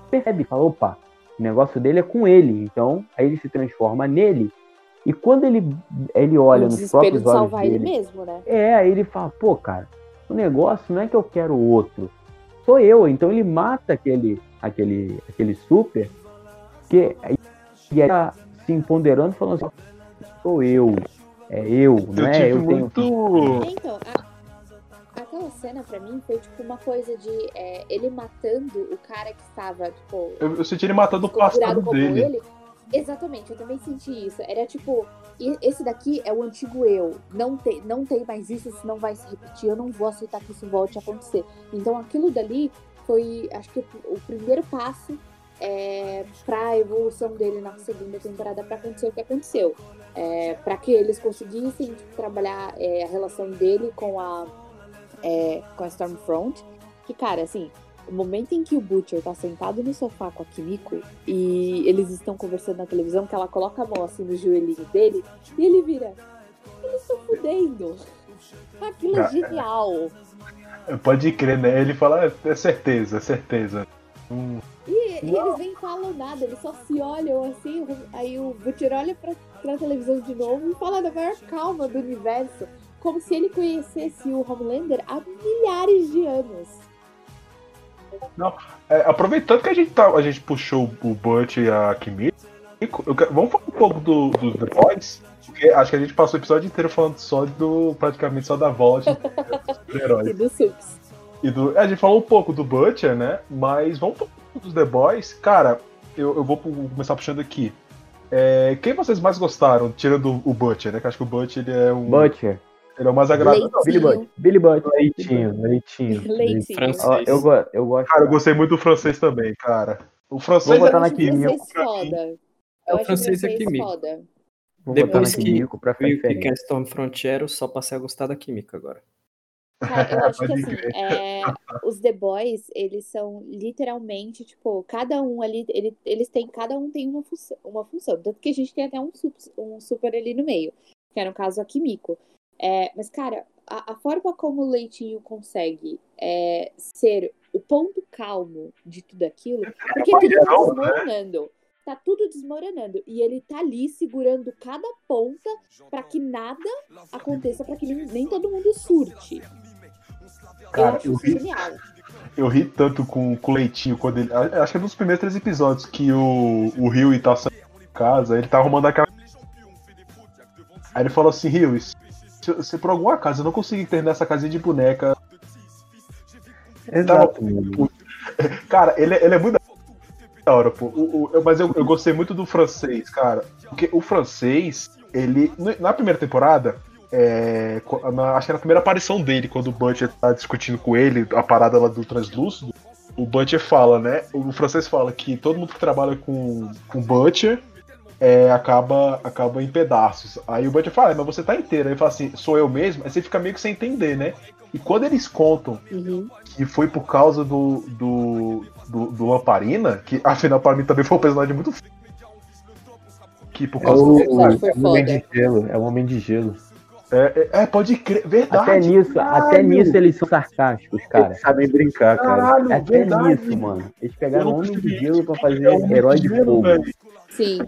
percebe, fala, opa, o negócio dele é com ele. Então, aí ele se transforma nele. E quando ele, ele olha o nos próprios de olhos salvar ele dele, mesmo, né? é, aí ele fala, pô, cara, o negócio não é que eu quero o outro, sou eu. Então ele mata aquele, aquele, aquele super, que e aí tá se empoderando, falando assim, sou eu, é eu, não Eu é? tive Eu tenho. muito. É, Então, a- aquela cena pra mim foi tipo uma coisa de é, ele matando o cara que estava, tipo, Eu, eu senti ele matando o como dele. ele. Exatamente, eu também senti isso. Era tipo, esse daqui é o antigo eu. Não tem, não tem mais isso, senão vai se repetir. Eu não vou aceitar que isso volte a acontecer. Então aquilo dali foi, acho que o, primeiro passo é, pra evolução dele na segunda temporada pra acontecer o que aconteceu. É, para que eles conseguissem tipo, trabalhar é, a relação dele com a, é, com a Stormfront. Que, cara, assim, O momento em que o Butcher tá sentado no sofá com a Kimiko e eles estão conversando na televisão, que ela coloca a mão assim no joelhinho dele e ele vira. Eles estão fudendo. Aquilo é Ah, genial. Pode crer, né? Ele fala, "É, é certeza, é certeza. Hum, E, e eles nem falam nada, eles só se olham assim. Aí o Butcher olha pra, pra televisão de novo e fala da maior calma do universo. Como se ele conhecesse o Homelander há milhares de anos. É, aproveitando que a gente, tá, a gente puxou o Butch e a Kimiko, vamos falar um pouco do, do The Boys, porque acho que a gente passou o episódio inteiro falando só do. praticamente só da volta dos E Sups. E do, a gente falou um pouco do Butcher, né? Mas vamos falar um pouco dos The Boys. Cara, eu, eu vou começar puxando aqui. É, quem vocês mais gostaram, tirando o Butcher, né? Que eu acho que o Butcher ele é um. Butcher. Ele é o mais agradável. Billy. Butcher. Billy. Leitinho, leitinho. Leitinho. Francês. Eu, eu gosto. Cara, eu gostei muito do francês também, cara. O francês Vou botar na foda. É Eu o francês é foda. Vou Depois botar na que Kimiko pra ficar o é Storm Frontier, eu só passei a gostar da química agora. Cara, eu acho que assim, é, os The Boys, eles são literalmente, tipo, cada um ali, ele- eles têm, cada um tem uma função, uma função. Tanto que a gente tem até um, um super ali no meio, que é no caso a Kimiko. É, mas, cara, a, a forma como o Leitinho consegue é, ser o ponto calmo de tudo aquilo, porque tudo tá né? desmoronando. Tá tudo desmoronando. E ele tá ali segurando cada ponta pra que nada aconteça, pra que nem, nem todo mundo surte. eu Cara, acho eu isso vi- genial. Eu ri tanto com, com o Leitinho quando ele. a- Acho que é nos primeiros três episódios que o, o Rio tá saindo de casa, ele tá arrumando aquela. Aí ele falou assim, Rio, se, se por algum acaso eu não conseguir ter nessa casinha de boneca. Exato. Cara, ele, é- ele é muito da hora, pô. O- o- mas eu, eu gostei muito do francês, cara. Porque o francês, ele. Na primeira temporada, é, na- acho que na primeira aparição dele, quando o Butcher tá discutindo com ele, a parada lá do translúcido, o Butcher fala, né? O francês fala que todo mundo que trabalha com, com Butcher é, acaba, acaba em pedaços. Aí o Butcher fala, "Ah, mas você tá inteiro. Aí ele fala assim, sou eu mesmo? Aí você fica meio que sem entender, né? E quando eles contam Uhum. que foi por causa do, do, do, do Lamparina, que afinal pra mim também foi um personagem muito f... que por É causa o, do. é o homem foda. de gelo. É o homem de gelo. É, é, é, pode crer, verdade. Até nisso, caralho. até nisso eles são sarcásticos, cara. Eles sabem brincar, cara. Caralho, Até verdade. nisso, mano. Eles pegaram homem de gelo pra fazer É um herói de gelo, fogo. velho. Sim.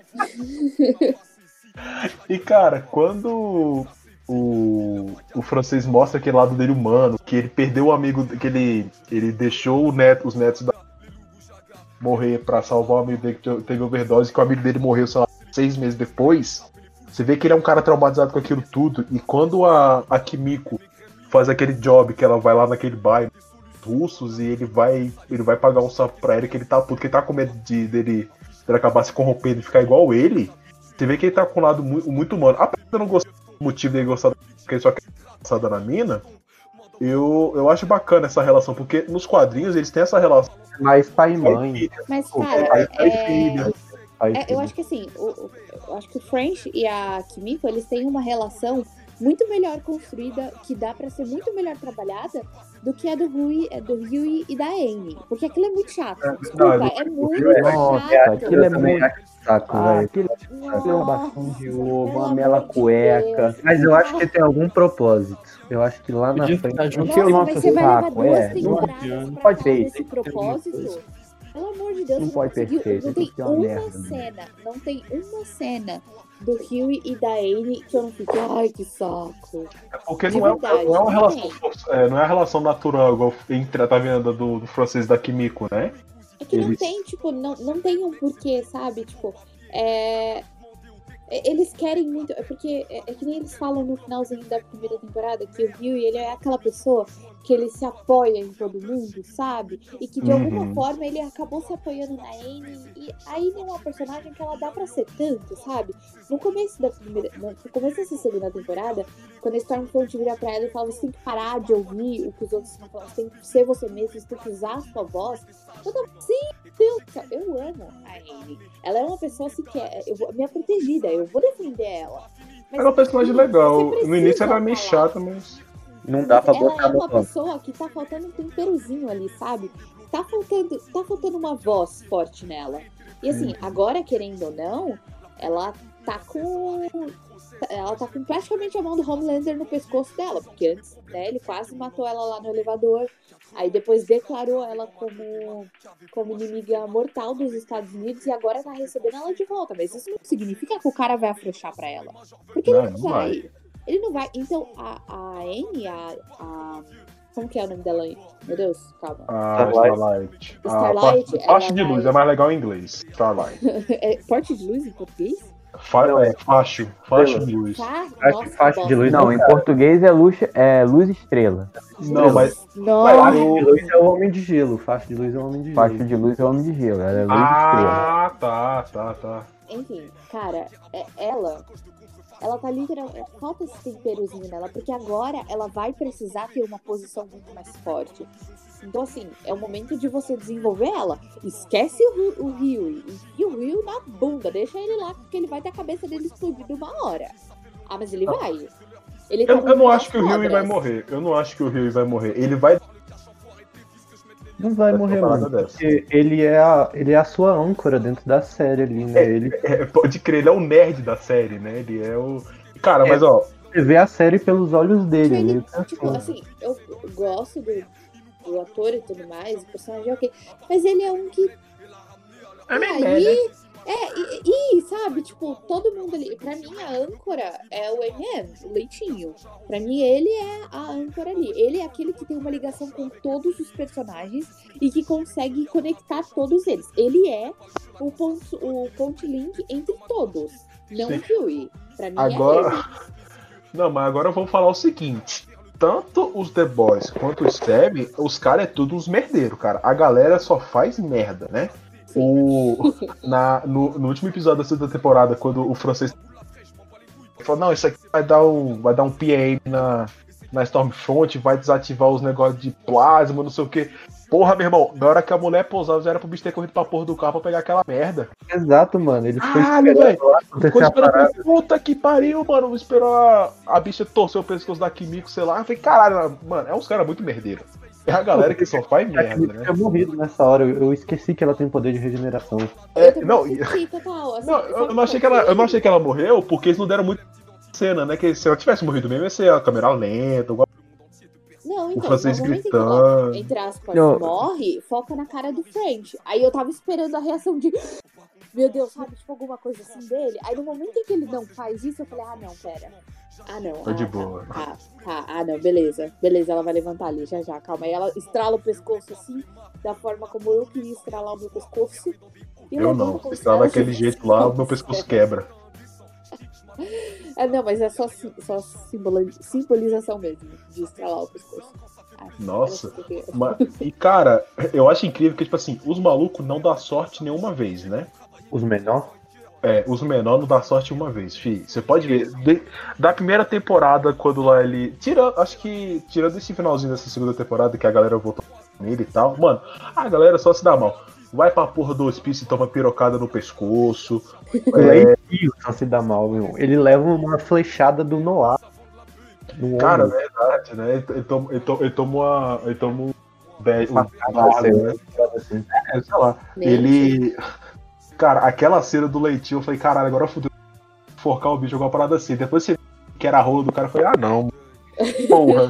E cara, quando o, o francês mostra aquele lado dele humano, que ele perdeu o amigo, que ele, ele deixou neto, os netos da morrer pra salvar o amigo dele que te- teve overdose, que o amigo dele morreu, sei lá, seis meses depois. Você vê que ele é um cara traumatizado com aquilo tudo. E quando a, a Kimiko faz aquele job que ela vai lá naquele bairro russos e ele vai ele vai pagar um sapo pra ele que ele tá puto, que ele tá com medo de, dele, dele acabar se corrompendo e ficar igual ele. Você vê que ele tá com um lado muito, muito humano. Apesar de eu não gostar do motivo dele gostar porque ele só quer passada na mina, eu, eu acho bacana essa relação, porque nos quadrinhos eles têm essa relação. Mas pai e mãe. Mas, cara, pai- pai e é... filha. Pai É, eu filho. acho que assim, o- eu acho que o French e a Kimiko, eles têm uma relação muito melhor construída, que dá pra ser muito melhor trabalhada do que a do Rui, é, do Rui e da Amy. Porque aquilo é muito chato. Desculpa, é muito Rui é- Nossa, chato. aquilo é muito. saco, Ah, velho. é uma bastão de ovo, uma mela cueca. Deus. Mas eu acho que tem algum propósito. Eu acho que lá na Podia frente. ficar junto. O Nossa, nosso você vai levar saco duas é. Não, não pode ser isso. propósito. Pelo amor de Deus, Não você pode conseguiu. feito, Não tem é uma merda, né? cena, não tem uma cena do Huey e da Amy que eu não fique, ai, que saco. Porque De não é, verdade, não é uma não relação é, não é a relação natural igual entre tá vendo do, do francês da Kimiko, né? É que não Eles- tem, tipo, não, não tem um porquê, sabe? Tipo, é. É- Eles querem muito. É porque é, é que nem eles falam no finalzinho da primeira temporada que o Huey, ele é aquela pessoa que ele se apoia em todo mundo, sabe? E que de alguma Uhum. forma ele acabou se apoiando na Amy. E a Amy é uma personagem que ela dá pra ser tanto, sabe? No começo da primeira. No começo dessa segunda temporada, quando a Stormfront vira pra ela e fala, você tem que parar de ouvir o que os outros estão falando, você tem que ser você mesmo, você tem que usar a sua voz. Toda... Sim, Deus eu amo a Amy. Ela é uma pessoa assim que é eu minha protegida, eu vou defender ela. Mas Ela é um personagem legal. No início era meio falar. chata, mas. Não dá pra ela botar é no uma pessoa que tá faltando um temperozinho ali, sabe? tá faltando, tá faltando uma voz forte nela. E assim, agora, querendo ou não, ela tá com. Ela tá com praticamente a mão do Homelander no pescoço dela, porque antes, né, ele quase matou ela lá no elevador. Aí depois declarou ela como, como inimiga mortal dos Estados Unidos e agora tá recebendo ela de volta. Mas isso não significa que o cara vai afrouxar pra ela. Porque Não, ele não não vai. vai. Ele não vai. Então, a, a Anne, a, a. Como que é o nome dela? Meu Deus, calma. Starlight. Starlight. A Starlight, parte, parte ela de luz é mais legal em inglês. Starlight. É porte de luz em português? Fa Não, é, facho. Facho de luz. Acho que faixa de luz Não, em português é luz, é luz estrela. Não, mas. Faixa de luz é o homem de gelo. Faixa de luz é o homem de Faixa gelo. de luz é homem de gelo, ela é luz estrela. Ah, tá, tá, tá. Enfim, cara, é- ela. Ela tá literalmente. Falta esse temperozinho nela, porque agora ela vai precisar ter uma posição muito mais forte. Então, assim, é o momento de você desenvolver ela. Esquece o, Rio. Enfia o Rio na bunda. Deixa ele lá, porque ele vai ter a cabeça dele explodida uma hora. Ah, mas ele vai. Ele tá Eu, eu não acho que o Rio vai morrer. Eu não acho que o Rio vai morrer. Ele vai. Não vai morrer, mano. Porque ele é, a, ele é a sua âncora dentro da série ali, né? Ele, é, pode crer, ele é o nerd da série, né? Ele é o. Cara, É. mas ó. você vê a série pelos olhos dele. Tipo, ele- Ele tá Tipo, assim, assim, eu gosto do, do ator e tudo mais, o personagem é ok. Mas ele é um que. Aí, é, e, e, sabe, tipo, todo mundo ali. Pra mim, a âncora é o MM, o leitinho. Pra mim, ele é a âncora ali. Ele é aquele que tem uma ligação com todos os personagens e que consegue conectar todos eles. Ele é o ponto, o ponte link entre todos. Não Sim. o Huey. Pra mim, é ele. Agora. Não, mas agora vamos falar o seguinte. Tanto os The Boys quanto o Stab, os caras é tudo uns merdeiros, cara. A galera só faz merda, né? O, na, no, no último episódio da segunda temporada, quando o francês falou, não, isso aqui vai dar um, vai dar um PM na, na Stormfront, vai desativar os negócios de plasma, não sei o que. Porra, meu irmão, na hora que a mulher pousava, já era pro bicho ter corrido pra porra do carro pra pegar aquela merda. Exato, mano. Ele ficou Caralho, esperando lá Ficou esperando, puta que pariu, mano. Esperou a, a bicha torcer o pescoço da Kimiko, sei lá. Eu falei, caralho, mano, é uns caras muito merdeiros. É a galera que só faz merda, né? tinha morrido nessa hora. Eu, eu esqueci que ela tem poder de regeneração. Eu É, não. Assim, não, eu, eu não achei que ela, eu não achei que ela morreu porque eles não deram muito cena, né? Que se ela tivesse morrido mesmo, ia ser a câmera lenta, igual Não, o então, momento em que ela, gritando. entre aspas, Não. morre, foca na cara do French. Aí eu tava esperando a reação de. Meu Deus, sabe? Tipo, alguma coisa assim dele. Aí no momento em que ele não faz isso, eu falei, ah, não, pera. Ah, não. Tô ah, de tá, boa. Tá, tá, ah, não, beleza. Beleza, ela vai levantar ali, já já, calma. Aí ela estrala o pescoço assim, da forma como eu queria estralar o meu pescoço. E Eu não. Se ela daquele jeito lá, o meu pescoço quebra. Ah, não, mas é só, só simbolização mesmo, de estralar o pescoço. Ah, Nossa. que E, cara, eu acho incrível que, tipo assim, os malucos não dá sorte nenhuma vez, né? Os menores. É, os menores não dá sorte uma vez, fi. Você pode ver. de- da primeira temporada, quando lá ele. Tira, acho que. Tirando esse finalzinho dessa segunda temporada, que a galera voltou nele e tal. Mano, a galera só se dá mal. Vai pra porra do hospício e toma pirocada no pescoço. O Leitinho só se dá mal, meu. Ele leva uma flechada do Noah. No Cara, é verdade, né? Ele, toma, ele, toma, ele toma uma. Ele toma um. um né? assim. É, sei lá. Meu Ele. Cara, aquela cena do leitinho, eu falei, caralho, agora fudeu. Forcar o bicho, jogar uma parada assim. Depois você que era a rola do cara, eu falei, ah não. Porra.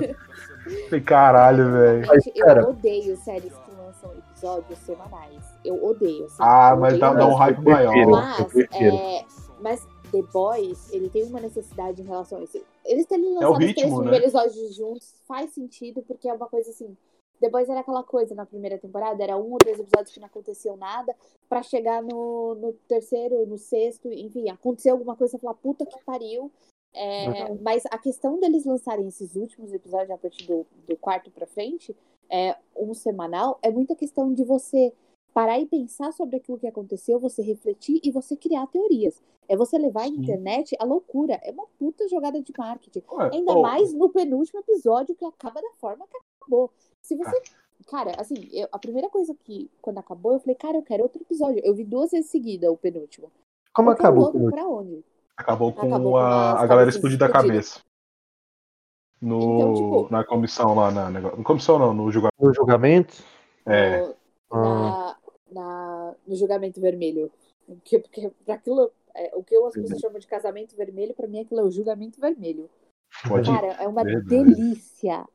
falei, caralho, velho. Eu odeio séries que lançam episódios semanais. Eu odeio. Assim, Ah, eu mas dá, odeio dá um mesmo. hype maior. eu Mas, é, mas The Boys, ele tem uma necessidade em relação a isso. Eles terem É lançado os três né? primeiros episódios juntos faz sentido, porque é uma coisa assim. The Boys era aquela coisa na primeira temporada, era um ou dois episódios que não aconteciam nada, pra chegar no, no terceiro, no sexto, enfim, aconteceu alguma coisa e falar, puta que pariu. É, mas a questão deles lançarem esses últimos episódios a partir do, do quarto pra frente, é, um semanal, é muita questão de você parar e pensar sobre aquilo que aconteceu, você refletir e você criar teorias. É você levar a internet à loucura. É uma puta jogada de marketing. Ué, Ainda pô, mais no penúltimo episódio que acaba da forma que acabou. Se você. Cara, assim, eu- a primeira coisa que, quando acabou, eu falei, cara, eu quero outro episódio. Eu vi duas vezes seguida o penúltimo. Como Eu quero acabou? pra onde? Acabou com, Acabou com a, a galera explodida a cabeça. No, Então, tipo- na comissão lá, na, na comissão não, no julgamento. No julgamento? É, No- na, na, no julgamento vermelho. Porque, porque pra aquilo, é, o que as pessoas chamam de casamento vermelho, pra mim aquilo é o julgamento vermelho. Pode Cara, é uma Verdade. delícia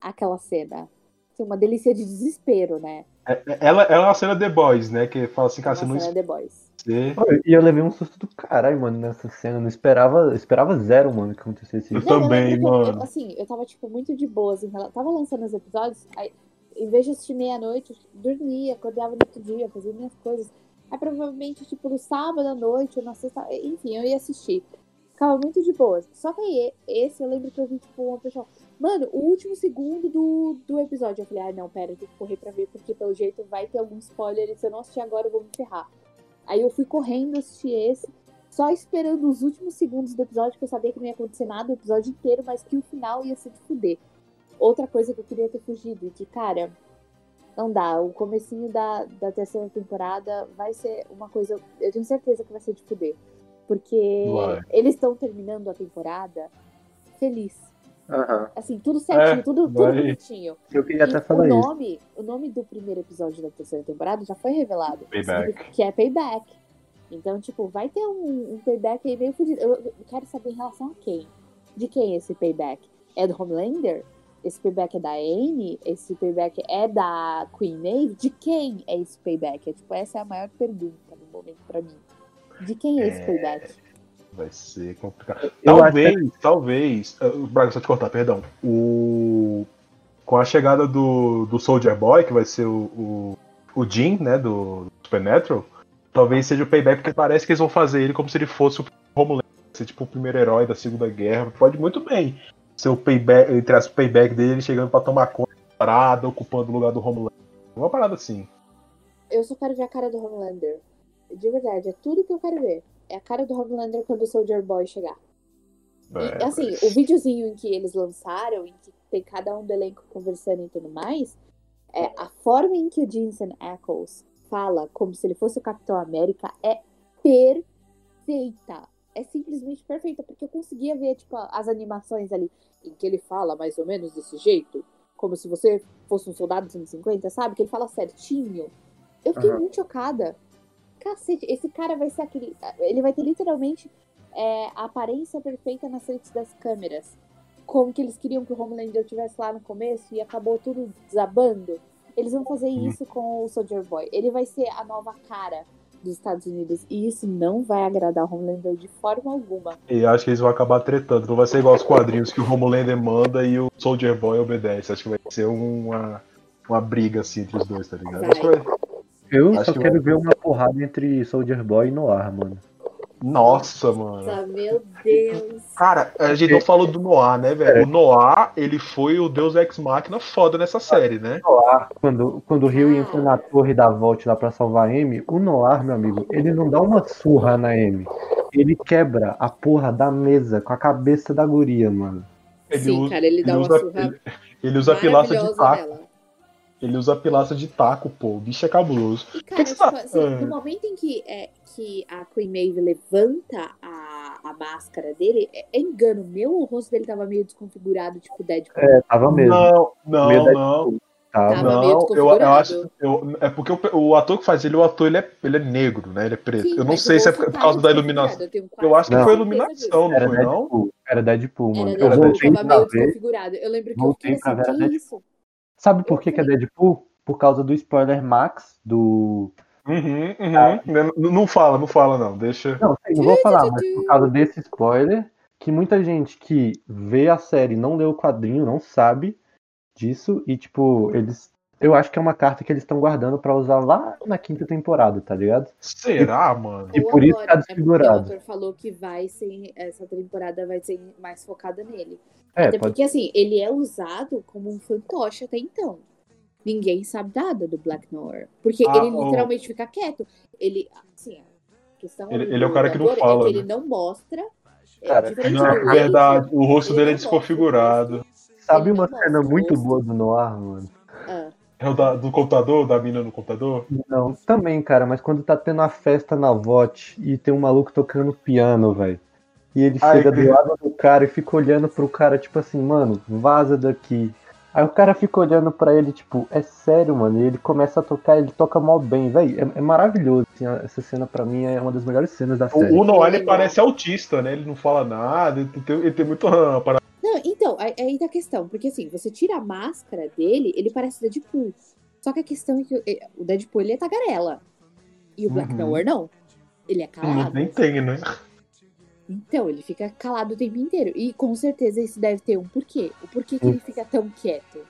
aquela cena. Assim, uma delícia de desespero, né? É- é- Ela, ela é uma cena The Boys, né? Que fala assim, cara, você não cena The Boys. E eu levei um susto do caralho, mano, nessa cena. Não esperava, esperava zero, mano, que acontecesse Eu isso. Não, também, eu- mano. eu, assim, eu tava, tipo, muito de boas. Em relação... Tava lançando os episódios, aí, em vez de assistir meia-noite, dormia, acordava no outro dia, fazia minhas coisas. Aí, provavelmente, tipo, no sábado à noite, ou na sexta... Enfim, eu ia assistir. Ficava muito de boas. Só que aí, esse, eu lembro que eu vi, tipo, uma pessoa... Mano, o último segundo do, do episódio. Eu falei, ah, não, pera, eu tenho que correr pra ver, porque pelo jeito vai ter algum spoiler, e se eu não assistir agora, eu vou me ferrar. Aí eu fui correndo assistir esse, só esperando os últimos segundos do episódio, que eu sabia que não ia acontecer nada o episódio inteiro, mas que o final ia ser de fuder. Outra coisa que eu queria ter fugido, que, cara, não dá. O comecinho da, da terceira temporada vai ser uma coisa. Eu tenho certeza que vai ser de fuder. Porque eles estão terminando a temporada feliz. Aham. Assim, tudo certinho, É, tudo, tudo bonitinho. Eu queria E até o falar isso. nome, o nome do primeiro episódio da terceira temporada já foi revelado. Payback. Que é Payback. Então, tipo, vai ter um, um payback aí meio fudido. Eu, eu quero saber em relação a quem. De quem é esse payback? É do Homelander? Esse payback é da Anne? Esse payback é da Queen Maeve? De quem é esse payback? É, tipo, essa é a maior pergunta no momento pra mim. De quem é esse É. payback? Vai ser complicado. Eu talvez, talvez. uh, Braga, só te cortar, perdão. O. Com a chegada do, do Soldier Boy, que vai ser o, o, o Jim, né, do Supernatural, talvez seja o payback, porque parece que eles vão fazer ele como se ele fosse o Homelander, ser tipo o primeiro herói da Segunda Guerra. Pode muito bem ser o payback, entre as payback dele chegando pra tomar conta da parada, ocupando o lugar do Homelander. Uma parada assim. Eu só quero ver a cara do Homelander. De verdade, é tudo que eu quero ver. É a cara do Homelander quando o Soldier Boy chegar. E, É, assim, mas- o videozinho em que eles lançaram, em que tem cada um do elenco conversando e tudo mais, é, a forma em que o Jensen Ackles fala como se ele fosse o Capitão América é perfeita. É simplesmente perfeita, porque eu conseguia ver, tipo, as animações ali, em que ele fala mais ou menos desse jeito, como se você fosse um soldado dos anos 50, sabe? Que ele fala certinho. Eu fiquei Aham. muito chocada. Cacete, esse cara vai ser aquele. Ele vai ter literalmente é, a aparência perfeita nas frente das câmeras. Como que eles queriam que o Homelander tivesse lá no começo e acabou tudo desabando. Eles vão fazer isso com o Soldier Boy. Ele vai ser a nova cara dos Estados Unidos. E isso não vai agradar o Homelander de forma alguma. E acho que eles vão acabar tretando. Não vai ser igual os quadrinhos que o Homelander manda e o Soldier Boy obedece. Acho que vai ser uma, uma briga assim entre os dois, tá ligado? Vai- Eu Acho só que quero vai- ver uma porrada entre Soldier Boy e Noir, mano. Nossa, mano. Nossa, meu Deus. Cara, a gente não falou do Noir, né, velho? O Noir, ele foi o Deus Ex Machina foda nessa série, né? Noir, quando, quando o Rio Ah. entra na torre da Vault lá pra salvar a Amy, o Noir, meu amigo, ele não dá uma surra na Amy. Ele quebra a porra da mesa com a cabeça da guria, mano. Ele Sim, usa- cara, ele dá ele uma usa- surra ele- Ele usa pilastra de taco. nela. Ele usa pilastra de taco, pô. O bicho é cabuloso. E, cara, que tipo, você tá- assim, Ah. no momento em que, é, que a Queen Maeve levanta a, a máscara dele, é, é engano meu, o rosto dele tava meio desconfigurado, tipo Deadpool. É, tava mesmo. Não, não, Meio não. Tava. Não, eu, eu acho. eu- é porque o, o ator que faz ele, o ator ele é, ele é negro, né? Ele é preto. Sim, eu não sei se é por causa da iluminação. Eu, Eu acho que Não. foi certeza iluminação, não Era foi não? Deadpool. Era Deadpool, mano. Era Eu Deadpool, voltei tava pra meio ver. desconfigurado. Eu lembro que Voltei eu fiquei assim, que isso? Sabe por que, que é Deadpool? Por causa do spoiler Max do. Uhum, uhum. Não, não fala, não fala, não. Deixa. Não, sei, não vou falar, mas por causa desse spoiler, que muita gente que vê a série e não leu o quadrinho não sabe disso e, tipo, eles. Eu acho que é uma carta que eles estão guardando pra usar lá na quinta temporada, tá ligado? Será, mano? E por isso tá agora, é desfigurado. O autor falou que vai ser, essa temporada vai ser mais focada nele. É, Até pode porque, assim, ele é usado como um fantoche até então. Ninguém sabe nada do Black Noir. Porque Ah, ele o- literalmente fica quieto. Ele, assim, a questão Ele- ele é o cara que não dublador fala, É que né? ele não mostra. é, Cara, Não, do é Wade, verdade. O rosto ele dele é não desconfigurado. Sabe ele uma não cena muito boa do Noir, mano? Ah, É o da- do computador, da mina no computador? Não, também, cara, mas quando tá tendo a festa na VOT e tem um maluco tocando piano, velho. E ele Ai, chega do que- é. lado do cara e fica olhando pro cara, tipo assim, mano, vaza daqui. Aí o cara fica olhando pra ele, tipo, é sério, mano. E ele começa a tocar, ele toca mal bem, velho. É, é maravilhoso. assim, essa cena pra mim é uma das melhores cenas da série. O, o Noah ele parece autista, né? Ele não fala nada, ele tem, ele tem muito parada. Não, então, aí, tá a questão. Porque assim, você tira a máscara dele, ele parece Deadpool. Só que a questão é que o Deadpool ele é tagarela. E o Black Uhum. Noir não. Ele é calado. Nem tem, né? Então, ele fica calado o tempo inteiro. E com certeza isso deve ter um porquê. O porquê que ele fica tão quieto.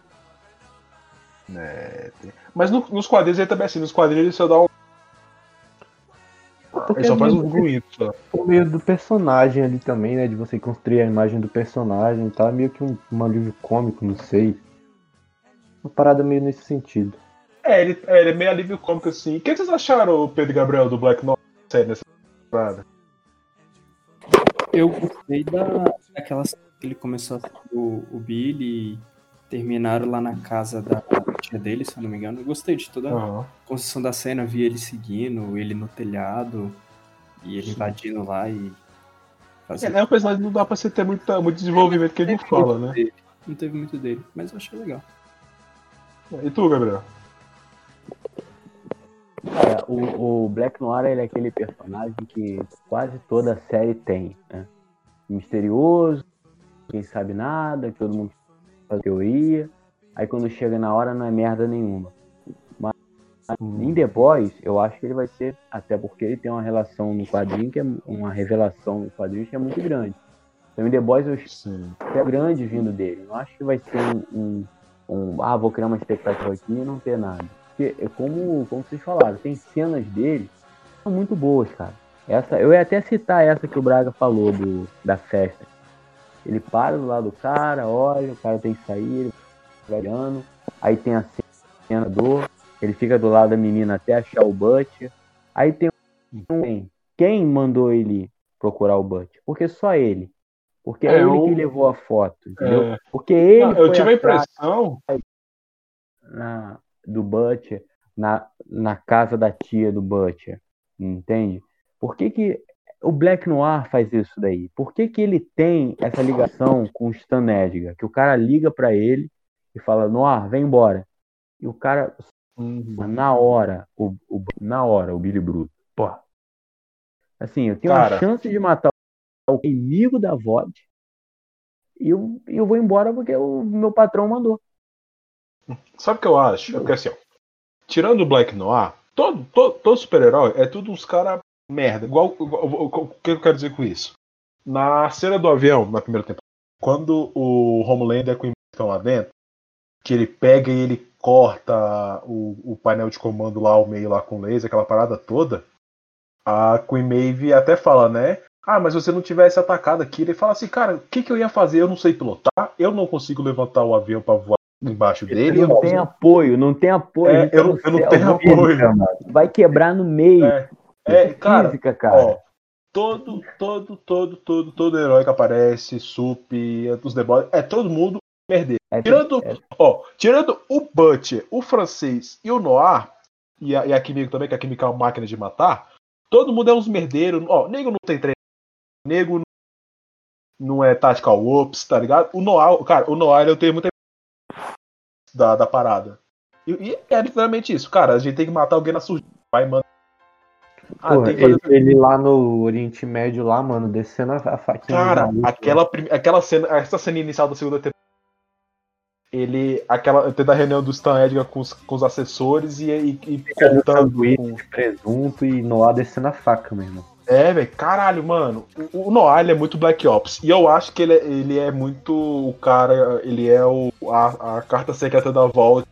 É, Mas no- nos quadrinhos ele também é assim, nos quadrinhos ele só dá um. Porque Ele só faz um ruído só. O meio do personagem ali também, né? De você construir a imagem do personagem, tá? Meio que um, um alívio cômico, não sei. Uma parada meio nesse sentido. É, ele, é, ele é meio alívio cômico assim. O que vocês acharam, Pedro e Gabriel, do Black Noir série nessa temporada? Eu gostei da, daquela cena que ele começou o, o Billy e terminaram lá na casa da tia dele, se eu não me engano. Eu gostei de toda a construção da cena, vi ele seguindo, ele no telhado e ele invadindo lá e É, fazendo. né, o personagem não dá pra você ter muita, muito desenvolvimento que ele não fala, né? Não teve muito dele, mas eu achei legal. E tu, Gabriel? Cara, o, o Black Noir ele é aquele personagem que quase toda série tem, né? Misterioso, quem sabe nada, que todo mundo faz teoria. Aí quando chega na hora não é merda nenhuma. Mas em The Boys, eu acho que ele vai ser, até porque ele tem uma relação no quadrinho, que é uma revelação no quadrinho que é muito grande. Então em The Boys eu Sim. é grande vindo dele. Não acho que vai ser um, um, um, ah, vou criar uma expectativa aqui e não ter nada. Porque, é como, como vocês falaram, tem cenas dele que são muito boas, cara. Essa, eu ia até citar essa que o Braga falou do, da festa. Ele para do lado do cara, olha, o cara tem que sair, olhando. Aí tem a cena do, ele fica do lado da menina até achar o Butcher. Aí tem um, quem mandou ele procurar o Butcher? Porque só ele. Porque é, É, ele eu- que levou a foto, entendeu? É. Porque ele Não, eu foi tive a impressão. na- do Butcher na, na casa da tia do Butcher, entende? Por que, que o Black Noir faz isso daí? Por que, que ele tem essa ligação com o Stan Edgar? Que o cara liga pra ele e fala, Noir, vem embora. E o cara, na hora, o, o- na hora, o Billy Bruto, pô. Assim, eu tenho Cara. a chance de matar o inimigo da VOD e eu, e eu vou embora porque o meu patrão mandou. Sabe o que eu acho? É porque assim, ó, tirando o Black Noir, todo, todo, todo super-herói é tudo uns caras merda. Igual, igual- O que eu quero dizer com isso? Na cena do avião, na primeira temporada, quando o Homelander com o estão lá dentro, que ele pega e ele corta o, o painel de comando lá ao meio lá com laser, aquela parada toda, a Queen Maeve até fala, né? Ah, mas você não tivesse atacado aqui, ele fala assim, cara, o que, que eu ia fazer? Eu não sei pilotar, eu não consigo levantar o avião pra voar embaixo dele. Não tem apoio, não tem apoio. É, tá eu não- eu não tenho apoio. Vai quebrar no meio. É, é, cara, física, cara. Ó, todo, todo, todo, todo, todo herói que aparece, Sup, os The Boys, é todo mundo merdeiro. É, Tirando, é, ó, tirando o Butcher, o francês e o Noir, e a, e a Kimiko também, que a Kimiko é uma máquina de matar, todo mundo é uns merdeiros. Ó, nego não tem treino, nego não- não é tactical ops, tá ligado? O Noir, cara, o Noir eu tenho muita da, da parada. E, e é literalmente isso, cara, a gente tem que matar alguém na surgida. Vai, mano. Ah, Porra, ele, ele lá no Oriente Médio, lá, mano, descendo a faquinha. Cara, maluco, aquela, prim- aquela cena, essa cena inicial da segunda temporada, ele, aquela, tendo a reunião do Stan Edgar com os, com os assessores e, e, e contando com- presunto e Noah descendo a faca, meu irmão. É, velho, caralho, mano. O, o Noah, é muito Black Ops. E eu acho que ele é, ele é muito o cara, ele é o, a, a carta secreta da volta.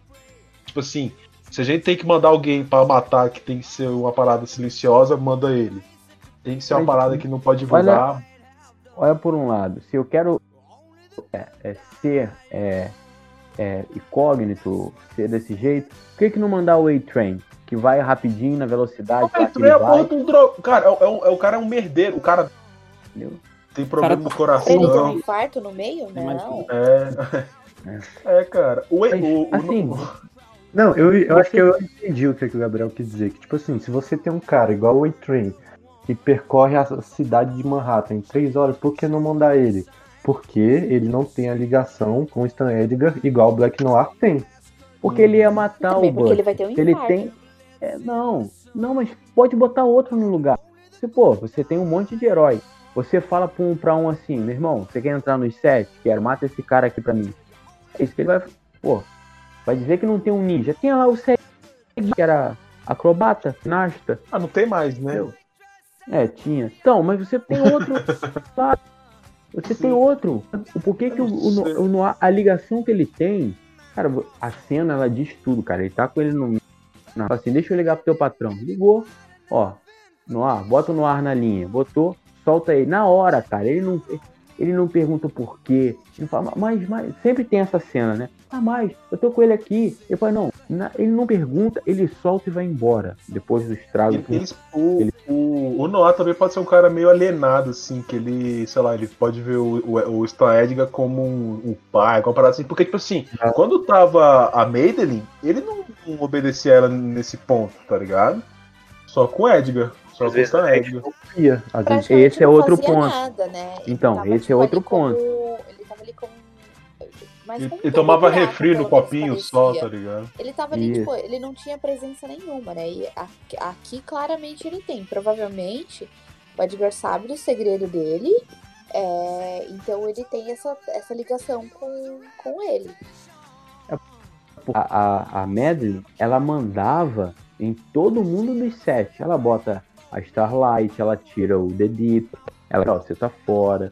Tipo assim, se a gente tem que mandar alguém pra matar que tem que ser uma parada silenciosa, manda ele. Tem que ser uma parada que não pode divulgar. olha por um lado, se eu quero é, é, ser é, é, incógnito, ser desse jeito, por que, que não mandar o A-Train? Que vai rapidinho na velocidade, tu ele é porra de um droga. Cara, é, é é o cara é um merdeiro. O cara entendeu? tem problema Cara, no Pra coração. ele ter um infarto no meio? Não. É. É, cara. O, Mas, o, o- assim, Não, eu, eu acho que eu entendi o que, que o Gabriel quis dizer. Que, tipo assim, se você tem um cara igual o A-Train, que percorre a cidade de Manhattan em três horas, por que não mandar ele? Porque ele não tem a ligação com o Stan Edgar igual o Black Noir tem. Porque ele ia matar Também o porque Buck. ele vai ter um ele infarto. tem. É, não, não, mas pode botar outro no lugar. Se, pô, você tem um monte de herói. Você fala pra um, pra um assim, meu irmão, você quer entrar nos sete? Quero, mata esse cara aqui pra mim. É isso que ele vai. Pô, vai dizer que não tem um ninja. Tem lá o sete que era acrobata, ginasta. Ah, não tem mais, né? Meu. É, tinha. Então, mas você tem outro. Você tem outro. Por que, que o, o, o a ligação que ele tem. Cara, a cena ela diz tudo, cara. Ele tá com ele no. Fala assim, deixa eu ligar pro teu patrão. Ligou, ó. No ar, bota no ar na linha. Botou, solta ele. Na hora, cara. Ele não, ele não pergunta por quê. Ele fala, mas, mas. Sempre tem essa cena, né? Ah, mas, eu tô com ele aqui. Ele fala, não. na- ele não pergunta, ele solta e vai embora. Depois do estrago. Ele- que- eles- o, o, o Noah também pode ser um cara meio alienado, assim, que ele, sei lá, ele pode ver o, o, o Stan Edgar como um, um pai, uma parada assim, porque, tipo assim, Ah. quando tava a Madeline, ele não, não obedecia ela nesse ponto, tá ligado? Só com o Edgar, só com o Stan Edgar. Ia, às vezes. Praticamente Esse é outro ponto. Nada, né? Ele Então, esse é tipo, outro ali como- ponto. Ele tava ali como. Ele, como ele tomava pirata, refri no copinho só, tá ligado? Ele tava ali, Isso. tipo, ele não tinha presença nenhuma, né? E aqui, aqui, claramente ele tem. Provavelmente o Edgar sabe do segredo dele. é, então ele tem essa, essa ligação com, com ele. a, a, a Madeline, ela mandava em todo mundo dos sete. Ela bota a Starlight, ela tira o The Deep, ela, ó, você tá fora.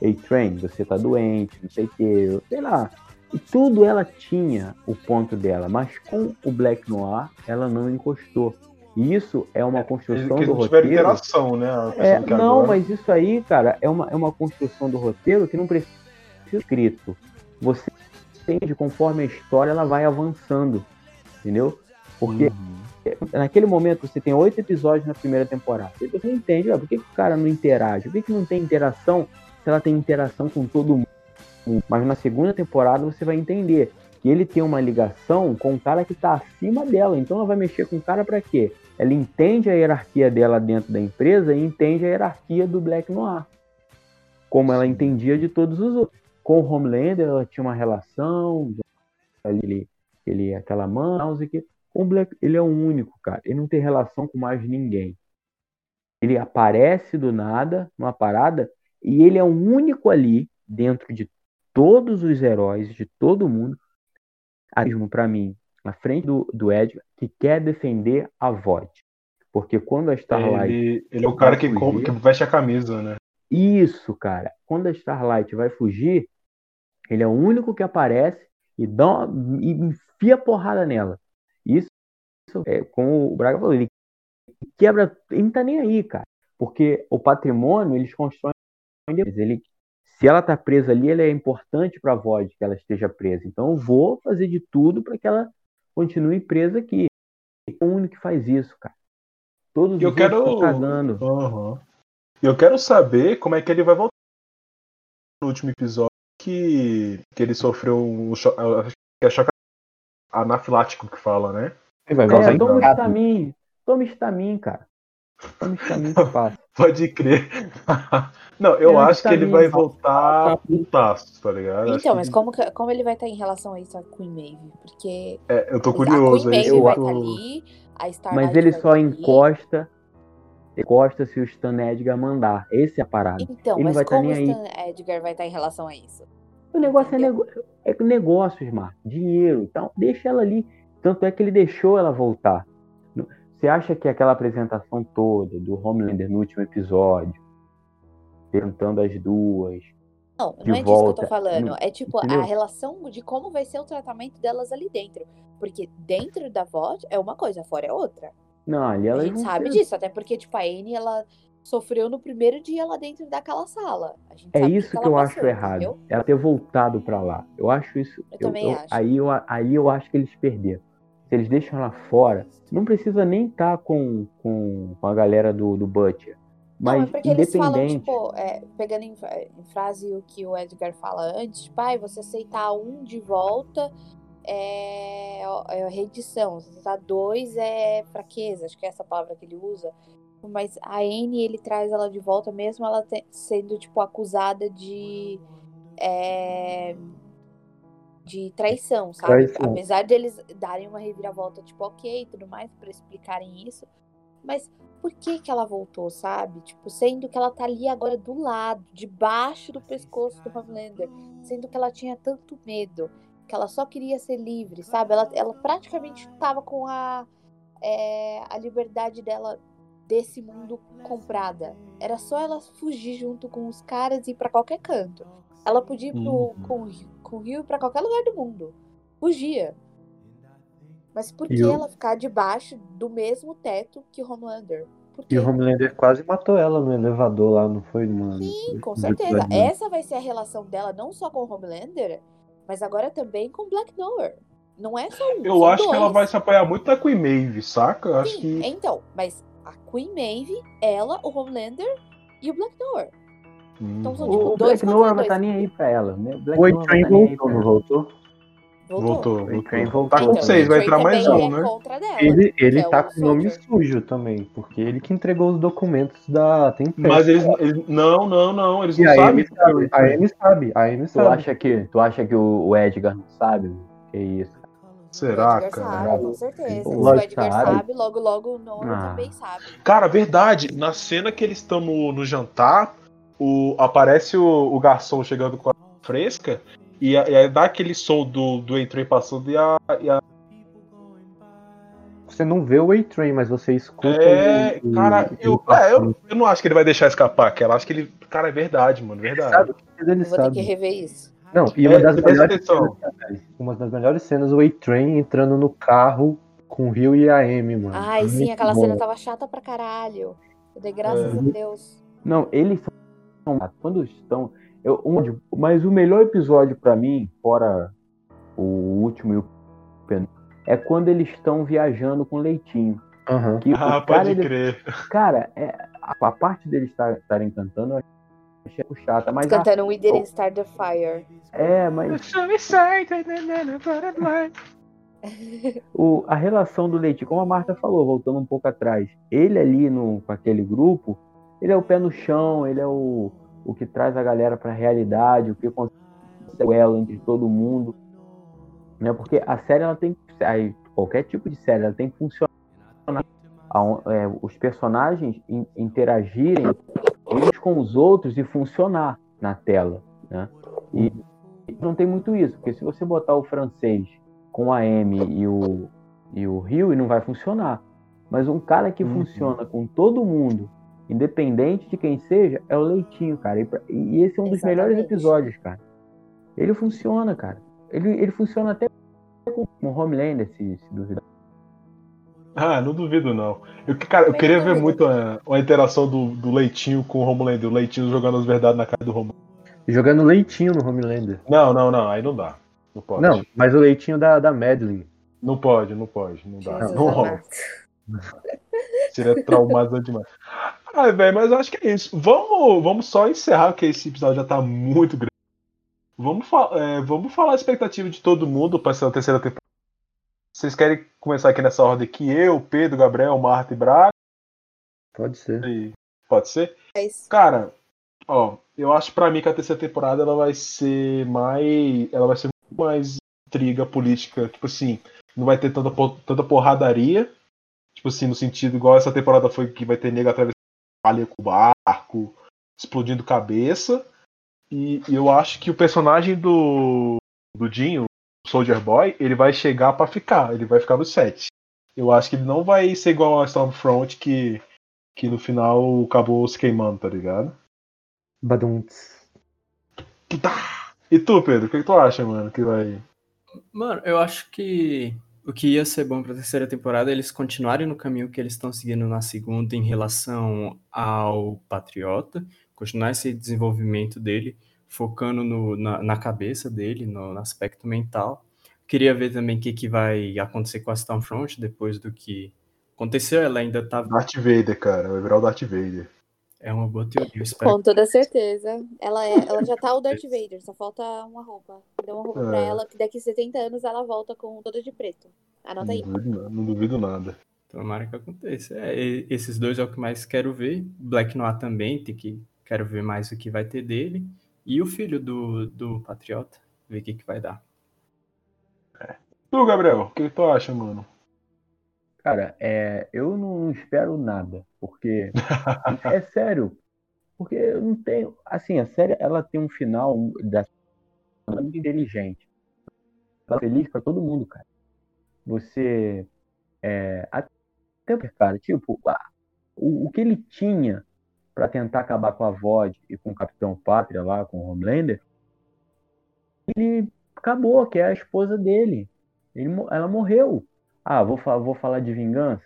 Ei, Train, você tá doente, não sei o que, sei lá. E tudo ela tinha o ponto dela, mas com o Black Noir, ela não encostou. E isso é uma Eles, construção que do roteiro. interação, né? É, não, agora- mas isso aí, cara, é uma, é uma construção do roteiro que não precisa ser escrito. Você entende conforme a história ela vai avançando, entendeu? Porque Uhum. Naquele momento você tem oito episódios na primeira temporada. E você entende, ó, por que, que o cara não interage? Por que, que não tem interação se ela tem interação com todo mundo? Mas na segunda temporada você vai entender que ele tem uma ligação com o cara que tá acima dela. Então ela vai mexer com o cara para quê? Ela entende a hierarquia dela dentro da empresa e entende a hierarquia do Black Noir. Como ela entendia de todos os outros. Com o Homelander ela tinha uma relação, ele, ele aquela mão, não sei o quê. O Black, ele é o único, cara. Ele não tem relação com mais ninguém. Ele aparece do nada, numa parada, e ele é o único ali, dentro de todos os heróis, de todo mundo, mesmo para mim, na frente do, do Edgar, que quer defender a VOD. Porque quando a Starlight. Ele, ele é o cara que, fugir. que veste a camisa, né? Isso, cara. Quando a Starlight vai fugir, ele é o único que aparece e, dá uma, e enfia porrada nela. Isso, isso é como o Braga falou, ele quebra, ele não tá nem aí, cara. Porque o patrimônio eles constroem depois. Ele, se ela tá presa ali, ele é importante pra VOD que ela esteja presa. Então eu vou fazer de tudo para que ela continue presa aqui. É o único que faz isso, cara. Todos os Eu quero- estão cagando. Aham. Eu quero saber como é que ele vai voltar no último episódio que, que ele sofreu um cho- é choque anafilático que fala, né? Ele vai É, toma estamin. Toma estamin, cara. Toma estamin que passa. Pode crer. Não, eu É, acho que ele vai voltar putaço, tá ligado? Acho Então, que- mas como, que- como ele vai estar em relação a isso a Queen Maeve? Porque é, eu tô a curioso. Queen é isso Maeve que vai eu estar tô- ali, a Starlight Mas ele só tá ali. encosta. Encosta se o Stan Edgar mandar. Esse é a parada. Então, Ele mas vai tá como o nem aí. Stan Edgar vai estar em relação a isso? O negócio é, Entendeu? nego... é negócios, Mar. Dinheiro. Então, deixa ela ali. Tanto é que ele deixou ela voltar. No- Você acha que aquela apresentação toda do Homelander no último episódio, tentando as duas, Não, De não é disso que eu volta, tô falando. não- É tipo entendeu? a relação de como vai ser o tratamento delas ali dentro. Porque dentro da VOD é uma coisa, fora é outra. Não, ali A elas gente sabe ser- disso, até porque, tipo, a Anne, ela sofreu no primeiro dia lá dentro daquela sala. É isso que, ela eu passou, acho errado. entendeu? Ela ter voltado pra lá. Eu acho isso. Eu também acho. Aí, eu, aí eu acho que eles perderam. Se eles deixam ela fora, não precisa nem estar com, com, com a galera do, do Butcher. Não, Mas é porque eles falam, independente. tipo, é, pegando em, em frase o que o Edgar fala antes, tipo, ai, você aceitar um de volta é, é redição, você aceitar dois é fraqueza, acho que é essa palavra que ele usa. Mas a Anne, ele traz ela de volta, mesmo ela te- sendo, tipo, acusada de, é, de traição, sabe? Traição. Apesar deles darem uma reviravolta, tipo, ok e tudo mais, pra explicarem isso. Mas por que que ela voltou, sabe? Tipo, sendo que ela tá ali agora do lado, debaixo do pescoço do Homelander. Sendo que ela tinha tanto medo, que ela só queria ser livre, sabe? Ela, ela praticamente tava com a, é, a liberdade dela desse mundo comprada. Era só ela fugir junto com os caras e ir pra qualquer canto. Ela podia ir pro, Uhum. com, o Rio- com o Rio pra qualquer lugar do mundo. Fugia. Mas por que ela ficar debaixo do mesmo teto que o Homelander? E o Homelander quase matou ela no elevador lá, não foi, mano? Sim, com certeza. Essa vai ser a relação dela não só com o Homelander, mas agora também com o Black Noir. Não é só um. Eu acho que ela dois. vai se apoiar muito na Queen Maeve, saca? Eu acho Sim, que. então, mas a Queen Maeve, ela, o Homelander e o Black Noir. Hum. Então são O, tipo o dois Black contra Noir vai dois. estar nem aí pra ela. Né? O Black O A-Train tá nem aí voltou, não voltou? Voltou, O Train voltou. Tá com Então, seis, vai o entrar mais também um, é né? dela, Ele, ele que é tá o com o nome sujo também, porque ele que entregou os documentos da Tempest. Mas eles, eles- Não, não, não. Eles E não a sabem. Amy sabe, a Amy sabe, a Amy Tu sabe. acha que, tu acha que o, o Edgar não sabe? Que isso? Será, o Edgar cara? sabe, com certeza. O que Edgar sabe. sabe, logo, logo o Noah Ah. também sabe. Cara, verdade. Na cena que eles estão no, no jantar, o, aparece o, o garçom chegando com a fresca e, a- e aí dá aquele som do, do A-Train passando e a, e a- Você não vê o A-Train, mas você escuta É, o, o- cara, o- eu, é, eu, eu não acho que ele vai deixar escapar aquela. Acho que ele. Cara, é verdade, mano. Verdade. sabe, mas ele Eu vou ter sabe. que rever isso. Não, e uma É, das melhores cenas, uma das melhores cenas, o A-Train entrando no carro com o Rio e a Amy, mano. Ai, sim, Muito aquela bom. cena tava chata pra caralho. Eu dei graças É. a Deus. Não, eles são. Quando estão. Eu, um, mas o melhor episódio pra mim, fora o último e o penúltimo, é quando eles estão viajando com o Leitinho. Aham. Que Ah, o cara, pode ele- crer. cara é, a, a parte deles estar- estarem cantando eu achei chata, mas a- Cantando We Didn't Start the Fire. é, mas o, a relação do Leitinho, como a Marta falou, voltando um pouco atrás, ele ali no, com aquele grupo, ele é o pé no chão, ele é o, o que traz a galera pra realidade, o que consegue o elo entre todo mundo. Né? Porque a série, ela tem qualquer tipo de série, ela tem que funcionar. aon- é, os personagens in- interagirem uns com os outros e funcionar na tela. Né? E não tem muito isso, porque se você botar o francês com a Amy e o, e o Rio, não vai funcionar. Mas um cara que Uhum. funciona com todo mundo, independente de quem seja, é o Leitinho, cara. E, pra- e esse é um dos melhores Exatamente. episódios, cara. Ele funciona, cara. Ele, ele funciona até com o Homelander, se, se duvidar. Ah, não duvido não. Eu, cara, eu queria ver muito a, a interação do, do Leitinho com o Homelander. O Leitinho jogando as verdades na cara do Homelander. Jogando leitinho no Homelander. Não, não, não. Aí não dá. Não pode. Não, mas o leitinho da, da Madeline. Não pode, não pode. Não dá. Jesus Não rola. Seria traumatizante demais. Ai, velho, mas eu acho que é isso. Vamos, vamos só encerrar, porque esse episódio já tá muito grande. Vamos, fa- é, vamos falar a expectativa de todo mundo para essa terceira temporada. Vocês querem começar aqui nessa ordem aqui? Eu, Pedro, Gabriel, Marta e Braga? Pode ser. E- Pode ser? Mas Cara, ó, eu acho pra mim que a terceira temporada ela vai ser mais. Ela vai ser muito mais intriga política. Tipo assim, não vai ter tanta, tanta porradaria. Tipo assim, no sentido igual essa temporada foi que vai ter nego atravessando palha com barco, explodindo cabeça. E, e eu acho que o personagem do, do Dinho, o Soldier Boy, ele vai chegar pra ficar. Ele vai ficar no set. Eu acho que ele não vai ser igual a Stormfront que, que no final acabou se queimando, tá ligado? Baduntz. Tá. E tu, Pedro, o que, que tu acha, mano, que vai. Mano, eu acho que o que ia ser bom pra terceira temporada é eles continuarem no caminho que eles estão seguindo na segunda em relação ao Patriota, continuar esse desenvolvimento dele, focando no- na, na cabeça dele, no, no aspecto mental. Queria ver também o que, que vai acontecer com a Stormfront depois do que aconteceu. Ela ainda tá. Darth Vader, cara. Vai virar o Darth Vader. É uma boa teoria, eu espero. com toda certeza. Ela, é, ela já tá o Darth Vader, só falta uma roupa. Dê uma roupa pra É. ela, que daqui a 70 anos ela volta com toda de preto. Anota aí. Não duvido, não duvido nada. Tomara que aconteça. É, esses dois é o que mais quero ver. Black Noir também, tem que quero ver mais o que vai ter dele. E o filho do, do Patriota. Ver o que, que vai dar. Tu, Gabriel, o que tu acha, mano? Cara, é, eu não espero nada, porque é sério, porque eu não tenho, assim, a série ela tem um final da muito inteligente, é feliz para todo mundo, cara. Você é, até cara, tipo, o, o que ele tinha para tentar acabar com a VOD e com o Capitão Pátria lá, com o Homelander, ele acabou, que é a esposa dele. Ele, ela morreu. Ah, vou, vou falar de vingança.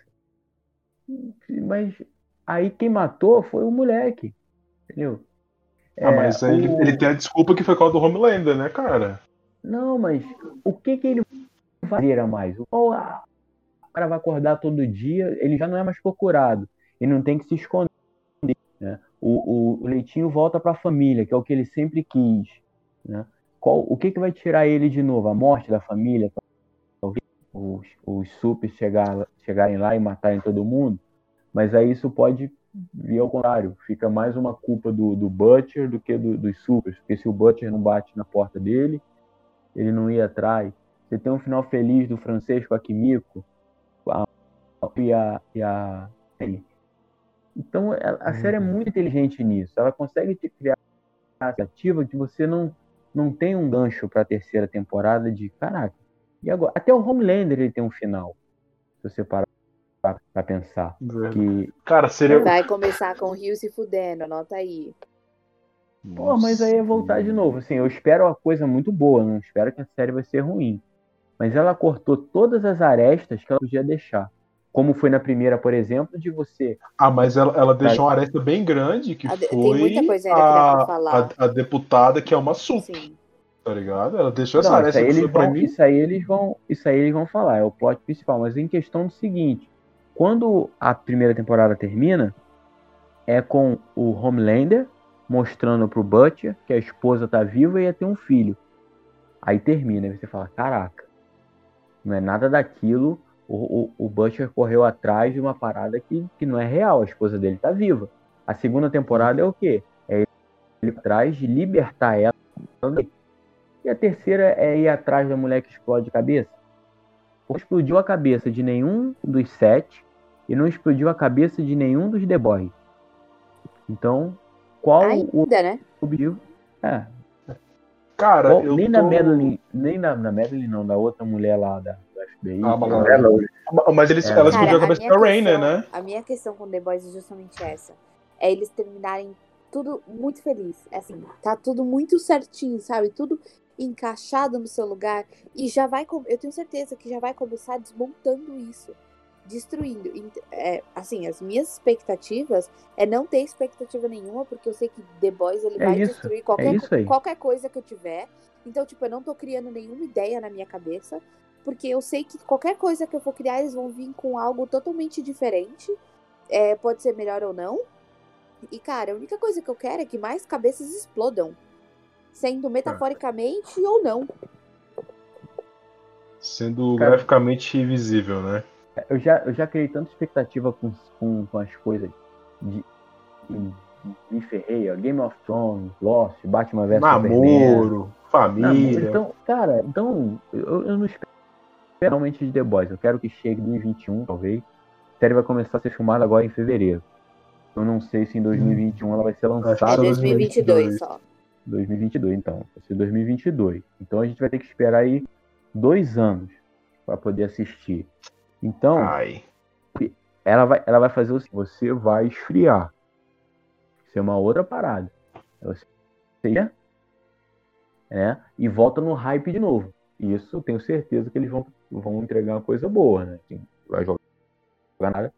Mas aí quem matou foi o moleque. Entendeu? Ah, é, mas aí o... ele tem a desculpa que foi causa do Homelander, né, cara? Não, mas o que que ele faria mais? O cara vai acordar todo dia, ele já não é mais procurado. Ele não tem que se esconder. Né? O, o, o Leitinho volta para a família, que é o que ele sempre quis. Né? Qual, o que, que vai tirar ele de novo? A morte da família? Os, os chegar, chegarem lá e matarem todo mundo? Mas aí isso pode vir ao contrário. Fica mais uma culpa do, do Butcher do que do, dos supers. Porque se o Butcher não bate na porta dele, ele não ia atrás. Você tem um final feliz do Francisco Akimiko a, e a, e a Então a, a série é uhum. muito inteligente nisso. Ela consegue te criar a ativa que você não não tem um gancho para a terceira temporada de caraca. E agora, até o Homelander ele tem um final. Se você parar para pensar. Que... Cara, seria. Vai começar com o Rio se fudendo, anota aí. Pô, mas aí é voltar de novo. Assim, eu espero uma coisa muito boa, não espero que a série vai ser ruim. Mas ela cortou todas as arestas que ela podia deixar. Como foi na primeira, por exemplo, de você. Ah, mas ela, ela deixou uma aresta bem grande, que a, foi a, a, a, deputada que é uma sup. Tá ligado? Ela deixou essa Não, aresta isso aí, eles vão, isso aí eles vão. Isso aí eles vão falar, é o plot principal. Mas em questão do seguinte: quando a primeira temporada termina, é com o Homelander mostrando pro Butcher que a esposa tá viva e ia ter um filho. Aí termina, e você fala, caraca, não é nada daquilo o, o, o Butcher correu atrás de uma parada que, que não é real, a esposa dele tá viva. A segunda temporada é o quê? É ele atrás de libertar ela. E a terceira é ir atrás da mulher que explode a cabeça. Não explodiu a cabeça de nenhum dos sete e não explodiu a cabeça de nenhum dos The Boys. Então, qual Ainda, o né? objetivo? É. Cara, Bom, nem tô... na Madeline, nem na, na Madeline não, da outra mulher lá da, FBI. Ah, mas, mas eles, é. ela explodiu a cabeça da Rainer, né? A minha questão com The Boys é justamente essa. É eles terminarem tudo muito feliz. É assim, tá tudo muito certinho, sabe? Tudo encaixado no seu lugar. E já vai. Eu tenho certeza que já vai começar desmontando isso. Destruindo. É, assim, as minhas expectativas é não ter expectativa nenhuma, porque eu sei que The Boys ele é vai isso, destruir qualquer, é qualquer coisa que eu tiver. Então, tipo, eu não tô criando nenhuma ideia na minha cabeça porque eu sei que qualquer coisa que eu for criar, eles vão vir com algo totalmente diferente. É, pode ser melhor ou não. E, cara, a única coisa que eu quero é que mais cabeças explodam. Sendo metaforicamente ou não. Sendo cara, graficamente visível, né? Eu já, eu já criei tanta expectativa com, com, com as coisas de. Me ferrei, ó, Game of Thrones, Lost, Batman vs Namoro, família. Não, então, cara, então, eu, eu não espero realmente de The Boys. Eu quero que chegue em 2021, talvez. A série vai começar a ser filmada agora em fevereiro. Eu não sei se em 2021 ela vai ser lançada. É 2022 só. 2022, então. Vai ser 2022. Então a gente vai ter que esperar aí dois anos para poder assistir. Então, Ai. ela vai, ela vai fazer o seguinte: você vai esfriar. Isso é uma outra parada. Você é, e volta no hype de novo. Isso eu tenho certeza que eles vão vão entregar uma coisa boa, né? Assim, vai jogar nada,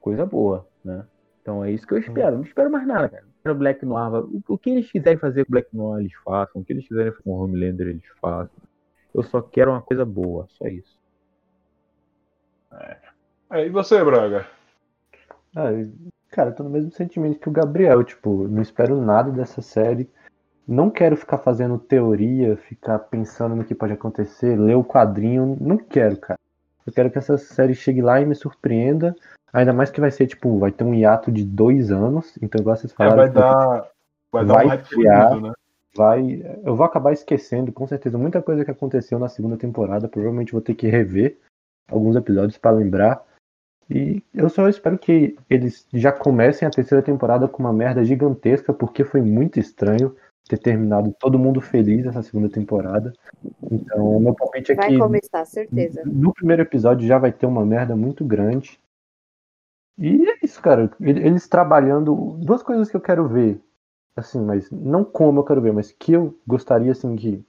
coisa boa, né? Então é isso que eu espero. Não espero mais nada, cara. Não Black Noir. O, que eles quiserem fazer com Black Noir, eles façam. O que eles quiserem fazer com Homelander, eles façam. Eu só quero uma coisa boa, só isso. É. é e você, Braga? Ah, cara, eu tô no mesmo sentimento que o Gabriel. Tipo, não espero nada dessa série. Não quero ficar fazendo teoria, ficar pensando no que pode acontecer, ler o quadrinho. Não quero, cara. Eu quero que essa série chegue lá e me surpreenda. Ainda mais que vai ser, tipo, vai ter um hiato de dois anos. Então, igual vocês falaram. É, vai dar. Vai, dar vai um criar, né? vai. Eu vou acabar esquecendo, com certeza, muita coisa que aconteceu na segunda temporada. Provavelmente vou ter que rever alguns episódios para lembrar. E eu só espero que eles já comecem a terceira temporada com uma merda gigantesca, porque foi muito estranho ter terminado todo mundo feliz essa segunda temporada. Então, meu palpite é Vai que começar, certeza. no primeiro episódio já vai ter uma merda muito grande. E é isso, cara. Ele- Eles trabalhando. Duas coisas que eu quero ver. Assim, mas não como eu quero ver, mas que eu gostaria assim que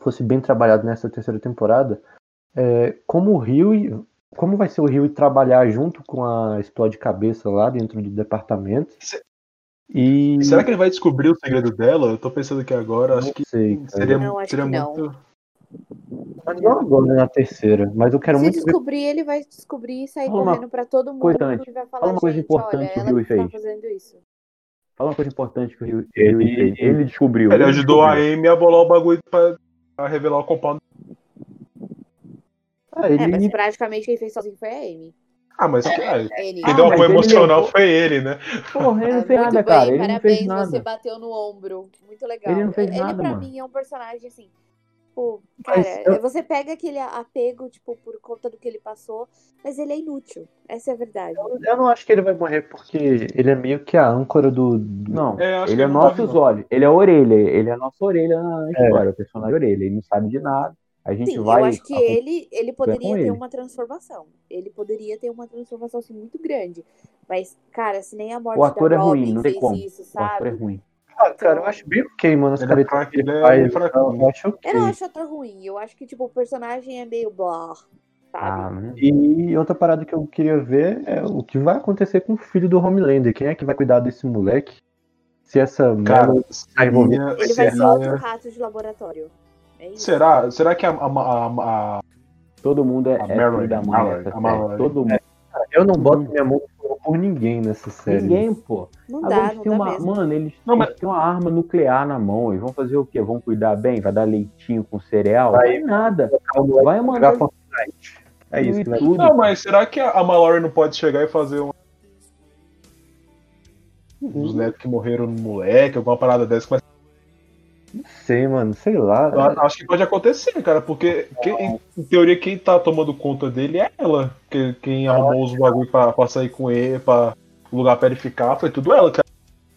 fosse bem trabalhado nessa terceira temporada. É como o Rio. Como vai ser o Rio trabalhar junto com a Explode Cabeça lá dentro do departamento. Se- E. Será que ele vai descobrir o segredo dela? Eu tô pensando aqui agora, acho que sei, seria, Não, acho seria que muito. Mas não agora na terceira. Mas eu quero Se muito ver. descobrir, ele vai descobrir e sair Fala uma correndo pra todo mundo coisa antes. e vai falar, Fala uma coisa gente, importante olha, que o Rio que tá fez. fazendo isso. Fala uma coisa importante que o Rio, Ele- ele, fez. Ele descobriu. Ele ajudou a descobriu. Amy a bolar o bagulho pra, pra revelar o compound. Ah, É, mas ele. praticamente quem fez sozinho foi a Amy. Ah, mas ah, N. quem Ah, deu mas apoio ele emocional levou- foi ele, né? Porra, ele Ah, não fez muito nada, bem, cara. Ele não parabéns, fez nada. você bateu no ombro. Muito legal. Ele não fez ele nada, pra mano. mim é um personagem assim. Tipo, cara, eu- você pega aquele apego, tipo, por conta do que ele passou, mas ele é inútil. Essa é a verdade. Eu não acho que ele vai morrer porque ele é meio que a âncora do. do- Não, É, ele é ele não nossos não. olhos. Ele é a orelha. Ele é a nossa orelha na história. O personagem orelha. Ele não sabe de nada. A gente Sim, vai. eu acho que ele, ele poderia ter ele. uma transformação. Ele poderia ter uma transformação assim, muito grande. Mas, cara, se nem a morte O ator da é ruim, Robin não tem fez como. isso, O ator é sabe? ruim. Ah, cara, eu acho bem ok, mano. As Ele é fraco, que ele ele é- é fraco. eu acho ok. Eu não acho ator ruim. Eu acho que, tipo, o personagem é meio blá, Ah, sabe? né? E outra parada que eu queria ver é o que vai acontecer com o filho do Homelander. Quem é que vai cuidar desse moleque? Se essa Cara, merda tá envolvida. Ele vai ser outro rato de laboratório. É isso. Será? Será que a, a, a, a- Todo mundo é, A é filho da mãe Mallory, nessa a série. Mallory. Todo mundo. Eu não boto minha mão por ninguém nessa série. Ninguém, pô. Não Agora dá, eles não têm dá uma. mesmo. Mano, eles, Não, mas- eles têm uma arma nuclear na mão. Eles vão fazer o quê? Vão cuidar bem? Vai dar leitinho com cereal? Vai- Vai nada. Vai jogar mandar. É isso, né? tudo. Não, mas será que a a Mallory não pode chegar e fazer um. Os netos que morreram no moleque, alguma parada dessa. Mas Não sei, mano. Sei lá. eu acho que pode acontecer, cara, porque quem- em teoria quem tá tomando conta dele é ela. Que, quem arrumou os bagulho pra, pra sair com ele, pra o lugar pra ele ficar, foi tudo ela, cara.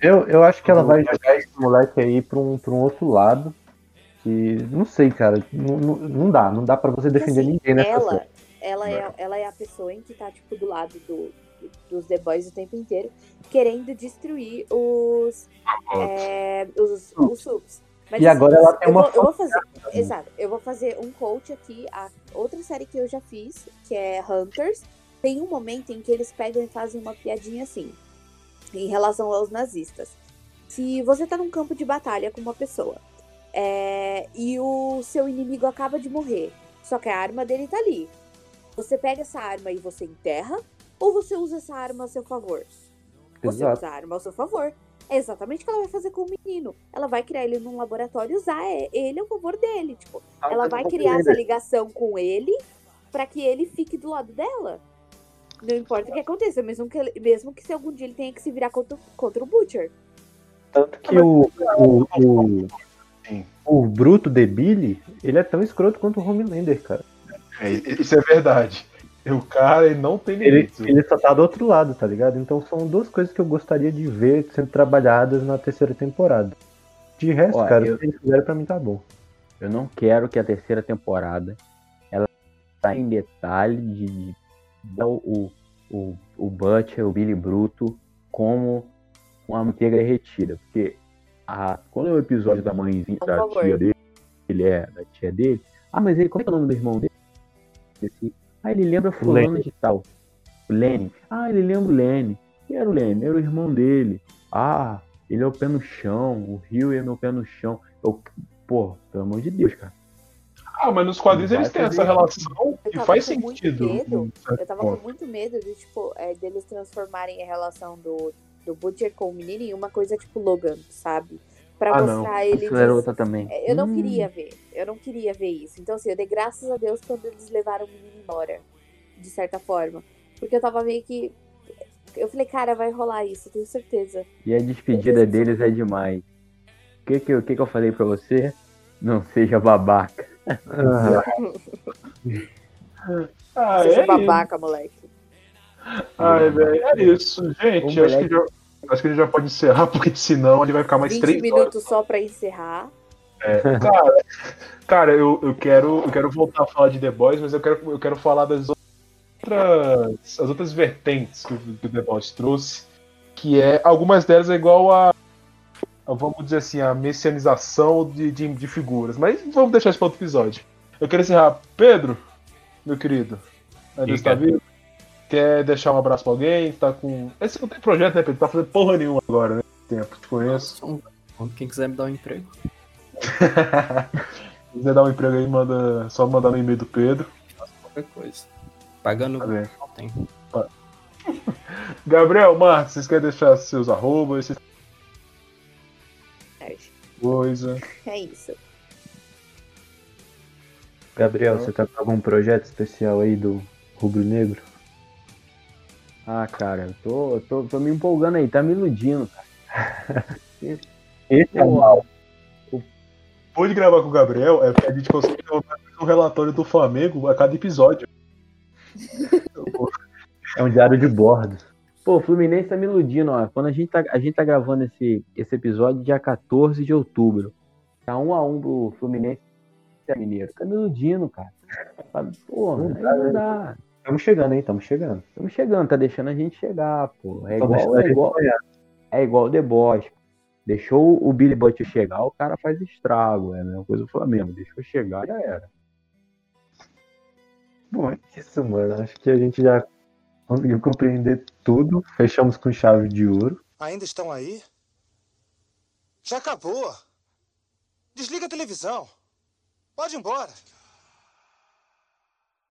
Eu, eu acho que ela vai jogar esse moleque aí pra um, pra um outro lado. Que. Não sei, cara. Não, não, não dá. Não dá pra você defender Assim, ninguém nessa ela, série. ela, é, ela é a pessoa em que tá, tipo, do lado do, do- dos The Boys o tempo inteiro, querendo destruir os. é, os, os subs. Mas, E agora ela tem eu uma vou, eu vou fazer. Exato, eu vou fazer um coach aqui. A outra série que eu já fiz, que é Hunters, tem um momento em que eles pegam e fazem uma piadinha assim, em relação aos nazistas. Se você tá num campo de batalha com uma pessoa é, e o seu inimigo acaba de morrer, só que a arma dele tá ali. Você pega essa arma e você enterra, ou você usa essa arma a seu favor? Você Exato. usa a arma ao seu favor. É exatamente o que ela vai fazer com o menino. Ela vai criar ele num laboratório e usar é- ele a favor dele. Tipo, ela vai criar essa ligação com ele pra que ele fique do lado dela. Não importa o que aconteça, mesmo que, ele- mesmo que se algum dia ele tenha que se virar contra, contra o Butcher. Tanto que o, o, o, Sim. o Bruto de Billy, ele é tão escroto quanto o Homelander, cara. É, isso é verdade. O cara ele não tem Ele, limite. ele só tá do outro lado, tá ligado? Então são duas coisas que eu gostaria de ver sendo trabalhadas na terceira temporada. De resto, Ó, cara, eu- o que eles fizeram pra mim tá bom. Eu não quero que a terceira temporada ela tá em detalhe de, de dar o, o, o Butcher, o Billy Bruto, como uma manteiga derretida. Porque a, quando é o episódio da mãezinha, da tia dele, ele é da tia dele, ah, mas ele, como é é o nome do irmão dele? Esse- ah, ele lembra fulano de tal. O Lenny. Ah, ele lembra o Lenny. Quem era o Lenny? Era o irmão dele. Ah, ele é o pé no chão. O Rio é meu pé no chão. Eu, pô, pelo amor de Deus, cara. Ah, mas nos quadrinhos eles têm essa relação tava faz sentido. medo. Eu tava com muito medo de, tipo, é, deles transformarem a relação do, do Butcher com o menino em uma coisa tipo Logan, sabe? Pra Ah, não. mostrar ele. Isso era outra também. É, Eu não Hum. queria ver. Eu não queria ver isso. Então, assim, eu dei graças a Deus quando eles levaram o menino embora. De certa forma. Porque eu tava meio que. Eu falei, cara, vai rolar isso, tenho certeza. E a despedida deles é demais. que que, eu- que que eu falei pra você? Não seja babaca. Ah, Seja é isso. babaca, moleque. Ai, velho, é isso. Gente, Ô, acho que, já, acho que a gente já pode encerrar, porque senão ele vai ficar mais 20 três horas. minutos só pra encerrar. Cara, cara eu, eu, quero, eu quero voltar a falar de The Boys, mas eu quero, eu quero falar das outras, as outras vertentes que, o- que o The Boys trouxe, que é, algumas delas é igual a, a, vamos dizer assim, a messianização de, de, de figuras, mas vamos deixar isso para outro episódio. Eu quero encerrar. Pedro, meu querido, ainda está vivo? Quer deixar um abraço pra alguém? Tá com. Esse não tem projeto, né, Pedro? Tá fazendo porra nenhuma agora, né? Tempo, te conheço. Quem quiser me dar um emprego. Se quiser dar um emprego aí, manda, só mandar no e-mail do Pedro. Qualquer coisa. Pagando Tá bem. não tem. Gabriel, Marcos, vocês querem deixar seus arrobas, É, coisas? É isso. Gabriel, você tá com algum projeto especial aí do Rubro Negro? Ah, cara, eu tô, eu tô, tô me empolgando aí, tá me iludindo, cara. Esse é o Pô, mal. Depois de gravar com o Gabriel, é porque a gente consegue colocar um relatório do Flamengo a cada episódio. É um diário de bordo. Pô, o Fluminense tá me iludindo, ó. Quando a gente tá, a gente tá gravando esse, esse episódio dia 14 de outubro. Tá um a um pro Fluminense Mineiro. Tá me iludindo, cara. Pô, Não não né? dá. Estamos chegando, hein? Estamos chegando. Estamos chegando, tá deixando a gente chegar, pô. É igual, é gente igual, é igual o The Boys. Deixou o Billy Butcher chegar, o cara faz estrago. É a mesma coisa do Flamengo. Deixou chegar, já era. Bom, é isso, mano. Acho que a gente já conseguiu compreender tudo. Fechamos com chave de ouro. Ainda estão aí? Já acabou. Desliga a televisão. Pode ir embora.